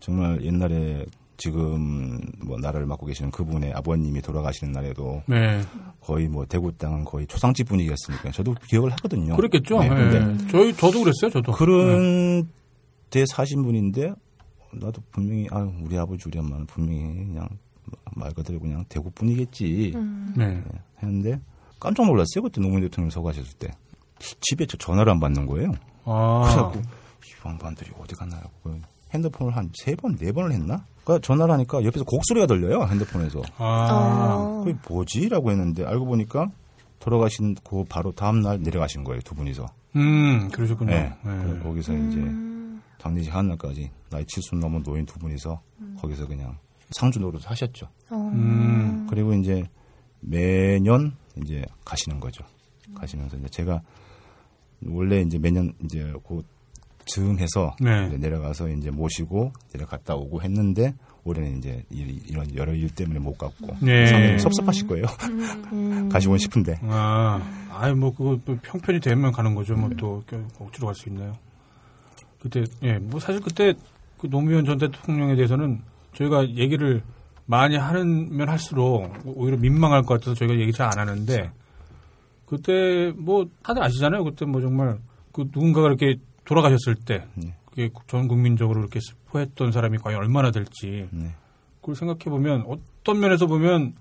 정말 옛날에 지금 뭐 나라를 맡고 계시는 그분의 아버님이 돌아가시는 날에도 네. 거의 뭐 대구 땅은 거의 초상집 분위기였으니까 저도 기억을 하거든요. 그랬겠죠. 네, 네. 근데 저희, 저도 그랬어요, 저도. 그런 데 사신 분인데 나도 분명히 아 우리 아버지 우리 엄마는 분명히 그냥 말 그대로 그냥 대구 분이겠지 네. 했는데 깜짝 놀랐어요 그때 노무현 대통령 서가셨을 때 집에 저 전화를 안 받는 거예요. 아. 그래갖고 이 양반들이 어디 갔나 하고 핸드폰을 한 세 번 네 번을 했나? 그러니까 전화를 하니까 옆에서 곡소리가 들려요 핸드폰에서. 아. 어. 그게 뭐지라고 했는데 알고 보니까 돌아가신 그 바로 다음 날 내려가신 거예요 두 분이서. 음, 그러셨군요. 네. 네. 거기서 이제 장례식 하는 날까지 나이 칠순 넘은 노인 두 분이서 거기서 그냥 상주 노릇 하셨죠. 어. 음. 그리고 이제 매년 이제 가시는 거죠. 가시면서 이제 제가 원래 이제 매년 이제 그 즈음 해서 네. 이제 내려가서 이제 모시고 내려갔다 오고 했는데 올해는 이제 일- 이런 여러 일 때문에 못 갔고 네. 상당히 섭섭하실 거예요. 음. 가시고 싶은데 아, 아이 뭐 그거 또 평편이 되면 가는 거죠. 뭐또 억지로 갈 수 있나요? 그때 예, 뭐 사실 그때 그 노무현 전 대통령에 대해서는 저희가 얘기를 많이 하면 할수록 오히려 민망할 것 같아서 저희가 얘기 잘 안 하는데 그때 뭐 다들 아시잖아요. 그때 뭐 정말 그 누군가가 이렇게 돌아가셨을 때 네. 그게 전 국민적으로 이렇게 슬퍼했던 사람이 과연 얼마나 될지 네. 그걸 생각해 보면 어떤 면에서 보면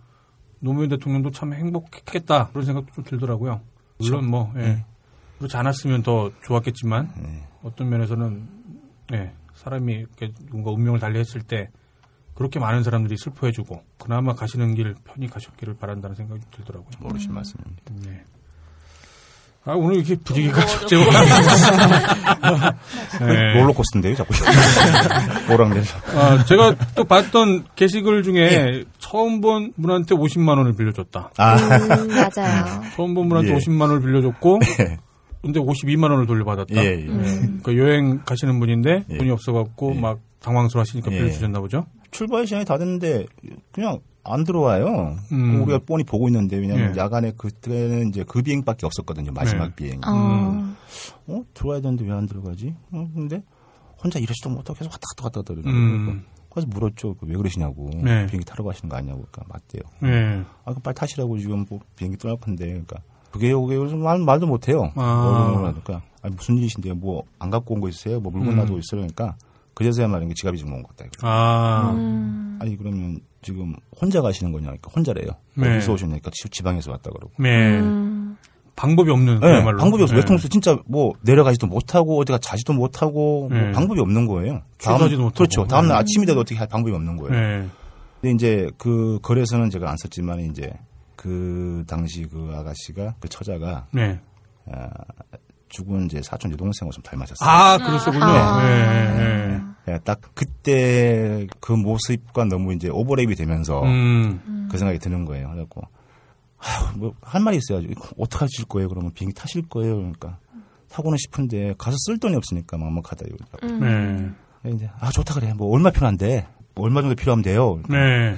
노무현 대통령도 참 행복했겠다 그런 생각도 좀 들더라고요. 물론 뭐 예. 그렇지 않았으면 더 좋았겠지만 네. 어떤 면에서는 예, 사람이 이렇게 누군가 운명을 달리했을 때 그렇게 많은 사람들이 슬퍼해주고 그나마 가시는 길 편히 가셨기를 바란다는 생각이 좀 들더라고요. 모르실 말씀입니다. 네. 아 오늘 이렇게 분위기가 갑자기 네. 롤러코스터인데요, 자꾸. 오랑내려. 아, 제가 또 봤던 게시글 중에 처음 본 분한테 50만 원을 빌려줬다. 아, 음, 맞아요. 처음 본 분한테 예. 50만 원을 빌려줬고 근데 52만 원을 돌려받았다. 예, 예. 음. 그 여행 가시는 분인데 예. 돈이 없어갖고 예. 막 당황스러워 하시니까 예. 빌려주셨나 보죠. 출발 시간이 다 됐는데 그냥 안 들어와요. 음. 우리가 뻔히 보고 있는데 왜냐면 예. 야간에 그때는 이제 그 비행밖에 없었거든요. 마지막 네. 비행. 어. 어 들어와야 되는데 왜 안 들어가지? 어, 근데 혼자 이러지도 못하고 계속 왔다 갔다 갔다 음. 그러더라고요. 그래서 물었죠. 그왜 그러시냐고. 네. 비행기 타러 가시는 거 아니냐고. 그러니까 맞대요. 예. 아, 그럼 빨리 타시라고 지금 뭐 비행기 떠날 건데. 그러니까 그게 그게 그래서 말, 말도 못해요. 아. 그러니까 아니, 무슨 일이신데요? 뭐안 갖고 온 거 있어요? 뭐 물건 음. 놔두고 있어요? 그러니까 그제서야 말인 게 지갑이 좀온것 같다. 아, 음. 아니 그러면 지금 혼자 가시는 거냐? 그러니까 혼자래요. 네. 어디서 오셨냐니까 지- 지방에서 왔다 그러고. 네. 음. 방법이 없는 네, 그야말로. 방법이 없어. 네. 외통수 진짜 뭐 내려가지도 못하고 어디가 자지도 못하고 뭐 네. 방법이 없는 거예요. 출가지도 못하고. 그렇죠. 다음날 네. 아침이 돼도 어떻게 할 방법이 없는 거예요. 네. 근데 이제 그 거래소는 제가 안 썼지만 이제 그 당시 그 아가씨가 그 처자가 네. 아, 죽은 이제 사촌 여동생하고 좀 닮아졌어요. 아, 그러시군요. 아. 네. 네. 예, 딱 그때 그 모습과 너무 이제 오버랩이 되면서 음. 그 생각이 드는 거예요. 그래갖고 아휴, 뭐 할 말이 있어야죠. 어떻게 하실 거예요? 그러면 비행기 타실 거예요? 그러니까 타고는 싶은데 가서 쓸 돈이 없으니까 막막하다 이거. 네. 그래서 이제 아 좋다 그래. 뭐 얼마 필요한데? 뭐 얼마 정도 필요하면 돼요. 네.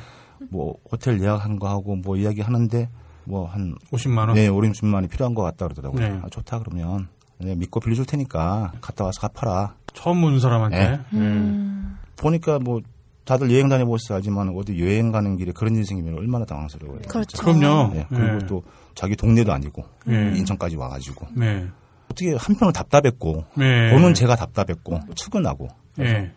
뭐 호텔 예약하는 거 하고 뭐 이야기 하는데 뭐한 50만 원. 네, 5, 60만 원이 필요한 것 같다 그러더라고요. 네. 아, 좋다 그러면 네, 믿고 빌려줄 테니까 갔다 와서 갚아라. 처음 보는 사람한테. 네. 음. 보니까 뭐 다들 여행 다녀보셔서 알지만 어디 여행 가는 길에 그런 일이 생기면 얼마나 당황스러워요. 그렇죠. 그럼요. 네, 그리고 네. 또 자기 동네도 아니고 네. 인천까지 와가지고 네. 어떻게 한편으로 답답했고 네. 보는 제가 답답했고 출근하고 네.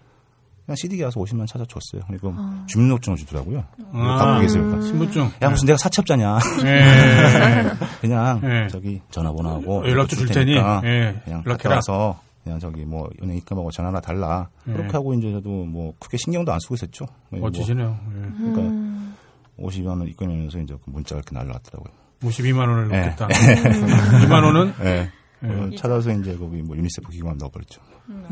그냥 CD기 가서 50만 찾아줬어요. 그리고 주민등록증을 주더라고요. 아. 갖고 계세요. 신분증. 야 무슨 내가 사채업자냐? 네. 그냥 네. 저기 전화번호하고 연락처 줄 테니 테니까 예, 그냥 와서 그냥 저기 뭐 은행 입금하고 전화 하나 달라. 네. 그렇게 하고 이제 저도 뭐 크게 신경도 안 쓰고 있었죠. 뭐 멋지시네요. 예. 그러니까 음. 50만 원 입금하면서 이제 그 문자가 이렇게 날라왔더라고요. 52만 원을 네. 넣겠다. 2만 원은 네. 네. 어, 찾아서 이제 거기 뭐 유니세프 기관 넣어버렸죠.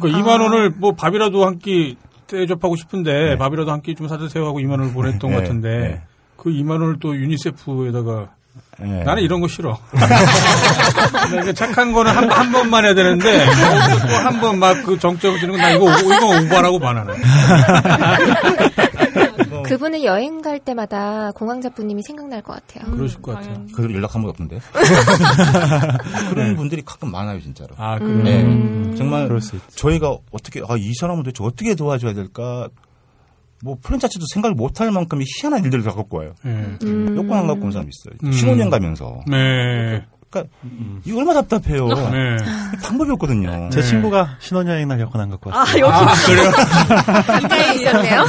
그러니까 2만 원을 뭐 밥이라도 한 끼 대접하고 싶은데 밥이라도 한 끼 좀 사드세요 하고 2만 원을 보냈던 네, 것 같은데 네. 그 2만 원을 또 유니세프에다가 네. 나는 이런 거 싫어. 착한 거는 한, 한 번만 해야 되는데 한번 막 그 정점을 주는 건 나 이거 오- 이거 오바라고 반하네. 그분은 여행 갈 때마다 공항잡부님이 생각날 것 같아요. 그러실 것 같아요. 그들 연락 한 번 없던데. 그런 분들이 가끔 많아요, 진짜로. 아, 그래요? 네. 정말 그럴 수 있죠. 저희가 어떻게 아, 이 사람은 도대체 어떻게 도와줘야 될까? 뭐 플랜 자체도 생각을 못할 만큼의 희한한 일들을 다 갖고 와요. 예. 음. 여권 안 갖고 온 사람 있어요. 음. 신혼여행 가면서. 네. 그러니까 이거 얼마나 답답해요. 네. 방법이 없거든요. 제 친구가 신혼여행 날 여권 안 갖고 왔어요. 아, 여기 아, 그래요? 가까이 있었네요.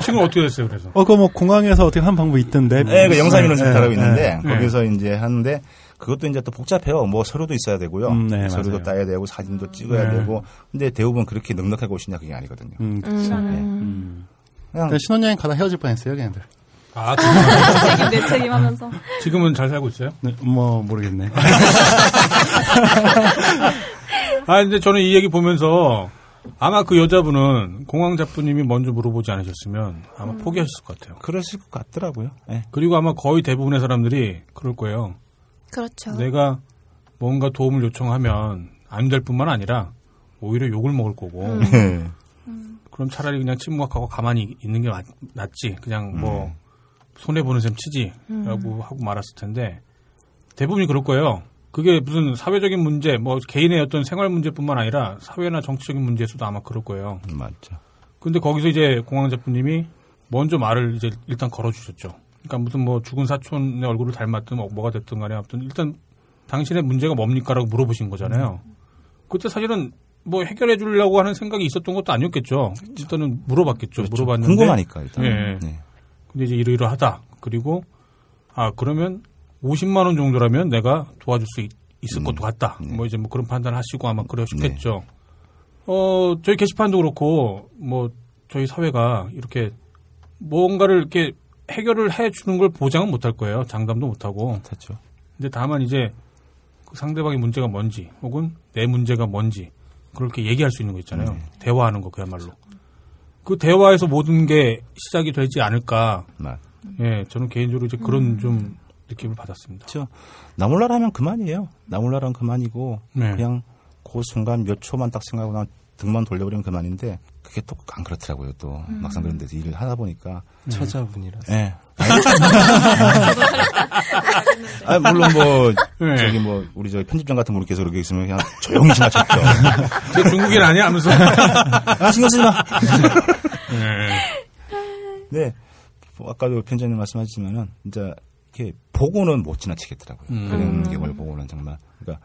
친구 어떻게 됐어요, 그래서? 어, 그거 뭐 공항에서 어떻게 한 방법이 있던데. 네, 그 영상이론 네, 센터라고 네, 있는데 네. 거기서 이제 하는데 그것도 이제 또 복잡해요. 뭐 서류도 있어야 되고요. 음, 네, 서류도 맞아요. 따야 되고 사진도 찍어야 네. 되고. 근데 대부분 그렇게 넉넉하게 오시냐 그게 아니거든요. 음, 그쵸. 음. 음. 그냥 그냥 신혼여행 가다 헤어질 뻔했어요, 걔네들. 아, 책임 내 책임하면서 지금은 잘 살고 있어요? 네, 뭐 모르겠네. 아, 근데 저는 이 얘기 보면서 아마 그 여자분은 공황자부님이 먼저 물어보지 않으셨으면 아마 포기하셨을 것 같아요. 그러실 것 같더라고요. 네. 그리고 아마 거의 대부분의 사람들이 그럴 거예요. 그렇죠. 내가 뭔가 도움을 요청하면 안 될 뿐만 아니라 오히려 욕을 먹을 거고 네. 그럼 차라리 그냥 침묵하고 가만히 있는 게 맞, 지 그냥 뭐 손해 보는 셈 치지라고 하고 말았을 텐데 대부분이 그럴 거예요. 그게 무슨 사회적인 문제, 뭐 개인의 어떤 생활 문제뿐만 아니라 사회나 정치적인 문제에서도 아마 그럴 거예요. 맞죠. 근데 거기서 이제 공황자부님이 먼저 말을 이제 일단 걸어주셨죠. 그러니까 무슨 뭐 죽은 사촌의 얼굴을 닮았든 뭐 뭐가 됐든 간에 아무튼 일단 당신의 문제가 뭡니까라고 물어보신 거잖아요. 그때 사실은 뭐 해결해 주려고 하는 생각이 있었던 것도 아니었겠죠. 일단은 물어봤겠죠. 그렇죠. 물어봤는데 궁금하니까 일단. 예. 네. 근데 이제 이러이러하다. 그리고 아 그러면 50만 원 정도라면 내가 도와줄 수 있, 을 음. 것도 같다. 네. 뭐 이제 뭐 그런 판단 하시고 아마 그러셨겠죠. 어 저희 게시판도 그렇고 뭐 저희 사회가 이렇게 뭔가를 이렇게 해결을 해 주는 걸 보장은 못 할 거예요. 장담도 못 하고. 그렇죠. 근데 다만 이제 그 상대방의 문제가 뭔지 혹은 내 문제가 뭔지 그렇게 얘기할 수 있는 거 있잖아요. 네. 대화하는 거 그야말로. 그 대화에서 모든 게 시작이 되지 않을까. 맞. 예, 저는 개인적으로 이제 그런 좀 느낌을 받았습니다. 그렇죠. 나 몰라라면 그만이에요. 나 몰라라면 그만이고 네. 그냥 그 순간 몇 초만 딱 생각하고 나 등만 돌려버리면 그만인데 그게 또 안 그렇더라고요. 또 막상 그런 데서 일을 하다 보니까 처자분이라서. 예. 아, 물론 뭐 네. 저기 뭐 우리 저 편집장 같은 분이 계속 그렇게 있으면 그냥 조용히 지나쳤죠. 저 중국인 아니야? 하면서. 아 신경 쓰지 마. 예. 네. 뭐 아까도 편집장님 말씀하셨지만은 진짜 이렇게 보고는 못 지나치겠더라고요. 음. 그런 경우를 보고는 정말 그러니까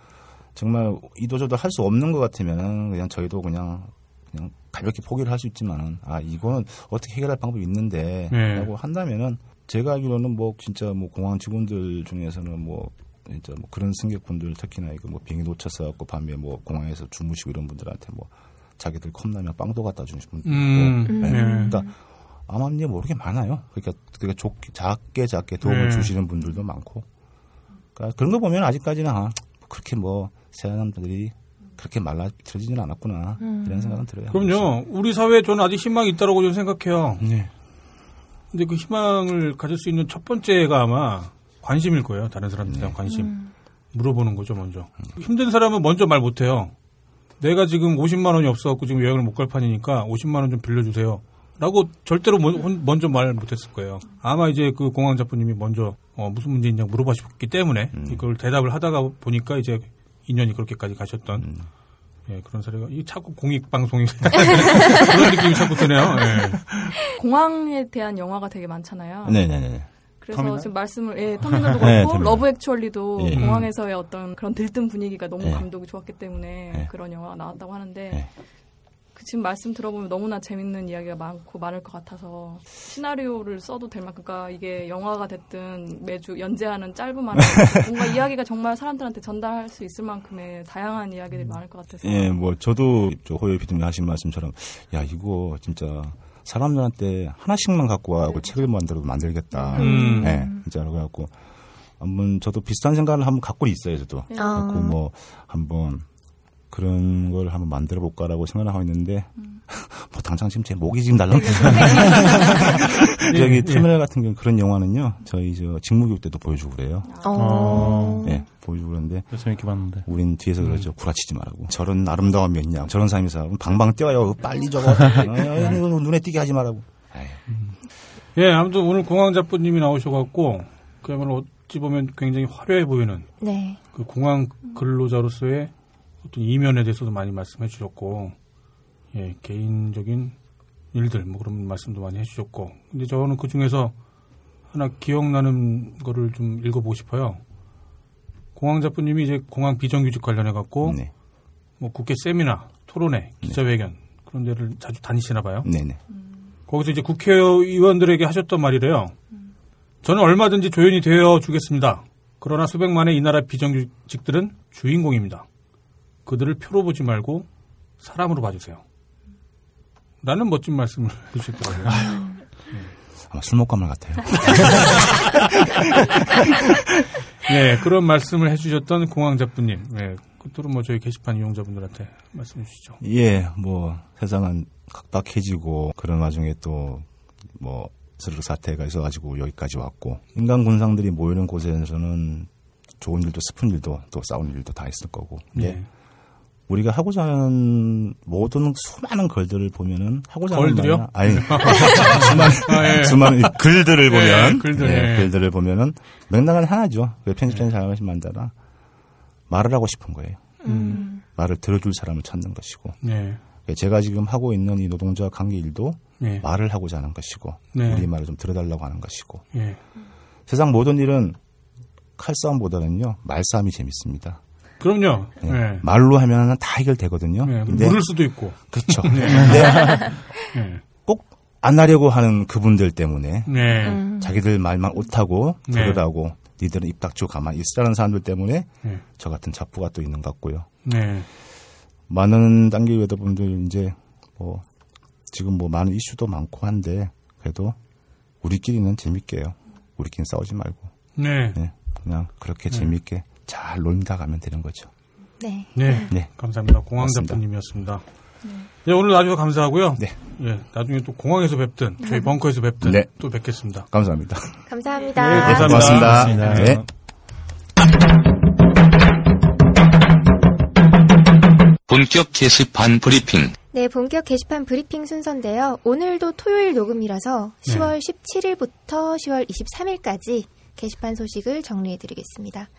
정말 이도저도 할 수 없는 것 같으면은 그냥 저희도 그냥 그냥 가볍게 포기를 할 수 있지만은 아 이거는 어떻게 해결할 방법이 있는데라고 네. 한다면은 제가 알기로는 뭐 진짜 뭐 공항 직원들 중에서는 뭐 진짜 뭐 그런 승객분들 특히나 이거 뭐 비행기 놓쳐서 갖고 밤에 뭐 공항에서 주무시고 이런 분들한테 뭐 자기들 컵라면 빵도 갖다 주신 분들 음, 네. 네. 그러니까 아마님 모르게 많아요. 그러니까 그러니까 좋 작게 작게 도움을 네. 주시는 분들도 많고. 그러니까 그런 거 보면 아직까지는 아, 그렇게 뭐 사람들이 그렇게 말라 비틀어지지는 않았구나 이런 생각은 들어요. 그럼요. 우리 사회에 저는 아직 희망이 있다고 저는 생각해요. 네. 근데 그 희망을 가질 수 있는 첫 번째가 아마 관심일 거예요. 다른 사람들에 대한 관심. 물어보는 거죠, 먼저. 힘든 사람은 먼저 말 못해요. 내가 지금 50만 원이 없어갖고 지금 여행을 못 갈 판이니까 50만 원 좀 빌려주세요. 라고 절대로 먼- 먼저 말 못했을 거예요. 아마 이제 그 공황 작부님이 먼저 어, 무슨 문제인지 물어보셨기 때문에 이걸 대답을 하다가 보니까 이제 인연이 그렇게까지 가셨던 예, 그런 사례가 이 자꾸 공익 방송이 그런 느낌이 자꾸 드네요. 예. 공항에 대한 영화가 되게 많잖아요. 네네네. 그래서 터미널? 지금 말씀을 예, 터미널도 네, 그렇고 터미널. 러브 액츄얼리도 예. 공항에서의 어떤 그런 들뜬 분위기가 너무 예. 감동이 좋았기 때문에 예. 그런 영화가 나왔다고 하는데 예. 그 지금 말씀 들어보면 너무나 재밌는 이야기가 많고 많을 것 같아서 시나리오를 써도 될 만큼 그러니까 이게 영화가 됐든 매주 연재하는 짧은 만화 뭔가 이야기가 정말 사람들한테 전달할 수 있을 만큼의 다양한 이야기들이 많을 것 같아서 예, 뭐 저도 저 호요 피디님 하신 말씀처럼 야 이거 진짜 사람들한테 하나씩만 갖고 와고 책을 만들어도 만들겠다. 음. 예, 진짜로 그래갖고 한번 저도 비슷한 생각을 한번 갖고 있어요, 저도. 아. 그뭐 한번 그런 걸 한번 만들어 볼까라고 생각을 하고 있는데 뭐 당장 지금 제 목이 지금 날라. 저기 터미널 같은 경우 그런 영화는요, 저희 저 직무교육 때도 보여주고 그래요. 어. 예, 보여주고 그러는데 재밌게 봤는데. 우린 뒤에서 그러죠. 구라치지 말라고. 저런 아름다움이 있냐. 저런 사람이 서 방방 뛰어요. 빨리 저거. 어, 이거 눈에 띄게 하지 말라고. 아유. 예, 아무튼 오늘 공황 작부님이 나오셔갖고 그야말로 어찌 보면 굉장히 화려해 보이는 네. 그 공항 근로자로서의 어떤 이면에 대해서도 많이 말씀해 주셨고, 예, 개인적인 일들, 뭐 그런 말씀도 많이 해 주셨고, 근데 저는 그 중에서 하나 기억나는 거를 좀 읽어보고 싶어요. 공항 작부님이 이제 공항 비정규직 관련해 갖고, 네. 뭐 국회 세미나, 토론회, 기자회견, 그런 데를 자주 다니시나 봐요. 네네. 거기서 이제 국회의원들에게 하셨던 말이래요. 저는 얼마든지 조연이 되어 주겠습니다. 그러나 수백만의 이 나라 비정규직들은 주인공입니다. 그들을 표로 보지 말고 사람으로 봐주세요. 라는 멋진 말씀을 해주셨더라고요. 아마 술먹감을 같아요. 네, 그런 말씀을 해주셨던 공항자분님. 네, 끝으로 뭐 저희 게시판 이용자분들한테 말씀해 주시죠. 예, 뭐 세상은 각박해지고 그런 와중에 또뭐 스르륵 사태가 있어가지고 여기까지 왔고 인간 군상들이 모이는 곳에서는 좋은 일도 슬픈 일도 또 싸우는 일도 다 있을 거고. 예. 네. 우리가 하고자 하는 모든 수많은 글들을 보면은 하고자 하는 걸들이요? 아니 수많은 아, 예. 수많은 이 글들을 보면 예, 글들, 예, 예. 글들을 보면은 맥락은 하나죠. 그 편집자님 잘하신 만다라 말을 하고 싶은 거예요. 음. 말을 들어줄 사람을 찾는 것이고 네. 제가 지금 하고 있는 이 노동자 관계 일도 네. 말을 하고자 하는 것이고 네. 우리 말을 좀 들어달라고 하는 것이고 예. 세상 모든 일은 칼싸움보다는요 말싸움이 재밌습니다. 그럼요. 예. 네. 말로 하면 다 해결되거든요. 네, 근데 물을 수도 있고. 그렇죠. 네. 근데 네. 꼭안 하려고 하는 그분들 때문에 네. 음. 자기들 말만 옳다고 네. 들으라고 니들은 입 닥치고 가만히 있으라는 사람들 때문에 네. 저 같은 잡부가 또 있는 것 같고요. 네. 많은 단계 외도분들 이제 뭐 지금 뭐 많은 이슈도 많고 한데 그래도 우리끼리는 재밌게요. 우리끼리 싸우지 말고 네. 네, 그냥 그렇게 재밌게 잘 놀다 가면 되는 거죠. 네. 네. 네. 감사합니다. 공항 고맙습니다. 작가님이었습니다. 네, 오늘 나와주셔서 감사하고요. 네. 예, 나중에 또 공항에서 뵙든 저희 벙커에서 뵙든 네. 또 뵙겠습니다. 감사합니다. 감사합니다. 네, 감사합니다. 고맙습니다. 고맙습니다. 네. 본격 게시판 브리핑. 네, 본격 게시판 브리핑 순서인데요. 오늘도 토요일 녹음이라서 네. 10월 17일부터 10월 23일까지 게시판 소식을 정리해드리겠습니다.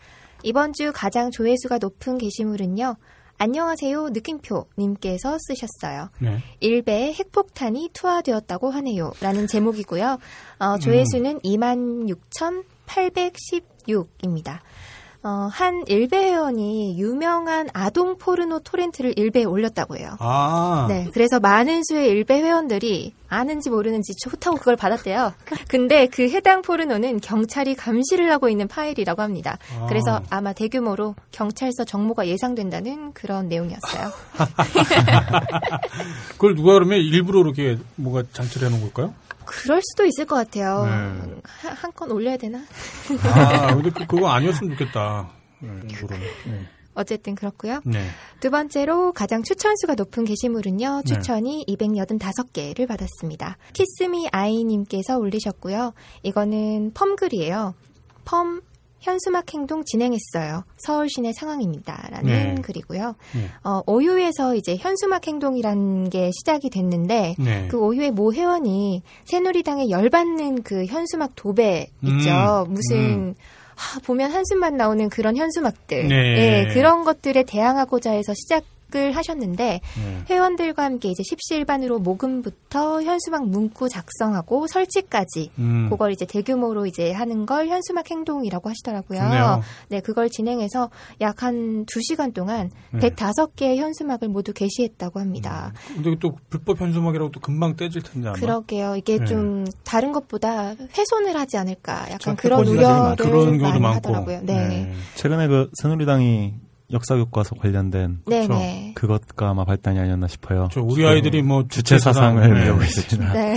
이번 주 가장 조회수가 높은 게시물은요. 안녕하세요 느낌표 님께서 쓰셨어요. 네. 일베 핵폭탄이 투하되었다고 하네요. 라는 제목이고요. 어, 조회수는 26,816입니다. 어, 한 일베 회원이 유명한 아동 포르노 토렌트를 일베에 올렸다고 해요. 아. 네, 그래서 많은 수의 일베 회원들이 아는지 모르는지 좋다고 그걸 받았대요. 근데 그 해당 포르노는 경찰이 감시를 하고 있는 파일이라고 합니다. 아. 그래서 아마 대규모로 경찰서 정모가 예상된다는 그런 내용이었어요. 그걸 누가 그러면 일부러 이렇게 뭐가 장치를 해놓은 걸까요? 그럴 수도 있을 것 같아요. 네. 한건 올려야 되나? 아, 근데 그, 그거 아니었으면 좋겠다. 네. 네. 어쨌든 그렇고요. 네. 두 번째로 가장 추천수가 높은 게시물은요. 네. 추천이 285개를 받았습니다. 키스미 아이님께서 올리셨고요. 이거는 펌글이에요. 펌 현수막 행동 진행했어요. 서울 시내 상황입니다라는 네. 글이고요. 네. 어, 오유에서 이제 현수막 행동이라는 게 시작이 됐는데 네. 그 오유의 모 회원이 새누리당에 열받는 그 현수막 도배 있죠. 음. 무슨 음. 하, 보면 한숨만 나오는 그런 현수막들. 네. 예, 그런 것들에 대항하고자 해서 시작 을 하셨는데 네. 회원들과 함께 이제 십시일반으로 모금부터 현수막 문구 작성하고 설치까지 음. 그걸 이제 대규모로 이제 하는 걸 현수막 행동이라고 하시더라고요. 좋네요. 네, 그걸 진행해서 약한 2시간 동안 네. 105개의 현수막을 모두 게시했다고 합니다. 근데 또 불법 현수막이라고 또 금방 떼질 텐데 아마. 그러게요. 이게 네. 좀 다른 것보다 훼손을 하지 않을까. 약간 저 그런 우려를. 그런 경우도 많이 많고. 하더라고요. 네. 최근에 그 새누리당이 역사 교과서 관련된 네, 그렇죠. 네. 그것과 아마 발단이 아니었나 싶어요. 저 우리 아이들이 뭐 주체 사상을 네. 배우고 있습니다. 네.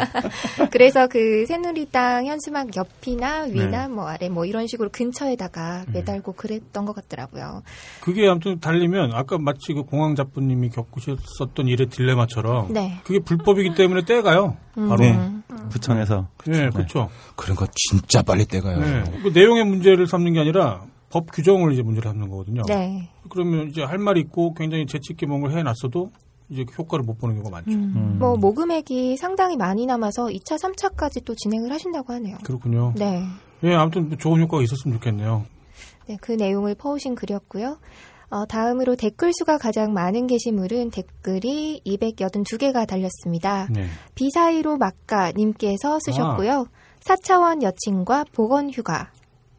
그래서 그 새누리당 현수막 옆이나 위나 네. 뭐 아래 뭐 이런 식으로 근처에다가 음. 매달고 그랬던 것 같더라고요. 그게 아무튼 달리면 아까 마치 그 공항 잡부님이 겪으셨었던 일의 딜레마처럼 네. 그게 불법이기 때문에 떼가요. 바로. 네. 음. 구청에서 네, 그렇죠. 그런 거 진짜 빨리 떼가요. 네. 그 내용의 문제를 삼는 게 아니라 법 규정을 이제 문제를 삼는 거거든요. 네. 그러면 이제 할 말이 있고 굉장히 재치 있게 뭔가를 해놨어도 이제 그 효과를 못 보는 경우가 많죠. 음. 뭐 모금액이 상당히 많이 남아서 2차, 3차까지 또 진행을 하신다고 하네요. 그렇군요. 네. 예, 아무튼 좋은 효과가 있었으면 좋겠네요. 네, 그 내용을 퍼오신 글이었고요. 어, 다음으로 댓글 수가 가장 많은 게시물은 댓글이 282개가 달렸습니다. 네. 비사이로 막가님께서 쓰셨고요. 4차원 여친과 보건 휴가.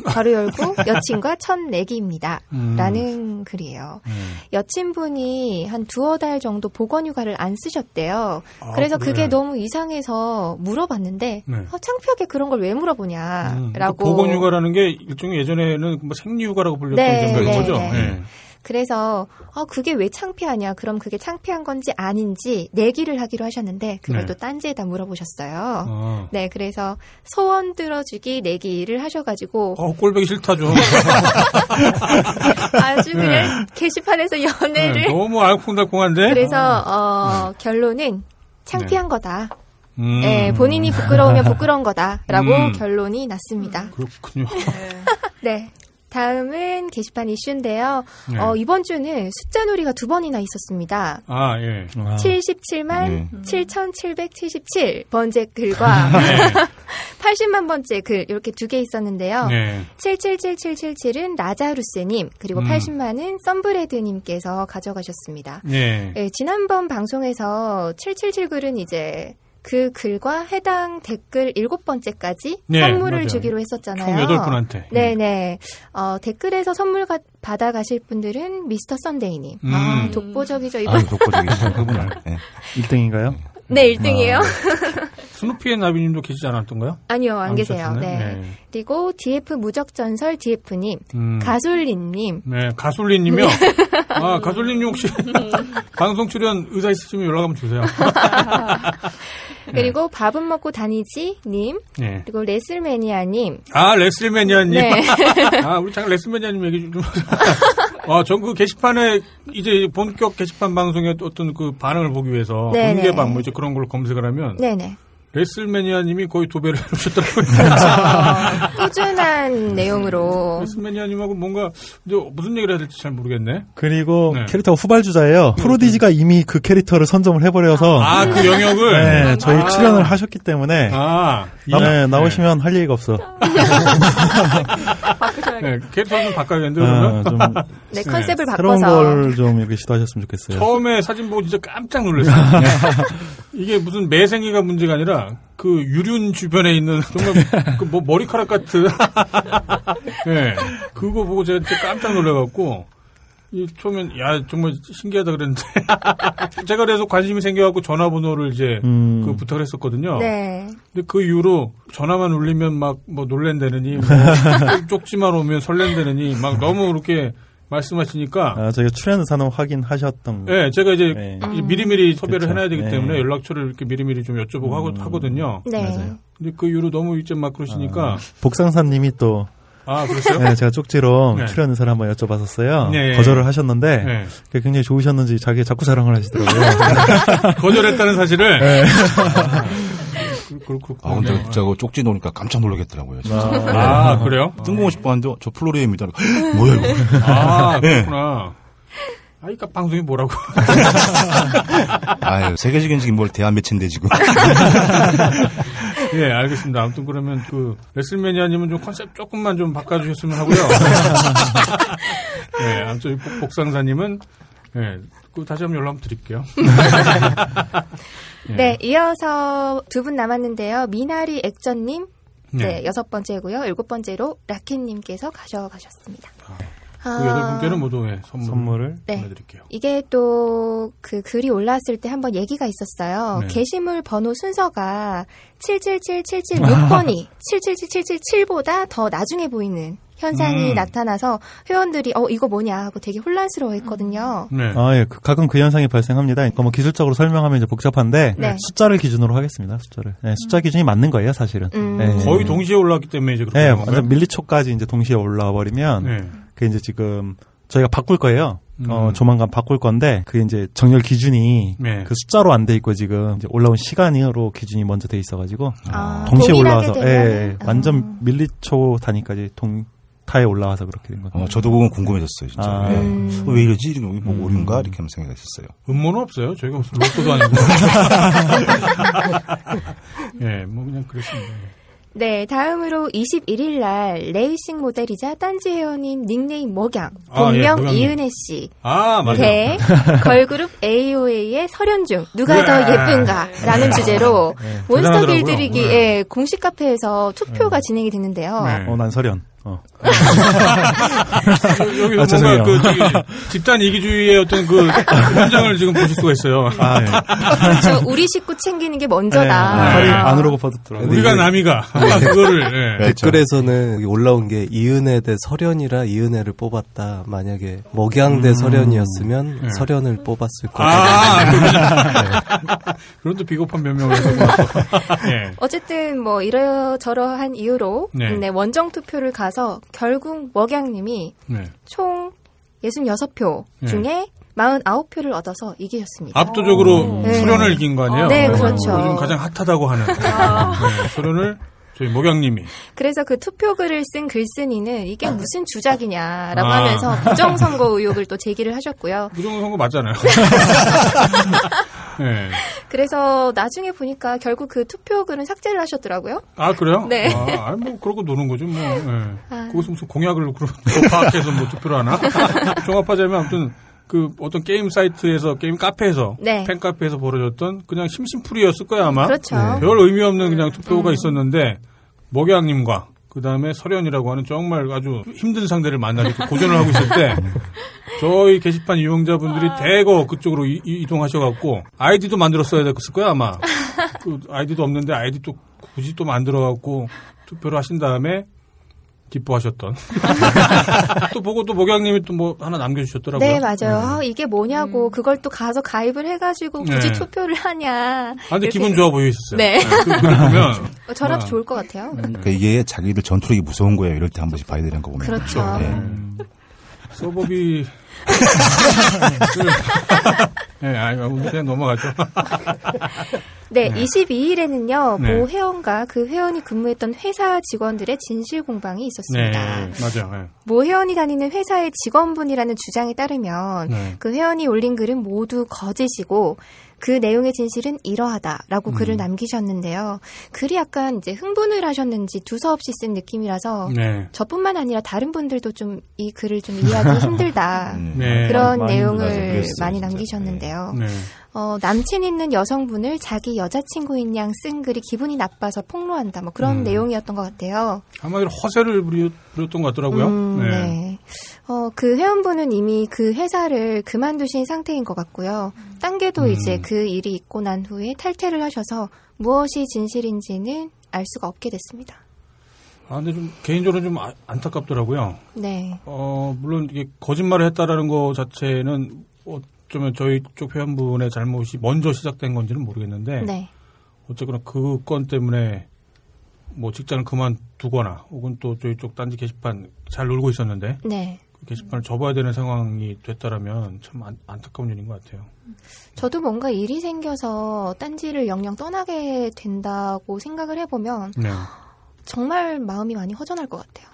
바로 열고 여친과 첫 내기입니다. 음. 라는 글이에요. 네. 여친분이 한 두어 달 정도 보건 휴가를 안 쓰셨대요. 아, 그래서 그래. 그게 너무 이상해서 물어봤는데 네. 어, 창피하게 그런 걸왜 음, 물어보냐라고. 그러니까 보건 휴가라는 게 일종의 예전에는 뭐 생리 휴가라고 불렸던 네, 네, 거죠. 네. 예. 그래서 어, 그게 왜 창피하냐? 그럼 그게 창피한 건지 아닌지 내기를 하기로 하셨는데 그걸 네. 또 딴지에다 물어보셨어요. 어. 네, 그래서 소원 들어주기 내기를 하셔가지고 어, 꼴보기 싫다 좀. 아주 그냥 게시판에서 연애를 네, 너무 알콩달콩한데? 그래서 어, 결론은 창피한 거다. 음. 네, 본인이 부끄러우면 부끄러운 거다라고 음. 결론이 났습니다. 그렇군요. 네. 다음은 게시판 이슈인데요. 네. 어, 이번 주는 숫자 놀이가 두 번이나 있었습니다. 아, 예. 아, 77만 네. 7,777번째 글과 네. 80만 번째 글 이렇게 두 개 있었는데요. 네. 777777은 라자루스님 그리고 음. 80만은 썬브레드님께서 가져가셨습니다. 네. 예, 지난번 방송에서 777글은 이제 그 글과 해당 댓글 일곱 번째까지 네, 선물을 맞아요. 주기로 했었잖아요. 총 여덟 분한테. 네네. 어, 댓글에서 선물 가- 받아 가실 분들은 미스터 썬데이님. 음. 아, 독보적이죠, 이분. 아유, 독보적이시네, 그분은. 네. 1등인가요? 네, 1등이에요. 스누피의 나비님도 계시지 않았던가요? 아니요, 안 안 계세요. 네. 네. 그리고 DF 무적전설 DF님, 음. 가솔린님, 네, 가솔린님이요. 아, 가솔린님 혹시 방송 출연 의사 있으시면 연락 한번 주세요. 그리고 밥은 먹고 다니지님, 네. 그리고 레슬매니아님, 아, 레슬매니아님. 네. 아, 우리 잠깐 레슬매니아님 얘기 좀. 아, 전 그 게시판에 이제 본격 게시판 방송의 어떤 그 반응을 보기 위해서 네네. 공개방 뭐 이제 그런 걸 검색을 하면 네네. 레슬매니아님이 거의 도배를 해주셨더라고요. 꾸준한 내용으로. 레슬매니아님하고 뭔가 이제 무슨 얘기를 해야 될지 잘 모르겠네. 그리고 네. 캐릭터가 후발주자예요. 프로디지가 이미 그 캐릭터를 선점을 해버려서 아, 그 영역을. 네, 저희 아. 출연을 하셨기 때문에 아, 네, 나오시면 할 얘기가 없어. 바꾸셔야겠다. 네, 캐릭터 좀 바꿔야겠는데, 그러면? 아, 좀 네, 컨셉을 새로운 바꿔서. 걸좀 이렇게 시도하셨으면 좋겠어요. 처음에 사진 보고 진짜 깜짝 놀랐어요. 이게 무슨 매생이가 문제가 아니라 그 유륜 주변에 있는 정말 그 뭐 머리카락 같은 예 그거 보고 제가 진짜 깜짝 놀라갖고 이 처음엔 야 정말 신기하다 그랬는데 제가 그래서 관심이 생겨갖고 전화번호를 이제 음. 그 부탁을 했었거든요. 네. 근데 그 이후로 전화만 울리면 막 뭐 놀랜다느니 뭐 쪽지만 오면 설렌다느니 막 너무 그렇게 말씀하시니까 아, 저희가 출연 의사는 확인하셨던 거. 네, 제가 이제 네. 이제 미리미리 섭외를 그렇죠. 해놔야 되기 네. 때문에 연락처를 이렇게 미리미리 좀 여쭤보고 음. 하거든요. 네. 맞아요. 근데 그 이후로 너무 일찍 막 그러시니까, 복상사님이 또 아, 그랬어요? 네, 제가 쪽지로 네. 출연 의사를 한번 여쭤봤었어요. 네. 거절을 하셨는데 네. 그게 굉장히 좋으셨는지 자기 자꾸 자랑을 하시더라고요. 거절했다는 사실을. 네. 그, 그, 그, 아, 근데 진짜 그 쪽지 놓으니까 깜짝 놀라겠더라고요. 진짜. 아, 그래요? 뜬금없이 봤는데 저 플로리아입니다. 뭐야 이거? 아, 네. 그렇구나. 아, 그러니까 방송이 뭐라고. 아유, 세계적인 지금 뭘 대한 매체인데 지금. 예, 알겠습니다. 아무튼 그러면 그 레슬매니아님은 좀 컨셉 조금만 좀 바꿔주셨으면 하고요. 예, 아무튼 복- 복상사님은 예, 그 다시 한번 연락 드릴게요. 예. 네, 이어서 두 분 남았는데요. 미나리 액전님, 네, 네. 여섯 번째고요. 일곱 번째로 라켓님께서 가져가셨습니다. 그 여덟 분께는 모두 예, 선물 선물 을 네. 보내드릴게요. 이게 또 그 글이 올라왔을 때 한번 얘기가 있었어요. 네. 게시물 번호 순서가 777776번이 777777보다 더 나중에 보이는 현상이 음. 나타나서 회원들이 어 이거 뭐냐 하고 되게 혼란스러워했거든요. 네. 아, 예. 그- 가끔 그 현상이 발생합니다. 그러니까 뭐 기술적으로 설명하면 이제 복잡한데 네. 숫자를 기준으로 하겠습니다. 숫자를. 네, 숫자 기준이 맞는 거예요, 사실은. 음. 네. 거의 동시에 올라왔기 때문에 이제 그렇게 네? 완전 밀리초까지 이제 동시에 올라와 버리면 네. 그 이제 지금 저희가 바꿀 거예요. 어, 음. 조만간 바꿀 건데 그게 이제 정렬 기준이 네. 그 숫자로 안 돼 있고 지금 이제 올라온 시간으로 기준이 먼저 돼 있어가지고 아, 동시에 올라와서? 예, 예, 아. 완전 밀리초 단위까지 동 타에 올라와서 그렇게 된 거죠. 어, 저도 그건 궁금해졌어요, 진짜. 아. 예. 음. 어, 왜 이러지? 이거 뭐 오류인가? 이렇게 하면 생각했었어요. 음모는 없어요. 저희가 무슨 로또도 아니고. 예, 뭐 그냥 그랬습니다. 네, 다음으로 21일 날 레이싱 모델이자 딴지 회원인 닉네임 먹양, 아, 예, 본명. 이은혜 씨, 아, 맞아요. 대 걸그룹 AOA의 설현중 누가 그래. 더 예쁜가라는 주제로 몬스터 대단하더라고요. 길들이기 네. 의 공식 카페에서 투표가 진행이 됐는데요. 네. 어, 난 설현. 어. 여- 여기서 아. 뭔가 그 저기 집단 이기주의의 어떤 그 현장을 지금 보실 수가 있어요. 아, 예. 그렇죠. 우리 식구 챙기는 게 먼저다. 팔이 아. 안으로 퍼졌더라고요. 우리가 남이가 아, 그거를 예. 그렇죠. 댓글에서는 여기 올라온 게 이은혜 대 설현이라 이은혜를 뽑았다. 만약에 먹양 대 설현이었으면 네. 설현을 뽑았을 거다. 아, 그렇구나. 그런 또 비겁한 변명을 해서 예. 어쨌든 뭐 이러저러한 이유로 네. 네, 원정 투표를 가서 결국 먹양님이 네. 총 66표 네. 중에 49표를 얻어서 이기셨습니다. 압도적으로 네. 소련을 이긴 거 아니에요? 네, 어, 그렇죠. 요즘 가장 핫하다고 하는 네, 소련을 저희 목양님이 그래서 그 투표글을 쓴 글쓴이는 이게 무슨 주작이냐라고 아. 하면서 부정선거 의혹을 또 제기를 하셨고요. 부정선거 맞잖아요. 네. 그래서 나중에 보니까 결국 그 투표글은 삭제를 하셨더라고요. 아 그래요? 네. 아, 뭐 그러고 노는 거죠. 뭐. 예. 아. 거기서 무슨 공약을 그런 거 파악해서 뭐 투표를 하나? 종합하자면 아무튼 그 어떤 게임 사이트에서 게임 카페에서 네. 팬 카페에서 벌어졌던 그냥 심심풀이였을 거야 아마. 그렇죠. 별 의미 없는 그냥 투표가 음. 있었는데 먹양님과 그 다음에 설현이라고 하는 정말 아주 힘든 상대를 만나 이렇게 고전을 하고 있을 때 저희 게시판 이용자분들이 대거 그쪽으로 이, 동하셔갖고 아이디도 만들었어야 됐을 거야 아마 그 아이디도 없는데 아이디 또 굳이 또 만들어갖고 투표를 하신 다음에 기뻐하셨던 또 보고 또 목양님이 또 뭐 하나 남겨주셨더라고요. 네, 맞아요. 아, 이게 뭐냐고 그걸 또 가서 가입을 해가지고 굳이 네. 투표를 하냐. 아, 근데 이렇게. 기분 좋아 보이셨어요. 네. 그 글을 보면 어, 저라도 아. 좋을 것 같아요. 그러니까 이게 자기들 전투력이 무서운 거예요. 이럴 때 한 번씩 봐야 되는 거 보면. 그렇죠. 예. 서버비. 네, 아니, 그냥 넘어가죠. 네, 22일에는요, 네. 모 회원과 그 회원이 근무했던 회사 직원들의 진실 공방이 네, 있었습니다. 맞아요. 네. 모 회원이 다니는 회사의 직원분이라는 주장에 따르면 네. 그 회원이 올린 글은 모두 거짓이고 그 내용의 진실은 이러하다라고 음. 글을 남기셨는데요. 글이 약간 이제 흥분을 하셨는지 두서없이 쓴 느낌이라서 네. 저뿐만 아니라 다른 분들도 좀 이 글을 좀 이해하기 힘들다. 음. 네. 그런 많이 내용을. 그랬어요, 많이. 남기셨는데요. 네. 어, 남친 있는 여성분을 자기 여자친구인 양 쓴 글이 기분이 나빠서 폭로한다. 뭐 그런 음. 내용이었던 것 같아요. 한마디로 허세를 부렸, 부렸던 것 같더라고요. 음, 네. 어, 그 회원분은 이미 그 회사를 그만두신 상태인 것 같고요. 딴게도 음. 이제 그 일이 있고 난 후에 탈퇴를 하셔서 무엇이 진실인지는 알 수가 없게 됐습니다. 아, 근데 좀 개인적으로 좀 아- 안타깝더라고요. 네. 어, 물론 이게 거짓말을 했다라는 거 자체는 어쩌면 저희 쪽 회원분의 잘못이 먼저 시작된 건지는 모르겠는데 네. 어쨌거나 그 건 때문에 뭐 직장을 그만두거나 혹은 또 저희 쪽 딴지 게시판 잘 놀고 있었는데 네. 게시판을 접어야 되는 상황이 됐다라면 참 안, 안타까운 일인 것 같아요. 저도 뭔가 일이 생겨서 딴지를 영영 떠나게 된다고 생각을 해보면 네. 정말 마음이 많이 허전할 것 같아요.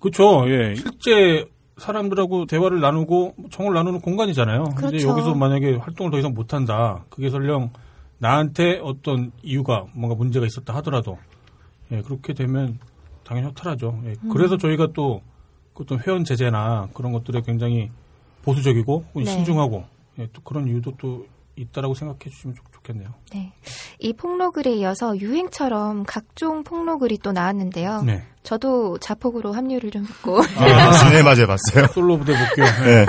그렇죠. 예. 실제 사람들하고 대화를 나누고 정을 나누는 공간이잖아요. 근데 그렇죠. 여기서 만약에 활동을 더 이상 못 한다. 그게 설령 나한테 어떤 이유가 뭔가 문제가 있었다 하더라도 예, 그렇게 되면 당연히 허탈하죠. 예, 음. 그래서 저희가 또 어떤 회원 제재나 그런 것들에 굉장히 보수적이고 네. 신중하고 예, 또 그런 이유도 또 있다라고 생각해 주시면 좋, 좋겠네요. 네. 이 폭로글에 이어서 유행처럼 각종 폭로글이 또 나왔는데요. 네. 저도 자폭으로 합류를 좀 했고. 네, 맞아요, 봤어요. 솔로 부대 복귀요. 네.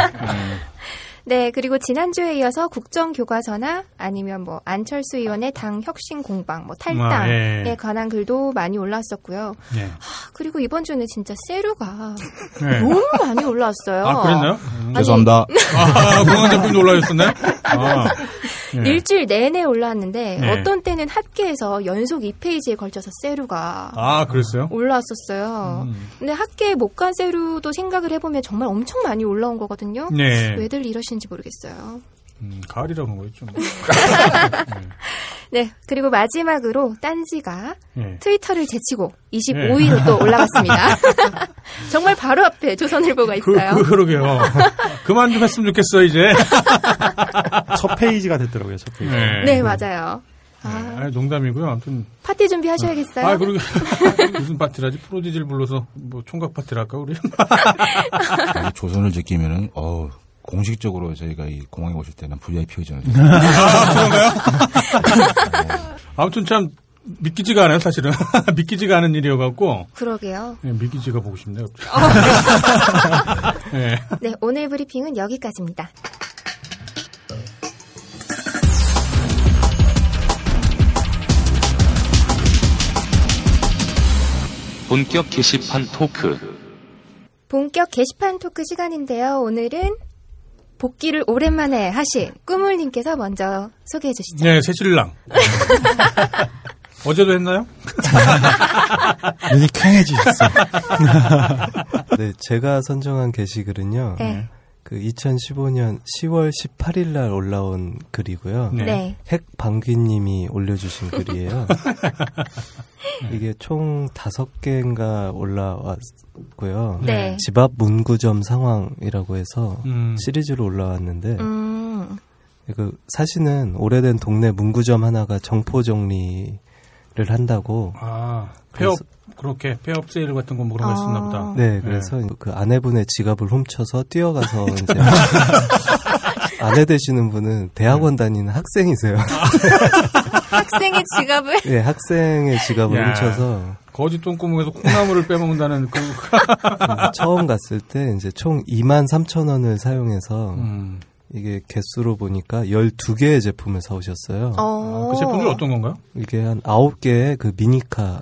네, 그리고 지난주에 이어서 국정교과서나 아니면 뭐 안철수 의원의 당 혁신 공방, 뭐 탈당에 아, 예. 관한 글도 많이 올라왔었고요. 네. 아, 그리고 이번 주는 진짜 세루가 네. 너무 많이 올라왔어요. 아, 그랬나요? 음. 아니, 죄송합니다. 아, 공항 제품도 올라왔었나요? 아. 예. 일주일 내내 올라왔는데 네. 어떤 때는 학계에서 연속 2페이지에 걸쳐서 세루가 아, 그랬어요? 올라왔었어요. 음. 근데 학계에 못간 세루도 생각을 해보면 정말 엄청 많이 올라온 거거든요. 네. 왜들 이러시는지 모르겠어요. 음, 가을이라는 거겠죠. 뭐. 네, 그리고 마지막으로 딴지가 네. 트위터를 제치고 25위로 또 올라갔습니다. 정말 바로 앞에 조선일보가 그, 있어요. 그, 그 러게요. 그만 좀 했으면 좋겠어, 이제. 첫 페이지가 됐더라고요. 첫 페이지. 네. 네, 맞아요. 아, 아, 농담이고요. 아무튼. 파티 준비하셔야겠어요. 아, 그러게. 무슨 파티라지? 프로디지를 불러서 뭐 총각 파티를 할까, 우리? 이 조선을 지키면은, 어 공식적으로 저희가 이 공항에 오실 때는 VIP 의전을. 아무튼 참, 믿기지가 않아요, 사실은. 믿기지가 않은 일이어갖고. 그러게요. 네, 믿기지가 보고 싶네요. 어. 네. 네, 오늘 브리핑은 여기까지입니다. 본격 게시판 토크. 본격 게시판 토크 시간인데요. 오늘은 복귀를 오랜만에 하신 꾸물님께서 먼저 소개해 주시죠. 네, 새신랑. 어제도 했나요? 눈이 퀭해지셨어요. 네, 제가 선정한 게시글은요. 네. 그 2015년 10월 18일 날 올라온 글이고요. 네. 네. 핵방귀님이 올려주신 글이에요. 이게 총 다섯 개인가 올라왔고요. 네. 집 앞 문구점 상황이라고 해서 음. 시리즈로 올라왔는데 음, 그 사실은 오래된 동네 문구점 하나가 정포 정리를 한다고 아, 폐업, 그렇게, 폐업 세일 같은 거 뭐 그런 거 했었나 보다. 네, 그래서 그 아내분의 지갑을 훔쳐서 뛰어가서 이제 아내 되시는 분은 대학원 다니는 학생이세요. 학생의 지갑을 네, 학생의 지갑을 야. 훔쳐서 거짓 똥구멍에서 콩나물을 빼먹는다는 그, 처음 갔을 때 이제 총 2만 3천 원을 사용해서 음. 이게 개수로 보니까 12개의 제품을 사오셨어요. 어. 그 제품들이 어떤 건가요? 이게 한 9개의 그 미니카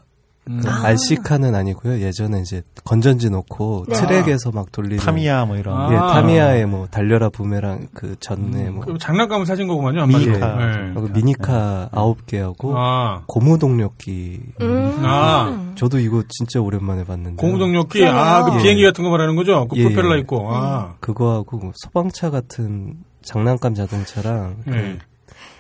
음. 그 RC카는 아니고요. 예전에 이제 건전지 놓고 네. 트랙에서 막 돌리는 타미야 뭐 이런. 아. 예, 타미야의 뭐 달려라 부메랑 그 전에 뭐그 장난감을 사신 거구만요. 미니카. 네. 그 미니카 아홉 개하고 아, 고무동력기. 음. 아. 저도 이거 진짜 오랜만에 봤는데. 고무동력기. 아, 그 예. 비행기 같은 거 말하는 거죠? 그 예, 프로펠러 예. 있고, 아. 그거하고 뭐 소방차 같은 장난감 자동차랑 그 예.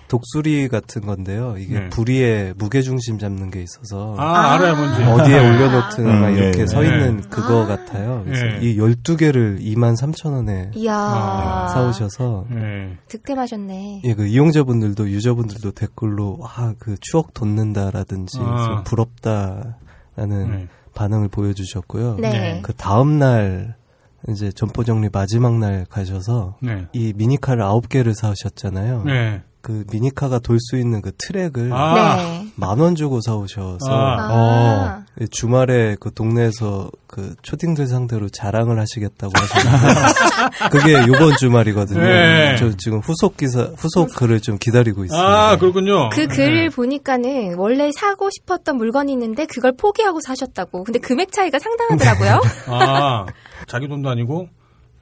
독수리 같은 건데요. 이게 네. 부리에 무게 중심 잡는 게 있어서 아, 알아요, 뭔지. 어디에 올려놓든 음, 막 예, 이렇게 예. 서 있는 네. 그거 아. 같아요. 그래서 예. 이 12개를 2만 3천 원에 이야. 아, 사오셔서 예. 득템하셨네. 예, 그 이용자분들도 유저분들도 댓글로 와 그 추억 돋는다라든지 아. 좀 부럽다라는 네. 반응을 보여주셨고요. 네. 네. 그 다음 날 이제 점포 정리 마지막 날 가셔서 네. 이 미니카를 아홉 개를 사오셨잖아요. 네. 그 미니카가 돌 수 있는 그 트랙을 아. 네. 만원 주고 사오셔서 아. 아. 예, 주말에 그 동네에서 그 초딩들 상대로 자랑을 하시겠다고 하셨는데 그게 요번 주말이거든요. 네. 저 지금 후속 기사 후속 글을 좀 기다리고 있습니다. 아, 그렇군요. 그 글을 보니까는 원래 사고 싶었던 물건이 있는데 그걸 포기하고 사셨다고. 근데 금액 차이가 상당하더라고요. 아, 자기 돈도 아니고,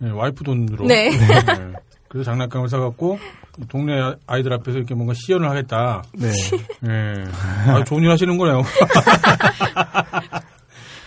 예, 와이프 돈으로. 네. 그래서 장난감을 사갖고, 동네 아이들 앞에서 이렇게 뭔가 시연을 하겠다. 네. 예. 아, 좋은 일 하시는 거네요.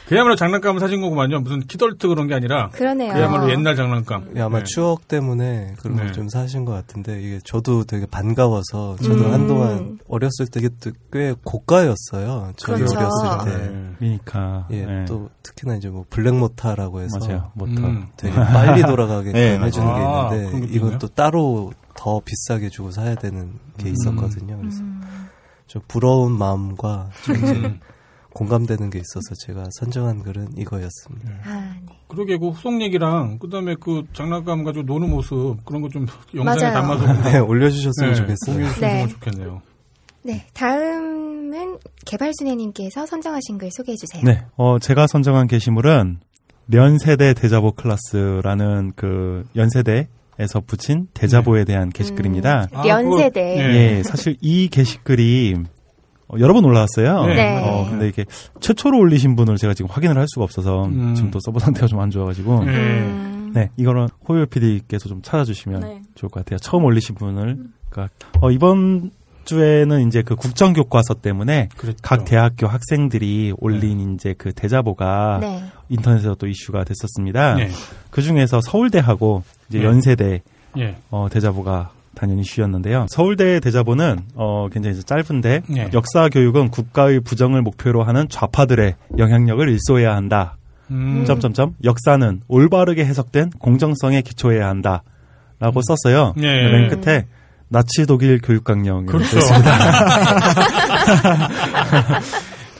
그야말로 장난감 사신 거구만요. 무슨 키덜트 그런 게 아니라 그러네요. 그야말로 옛날 장난감. 예, 아마 네. 추억 때문에 그런 네. 걸좀 사신 것 같은데 이게 저도 되게 반가워서 저도 음. 한동안 어렸을 때 이게 꽤 고가였어요. 저희 그렇죠. 어렸을 때. 네. 그러니까 예, 네. 또 특히나 이제 뭐 블랙모타라고 해서 맞아요. 모터. 음. 되게 빨리 돌아가게 네, 해주는 게 아, 있는데 이건? 또 따로 더 비싸게 주고 사야 되는 게 있었거든요. 그래서 음. 좀 부러운 마음과 좀 이제 음. 공감되는 게 있어서 제가 선정한 글은 이거였습니다. 아, 네. 그러게 그 후속 얘기랑 그다음에 그 장난감 가지고 노는 모습 그런 거 좀 영상에 맞아요. 담아서 좀 네, 올려주셨으면 네, 좋겠어요. 주시면 네. 좋겠네요. 네, 다음은 개발순애님께서 선정하신 글 소개해 주세요. 네, 어, 제가 선정한 게시물은 연세대 대자보 클래스라는 그 연세대에서 붙인 대자보에 대한 게시글입니다. 음, 연세대. 아, 네. 예, 사실 이 게시글이 어, 여러 번 올라왔어요. 네. 어, 근데 이게 최초로 올리신 분을 제가 지금 확인을 할 수가 없어서 음. 지금 또 서버 상태가 좀 안 좋아가지고 네. 음. 네, 이거는 호요 PD께서 좀 찾아주시면 네. 좋을 것 같아요. 처음 올리신 분을 그러니까 어, 이번 주에는 이제 그 국정 교과서 때문에 그렇죠. 각 대학교 학생들이 올린 이제 그 대자보가 네. 인터넷에서 또 이슈가 됐었습니다. 네. 그 중에서 서울대하고 이제 네. 연세대 예. 어, 대자보가 당연히 이슈였는데요. 서울대 대자보는 어, 굉장히 짧은데 네. 역사 교육은 국가의 부정을 목표로 하는 좌파들의 영향력을 일소해야 한다. 음. 점점점 역사는 올바르게 해석된 공정성에 기초해야 한다 라고 썼어요. 예. 맨 끝에 나치 독일 교육 강령 그렇죠.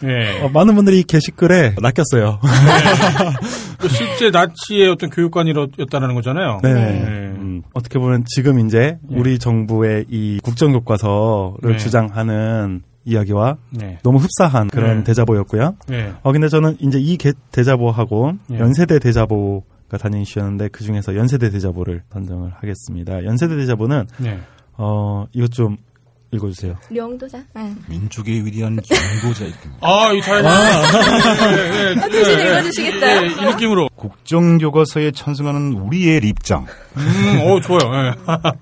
예. 어, 많은 분들이 이 게시글에 낚였어요. 그 실제 나치의 어떤 교육관이었다는 거잖아요. 네. 네. 음, 어떻게 보면 지금 이제 예. 우리 정부의 이 국정교과서를 네. 주장하는 이야기와 네. 너무 흡사한 그런 네. 대자보였고요. 네. 어 근데 저는 이제 이 게- 대자보하고 예. 연세대 대자보가 단연 이슈였는데 그 중에서 연세대 대자보를 선정을 하겠습니다. 연세대 대자보는 네. 어 이것 좀 읽어주세요. 령도자. 응. 민족의 위대한 영도자 이렇게 아, 이 사연. 예, 예, 예, 대신 예, 읽어주시겠어요? 예, 이 느낌으로. 국정교과서에 천승하는 우리의 입장. 음, 어, 좋아요. 예.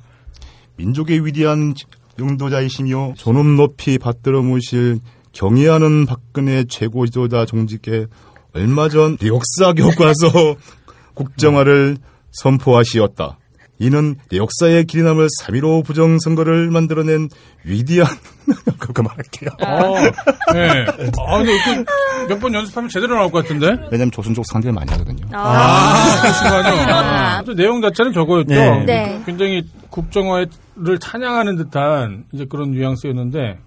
민족의 위대한 영도자이시며 존엄 높이 받들어 모실 경애하는 박근혜 최고 지도자 종직에 얼마 전 역사 교과서 국정화를 선포하시었다. 이는 역사의 길이 남을 3.15 부정선거를 만들어낸 위대한 그거 말할게요. 어, 예. 아, 근데 몇 번 연습하면 제대로 나올 것 같은데? 왜냐면 조선족 상대를 많이 하거든요. 아, 그러시군요. 아, 또 내용 자체는 저거였죠. 네. 네. 굉장히 국정화를 찬양하는 듯한 이제 그런 뉘앙스였는데,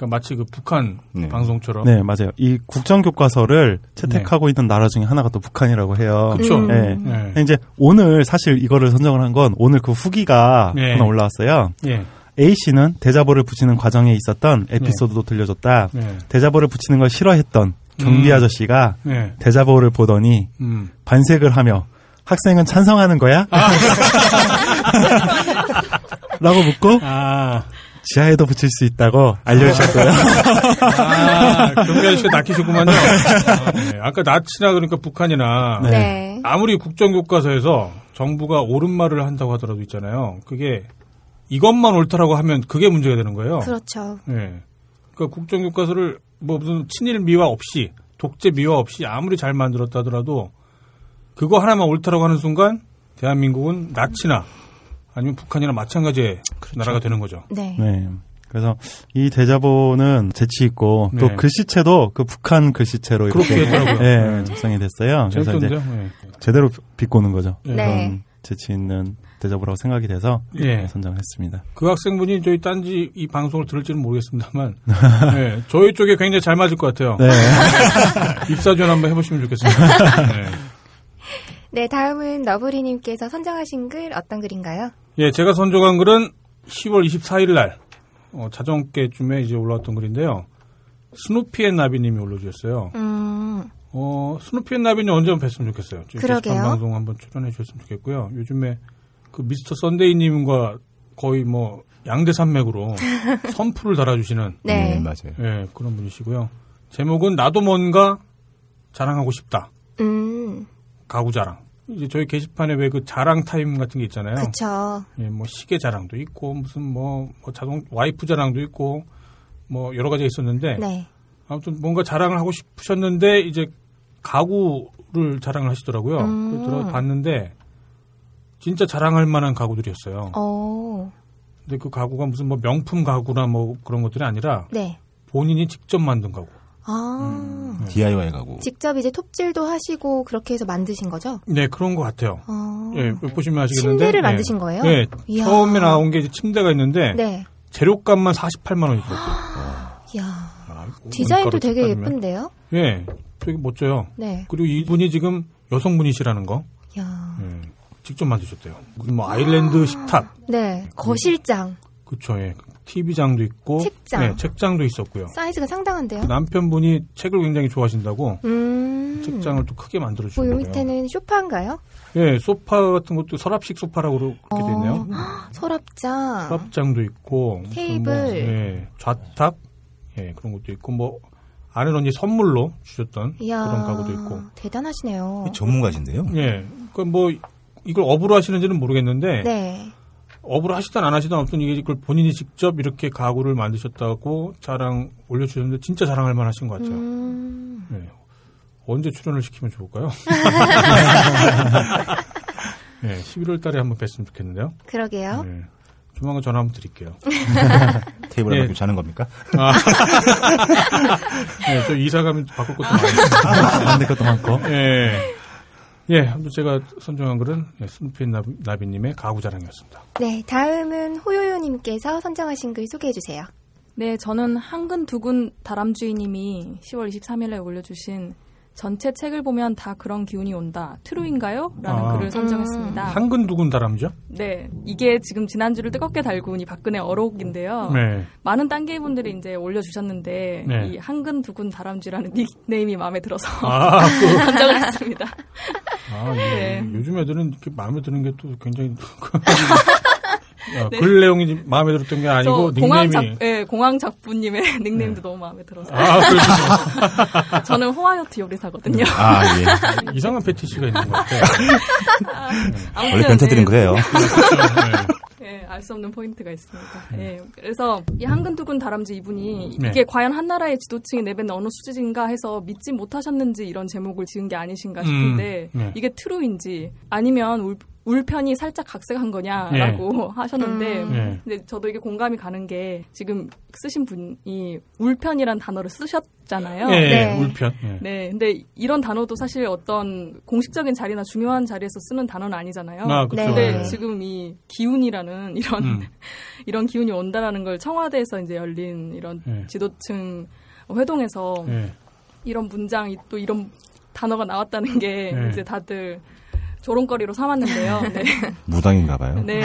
그러니까 마치 그 북한 네. 방송처럼. 네, 맞아요. 이 국정 교과서를 채택하고 있는 나라 중에 하나가 또 북한이라고 해요. 그쵸. 음. 네. 예. 근데 이제 오늘 사실 이거를 선정을 한 건 오늘 그 후기가 네. 하나 올라왔어요. 예. A 씨는 대자보를 붙이는 과정에 있었던 에피소드도 들려줬다. 네. 대자보를 붙이는 걸 싫어했던 경비 음. 아저씨가 네. 대자보를 보더니 음. 반색을 하며 학생은 찬성하는 거야? 라고 묻고 아, 지하에도 붙일 수 있다고 알려주셨고요. 아, 경비 아저씨가 낚이셨구만요. 아, 네. 아까 나치나 그러니까 북한이나 네. 네. 아무리 국정교과서에서 정부가 옳은 말을 한다고 하더라도 있잖아요. 그게 이것만 옳다라고 하면 그게 문제가 되는 거예요. 그렇죠. 예. 그러니까 국정교과서를 뭐 무슨 친일 미화 없이 독재 미화 없이 아무리 잘 만들었다 하더라도 그거 하나만 옳다라고 하는 순간 대한민국은 나치나 아니면 북한이나 마찬가지의 나라가 되는 거죠. 네. 네. 그래서 이 대자보는 재치 있고 또 네. 글씨체도 그 북한 글씨체로 그렇게 이렇게. 예, 네. 작성이 됐어요. 그래서 이제? 예. 제대로 비꼬는 거죠. 네. 네. 그런 재치 있는 대자보라고 생각이 돼서 예. 선정했습니다. 그 학생분이 저희 딴지 이 방송을 들을지는 모르겠습니다만, 예, 저희 쪽에 굉장히 잘 맞을 것 같아요. 네. 입사 지원 한번 해보시면 좋겠습니다. 네. 네, 다음은 너브리님께서 선정하신 글 어떤 글인가요? 예, 제가 선정한 글은 10월 24일 날, 어, 자정께쯤에 이제 올라왔던 글인데요. 스누피앤 나비님이 올려주셨어요. 음, 어, 스누피앤 나비님 언제 한번 뵀으면 좋겠어요. 지금 그러게요. 방송 한번 출연해 주셨으면 좋겠고요. 요즘에 그 미스터 썬데이님과 거의 뭐 양대 산맥으로 선풀을 달아주시는 네. 맞아요. 예, 그런 분이시고요. 제목은 나도 뭔가 자랑하고 싶다. 음, 가구 자랑. 이제 저희 게시판에 왜 그 자랑 타임 같은 게 있잖아요. 그쵸. 예, 뭐 시계 자랑도 있고 무슨 뭐, 뭐 자동 와이프 자랑도 있고 뭐 여러 가지가 있었는데 네. 아무튼 뭔가 자랑을 하고 싶으셨는데 이제 가구를 자랑을 하시더라고요. 음. 그래서 들어봤는데 진짜 자랑할 만한 가구들이었어요. 어, 근데 그 가구가 무슨 뭐 명품 가구나 뭐 그런 것들이 아니라 네. 본인이 직접 만든 가구. 아, 네. DIY 가구. 직접 이제 톱질도 하시고 그렇게 해서 만드신 거죠? 네, 그런 것 같아요. 어. 예, 보시면 아시겠는데. 침대를 예. 만드신 거예요? 네. 이야. 처음에 나온 게 침대가 있는데 네. 재료값만 48만 원이 들었고. 이야. 아, 디자인도 되게 따지면. 예쁜데요? 예, 되게 멋져요. 네. 그리고 이분이 지금 여성분이시라는 거 이야. 예, 직접 만드셨대요. 뭐 아일랜드 식탁, 네. 거실장. 그쵸, 예. TV장도 있고, 책장. 네, 책장도 있었고요. 사이즈가 상당한데요? 남편분이 책을 굉장히 좋아하신다고 음. 책장을 또 크게 만들어 뭐, 요 주셨어요. 밑에는 쇼파인가요? 예, 소파 같은 것도 서랍식 소파라고 그렇게 돼 있네요. 서랍장. 서랍장도 있고, 무슨 테이블. 뭐, 예, 좌탁, 예, 그런 것도 있고, 뭐 아는 언니 선물로 주셨던 이야. 그런 가구도 있고, 대단하시네요. 전문가신데요? 예, 그뭐 이걸 업으로 하시는지는 모르겠는데 네. 업으로 하시든 안 하시든 아무튼 이게 이걸 본인이 직접 이렇게 가구를 만드셨다고 자랑 올려주셨는데 진짜 자랑할 만하신 것 같아요. 음. 예. 언제 출연을 시키면 좋을까요? 예, 11월 달에 한번 뵀으면 좋겠는데요. 그러게요. 예. 조만간 전화 한번 드릴게요. 테이블에 예. 갖고 자는 겁니까? 아. 예, 저 이사 가면 바꿀 것도 많아요. 만들 것도 많고. 예. 예, 아무튼 제가 선정한 글은 예, 나비, 나비님의 가구 자랑이었습니다. 네. 다음은 호요요님께서 선정하신 글 소개해 주세요. 네, 저는 한근 두근 다람쥐님이 10월 23일에 올려주신 전체 책을 보면 다 그런 기운이 온다. 트루인가요? 라는 아. 글을 선정했습니다. 한근 두근 다람쥐요? 네, 이게 지금 지난주를 뜨겁게 달군 이 박근혜 어록인데요. 네. 많은 딴개 분들이 이제 올려주셨는데 네. 이 한근 두근 다람쥐라는 닉네임이 마음에 들어서 아, 그, 선정을 했습니다. 아, 이- 네. 요즘 애들은 이렇게 마음에 드는 게 또 굉장히 야, 글 내용이 마음에 들었던 게 아니고 저 공항 닉네임이 작, 네, 공항 작부님의 닉네임도 너무 마음에 들어서 아, 그래서 저는 호화요트 요리사거든요. 아, 예. 이상한 페티시가 있는 것 같아요. 아무튼, 원래 변태들은 네. 그래요. 예, 알 수 없는 포인트가 있습니다. 예, 그래서 이 한근두근 다람쥐 이분이 네. 이게 과연 한 나라의 지도층이 내뱉는 어느 수준인가 해서 믿지 못하셨는지 이런 제목을 지은 게 아니신가 싶은데 음, 네. 이게 true인지 아니면 울, 울편이 살짝 각색한 거냐라고 하셨는데 음. 네. 근데 저도 이게 공감이 가는 게 지금 쓰신 분이 울편이란 단어를 쓰셨잖아요. 예, 네. 울편. 예. 네, 근데 이런 단어도 사실 어떤 공식적인 자리나 중요한 자리에서 쓰는 단어는 아니잖아요. 아, 그쵸. 네. 근데 예. 지금 이 기운이라는 이런 음. 이런 기운이 온다라는 걸 청와대에서 이제 열린 이런 예. 지도층 회동에서 예. 이런 문장이 또 이런 단어가 나왔다는 게 네. 이제 다들 조롱거리로 삼았는데요. 네. 무당인가 봐요. 네.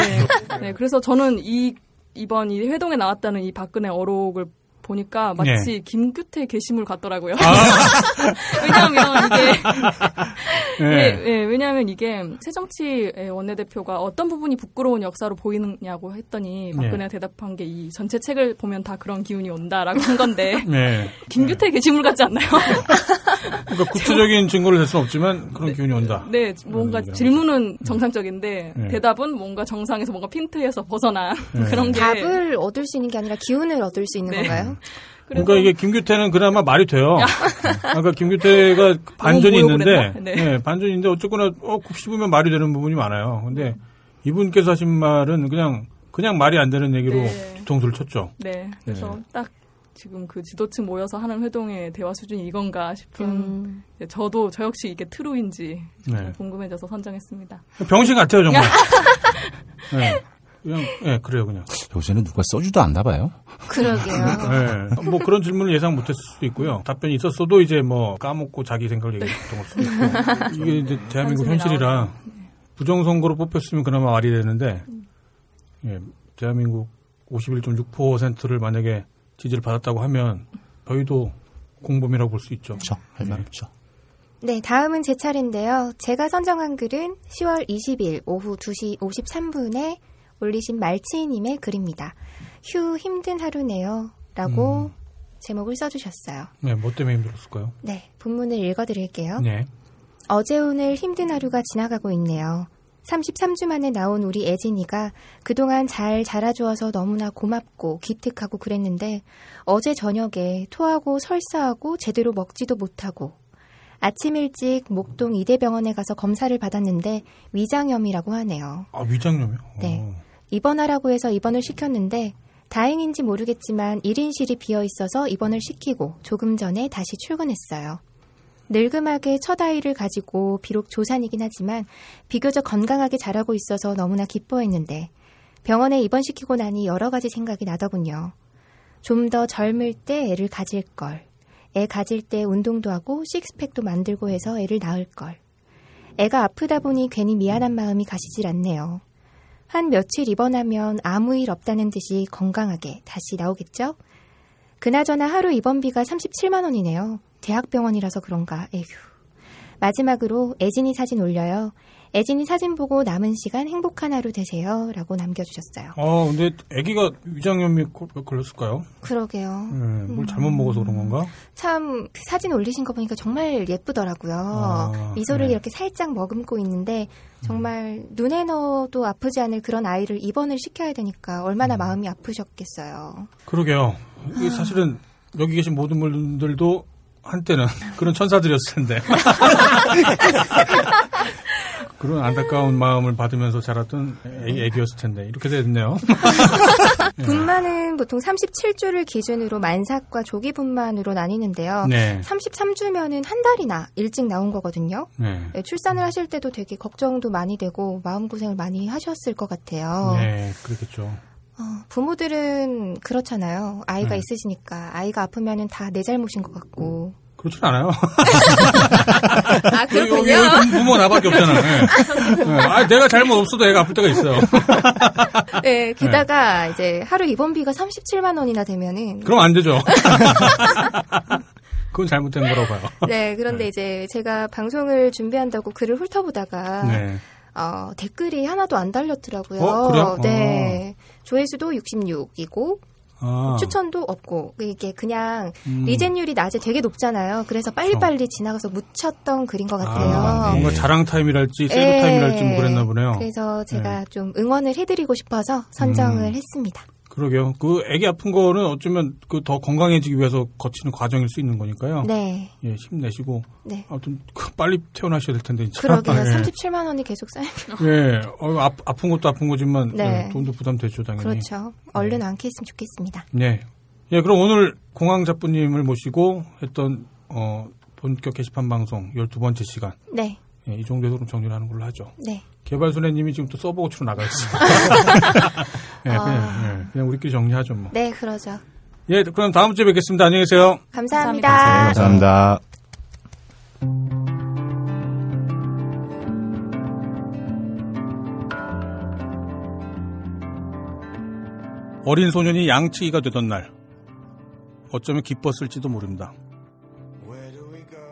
네. 그래서 저는 이 이번 이 회동에 나왔다는 이 박근혜 어록을 보니까 마치 네. 김규태 게시물 같더라고요. 아. 왜냐하면 이게 예. 예, 예, 왜냐하면 이게 새정치 원내대표가 어떤 부분이 부끄러운 역사로 보이느냐고 했더니 박근혜가 대답한 게 이 전체 책을 보면 다 그런 기운이 온다라고 한 건데 네. 김규태 게시물 같지 않나요? 그러니까 구체적인 증거를 댈 수는 없지만 그런 기운이 온다. 네, 뭔가 질문은 정상적인데 네. 대답은 뭔가 정상에서 뭔가 핀트에서 벗어난 네. 그런 게 답을 얻을 수 있는 게 아니라 기운을 얻을 수 있는 네. 건가요? 그래서 그러니까 이게 김규태는 그나마 말이 돼요. 그러니까 김규태가 반전이 있는데? 네. 네, 반전이 있는데 어쨌거나 어, 씹으면 말이 되는 부분이 많아요. 근데 이분께서 하신 말은 그냥 그냥 말이 안 되는 얘기로 네. 뒤통수를 쳤죠. 네, 그래서 네. 딱 지금 그 지도층 모여서 하는 회동의 대화 수준이 이건가 싶은 음. 저도 저 역시 이게 트루인지 네. 궁금해져서 선정했습니다. 병신 같아요 정말. 네. 그냥 예 그래요 그냥. 요새는 누가 써주도 않나 봐요. 그러게요. 네. 뭐 그런 질문을 예상 못했을 수도 있고요. 답변이 있었어도 이제 뭐 까먹고 자기 생각을 얘기했던 걸 수도 있고. 이게 이제 대한민국 한숨이 현실이라 나오네요. 부정선거로 뽑혔으면 그나마 말이 되는데 예, 대한민국 51.6%를 만약에 지지를 받았다고 하면 저희도 공범이라고 볼 수 있죠. 그렇죠. 할말 없죠. 네, 다음은 제 차례인데요. 제가 선정한 글은 10월 20일 오후 2시 53분에 올리신 말치님의 글입니다. 휴 힘든 하루네요. 라고 제목을 써주셨어요. 네, 뭐 때문에 힘들었을까요? 네, 본문을 읽어드릴게요. 네. 어제 오늘 힘든 하루가 지나가고 있네요. 33주 만에 나온 우리 애진이가 그동안 잘 자라주어서 너무나 고맙고 기특하고 그랬는데 어제 저녁에 토하고 설사하고 제대로 먹지도 못하고 아침 일찍 목동 이대병원에 가서 검사를 받았는데 위장염이라고 하네요. 아, 위장염이요? 네. 어. 입원하라고 해서 입원을 시켰는데 다행인지 모르겠지만 1인실이 비어 있어서 입원을 시키고 조금 전에 다시 출근했어요. 늙음하게 첫 아이를 가지고 비록 조산이긴 하지만 비교적 건강하게 자라고 있어서 너무나 기뻐했는데 병원에 입원시키고 나니 여러 가지 생각이 나더군요. 좀 더 젊을 때 애를 가질 걸. 애 가질 때 운동도 하고 식스팩도 만들고 해서 애를 낳을 걸. 애가 아프다 보니 괜히 미안한 마음이 가시질 않네요. 한 며칠 입원하면 아무 일 없다는 듯이 건강하게 다시 나오겠죠? 그나저나 하루 입원비가 37만 원이네요. 대학병원이라서 그런가. 에휴. 마지막으로 애진이 사진 올려요. 애진이 사진 보고 남은 시간 행복한 하루 되세요. 라고 남겨주셨어요. 아, 근데 아기가 위장염이 거- 걸렸을까요? 그러게요. 네, 뭘 잘못 먹어서 그런 건가? 참 그 사진 올리신 거 보니까 정말 예쁘더라고요. 아, 미소를 네. 이렇게 살짝 머금고 있는데 정말 눈에 넣어도 아프지 않을 그런 아이를 입원을 시켜야 되니까 얼마나 마음이 아프셨겠어요. 그러게요. 이게 사실은 여기 계신 모든 분들도 한때는 그런 천사들이었을 텐데. 그런 안타까운 마음을 받으면서 자랐던 애, 애기였을 텐데. 이렇게 됐네요. 분만은 보통 37주를 기준으로 만삭과 조기 분만으로 나뉘는데요. 네. 33주면은 한 달이나 일찍 나온 거거든요. 네. 네, 출산을 하실 때도 되게 걱정도 많이 되고 마음 고생을 많이 하셨을 것 같아요. 네, 그렇겠죠. 어, 부모들은 그렇잖아요. 아이가 네. 있으시니까 아이가 아프면은 다 내 잘못인 것 같고. 그렇진 않아요. 아 여기 부모가 나밖에 없잖아. 네. 네. 아, 내가 잘못 없어도 애가 아플 때가 있어요. 네, 게다가 이제 하루 입원비가 37만 원이나 되면은 그럼 안 되죠. 그건 잘못된 거라고 봐요. 네, 그런데 이제 제가 방송을 준비한다고 글을 훑어보다가 네. 어, 댓글이 하나도 안 달렸더라고요. 어, 그래요? 네. 조회수도 66이고 아, 추천도 없고 이게 그냥 음. 리젠율이 낮에 되게 높잖아요. 그래서 빨리빨리 지나가서 묻혔던 글인 것 같아요. 아, 뭔가 자랑 타임이랄지 세이브 예. 타임이랄지 뭐 그랬나 보네요. 그래서 제가 좀 응원을 해드리고 싶어서 선정을 음. 했습니다. 그러게요. 그 애기 아픈 거는 어쩌면 그 더 건강해지기 위해서 거치는 과정일 수 있는 거니까요. 네, 예, 힘내시고 네. 아무튼 그 빨리 태어나셔야 될 텐데 진짜. 그러게요. 예. 37만 원이 계속 쌓이면 예, 어, 아, 아픈 것도 아픈 거지만 네. 예, 돈도 부담되죠 당연히. 그렇죠. 얼른 안게 했으면 좋겠습니다. 네. 예, 그럼 오늘 공항 작부님을 모시고 했던 어, 본격 게시판 방송 12번째 시간. 네, 예, 이 정도에서 그럼 정리를 하는 걸로 하죠. 네. 개발소녀님이 지금 또 서버 고치로 나가 있어요. 예, 그냥, 아. 예, 그냥 우리끼리 정리하죠 뭐. 네, 그러죠. 예, 그럼 다음 주에 뵙겠습니다. 안녕히 계세요. 감사합니다. 감사합니다. 어린 소년이 양치기가 되던 날 어쩌면 기뻤을지도 모릅니다.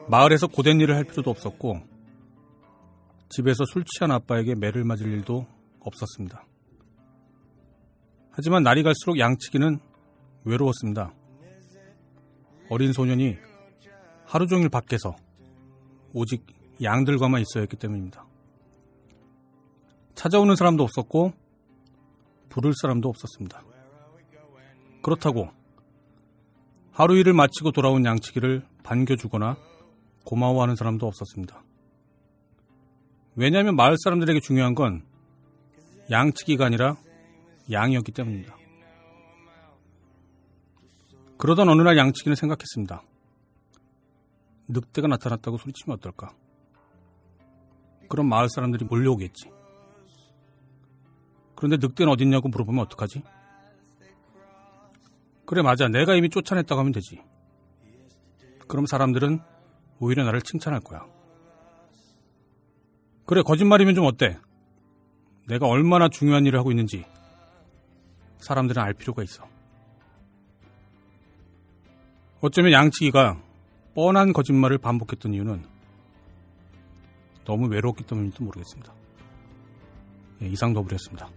마을에서 고된 일을 할 필요도 없었고 집에서 술 취한 아빠에게 매를 맞을 일도 없었습니다. 하지만 날이 갈수록 양치기는 외로웠습니다. 어린 소년이 하루 종일 밖에서 오직 양들과만 있어야 했기 때문입니다. 찾아오는 사람도 없었고 부를 사람도 없었습니다. 그렇다고 하루 일을 마치고 돌아온 양치기를 반겨주거나 고마워하는 사람도 없었습니다. 왜냐하면 마을 사람들에게 중요한 건 양치기가 아니라 양이었기 때문입니다. 그러던 어느 날 양치기는 생각했습니다. 늑대가 나타났다고 소리치면 어떨까? 그럼 마을 사람들이 몰려오겠지. 그런데 늑대는 어딨냐고 물어보면 어떡하지? 그래 맞아 내가 이미 쫓아냈다고 하면 되지. 그럼 사람들은 오히려 나를 칭찬할 거야. 그래 거짓말이면 좀 어때? 내가 얼마나 중요한 일을 하고 있는지 사람들은 알 필요가 있어. 어쩌면 양치기가 뻔한 거짓말을 반복했던 이유는 너무 외로웠기 때문인지도 모르겠습니다. 예, 이상 더블이었습니다.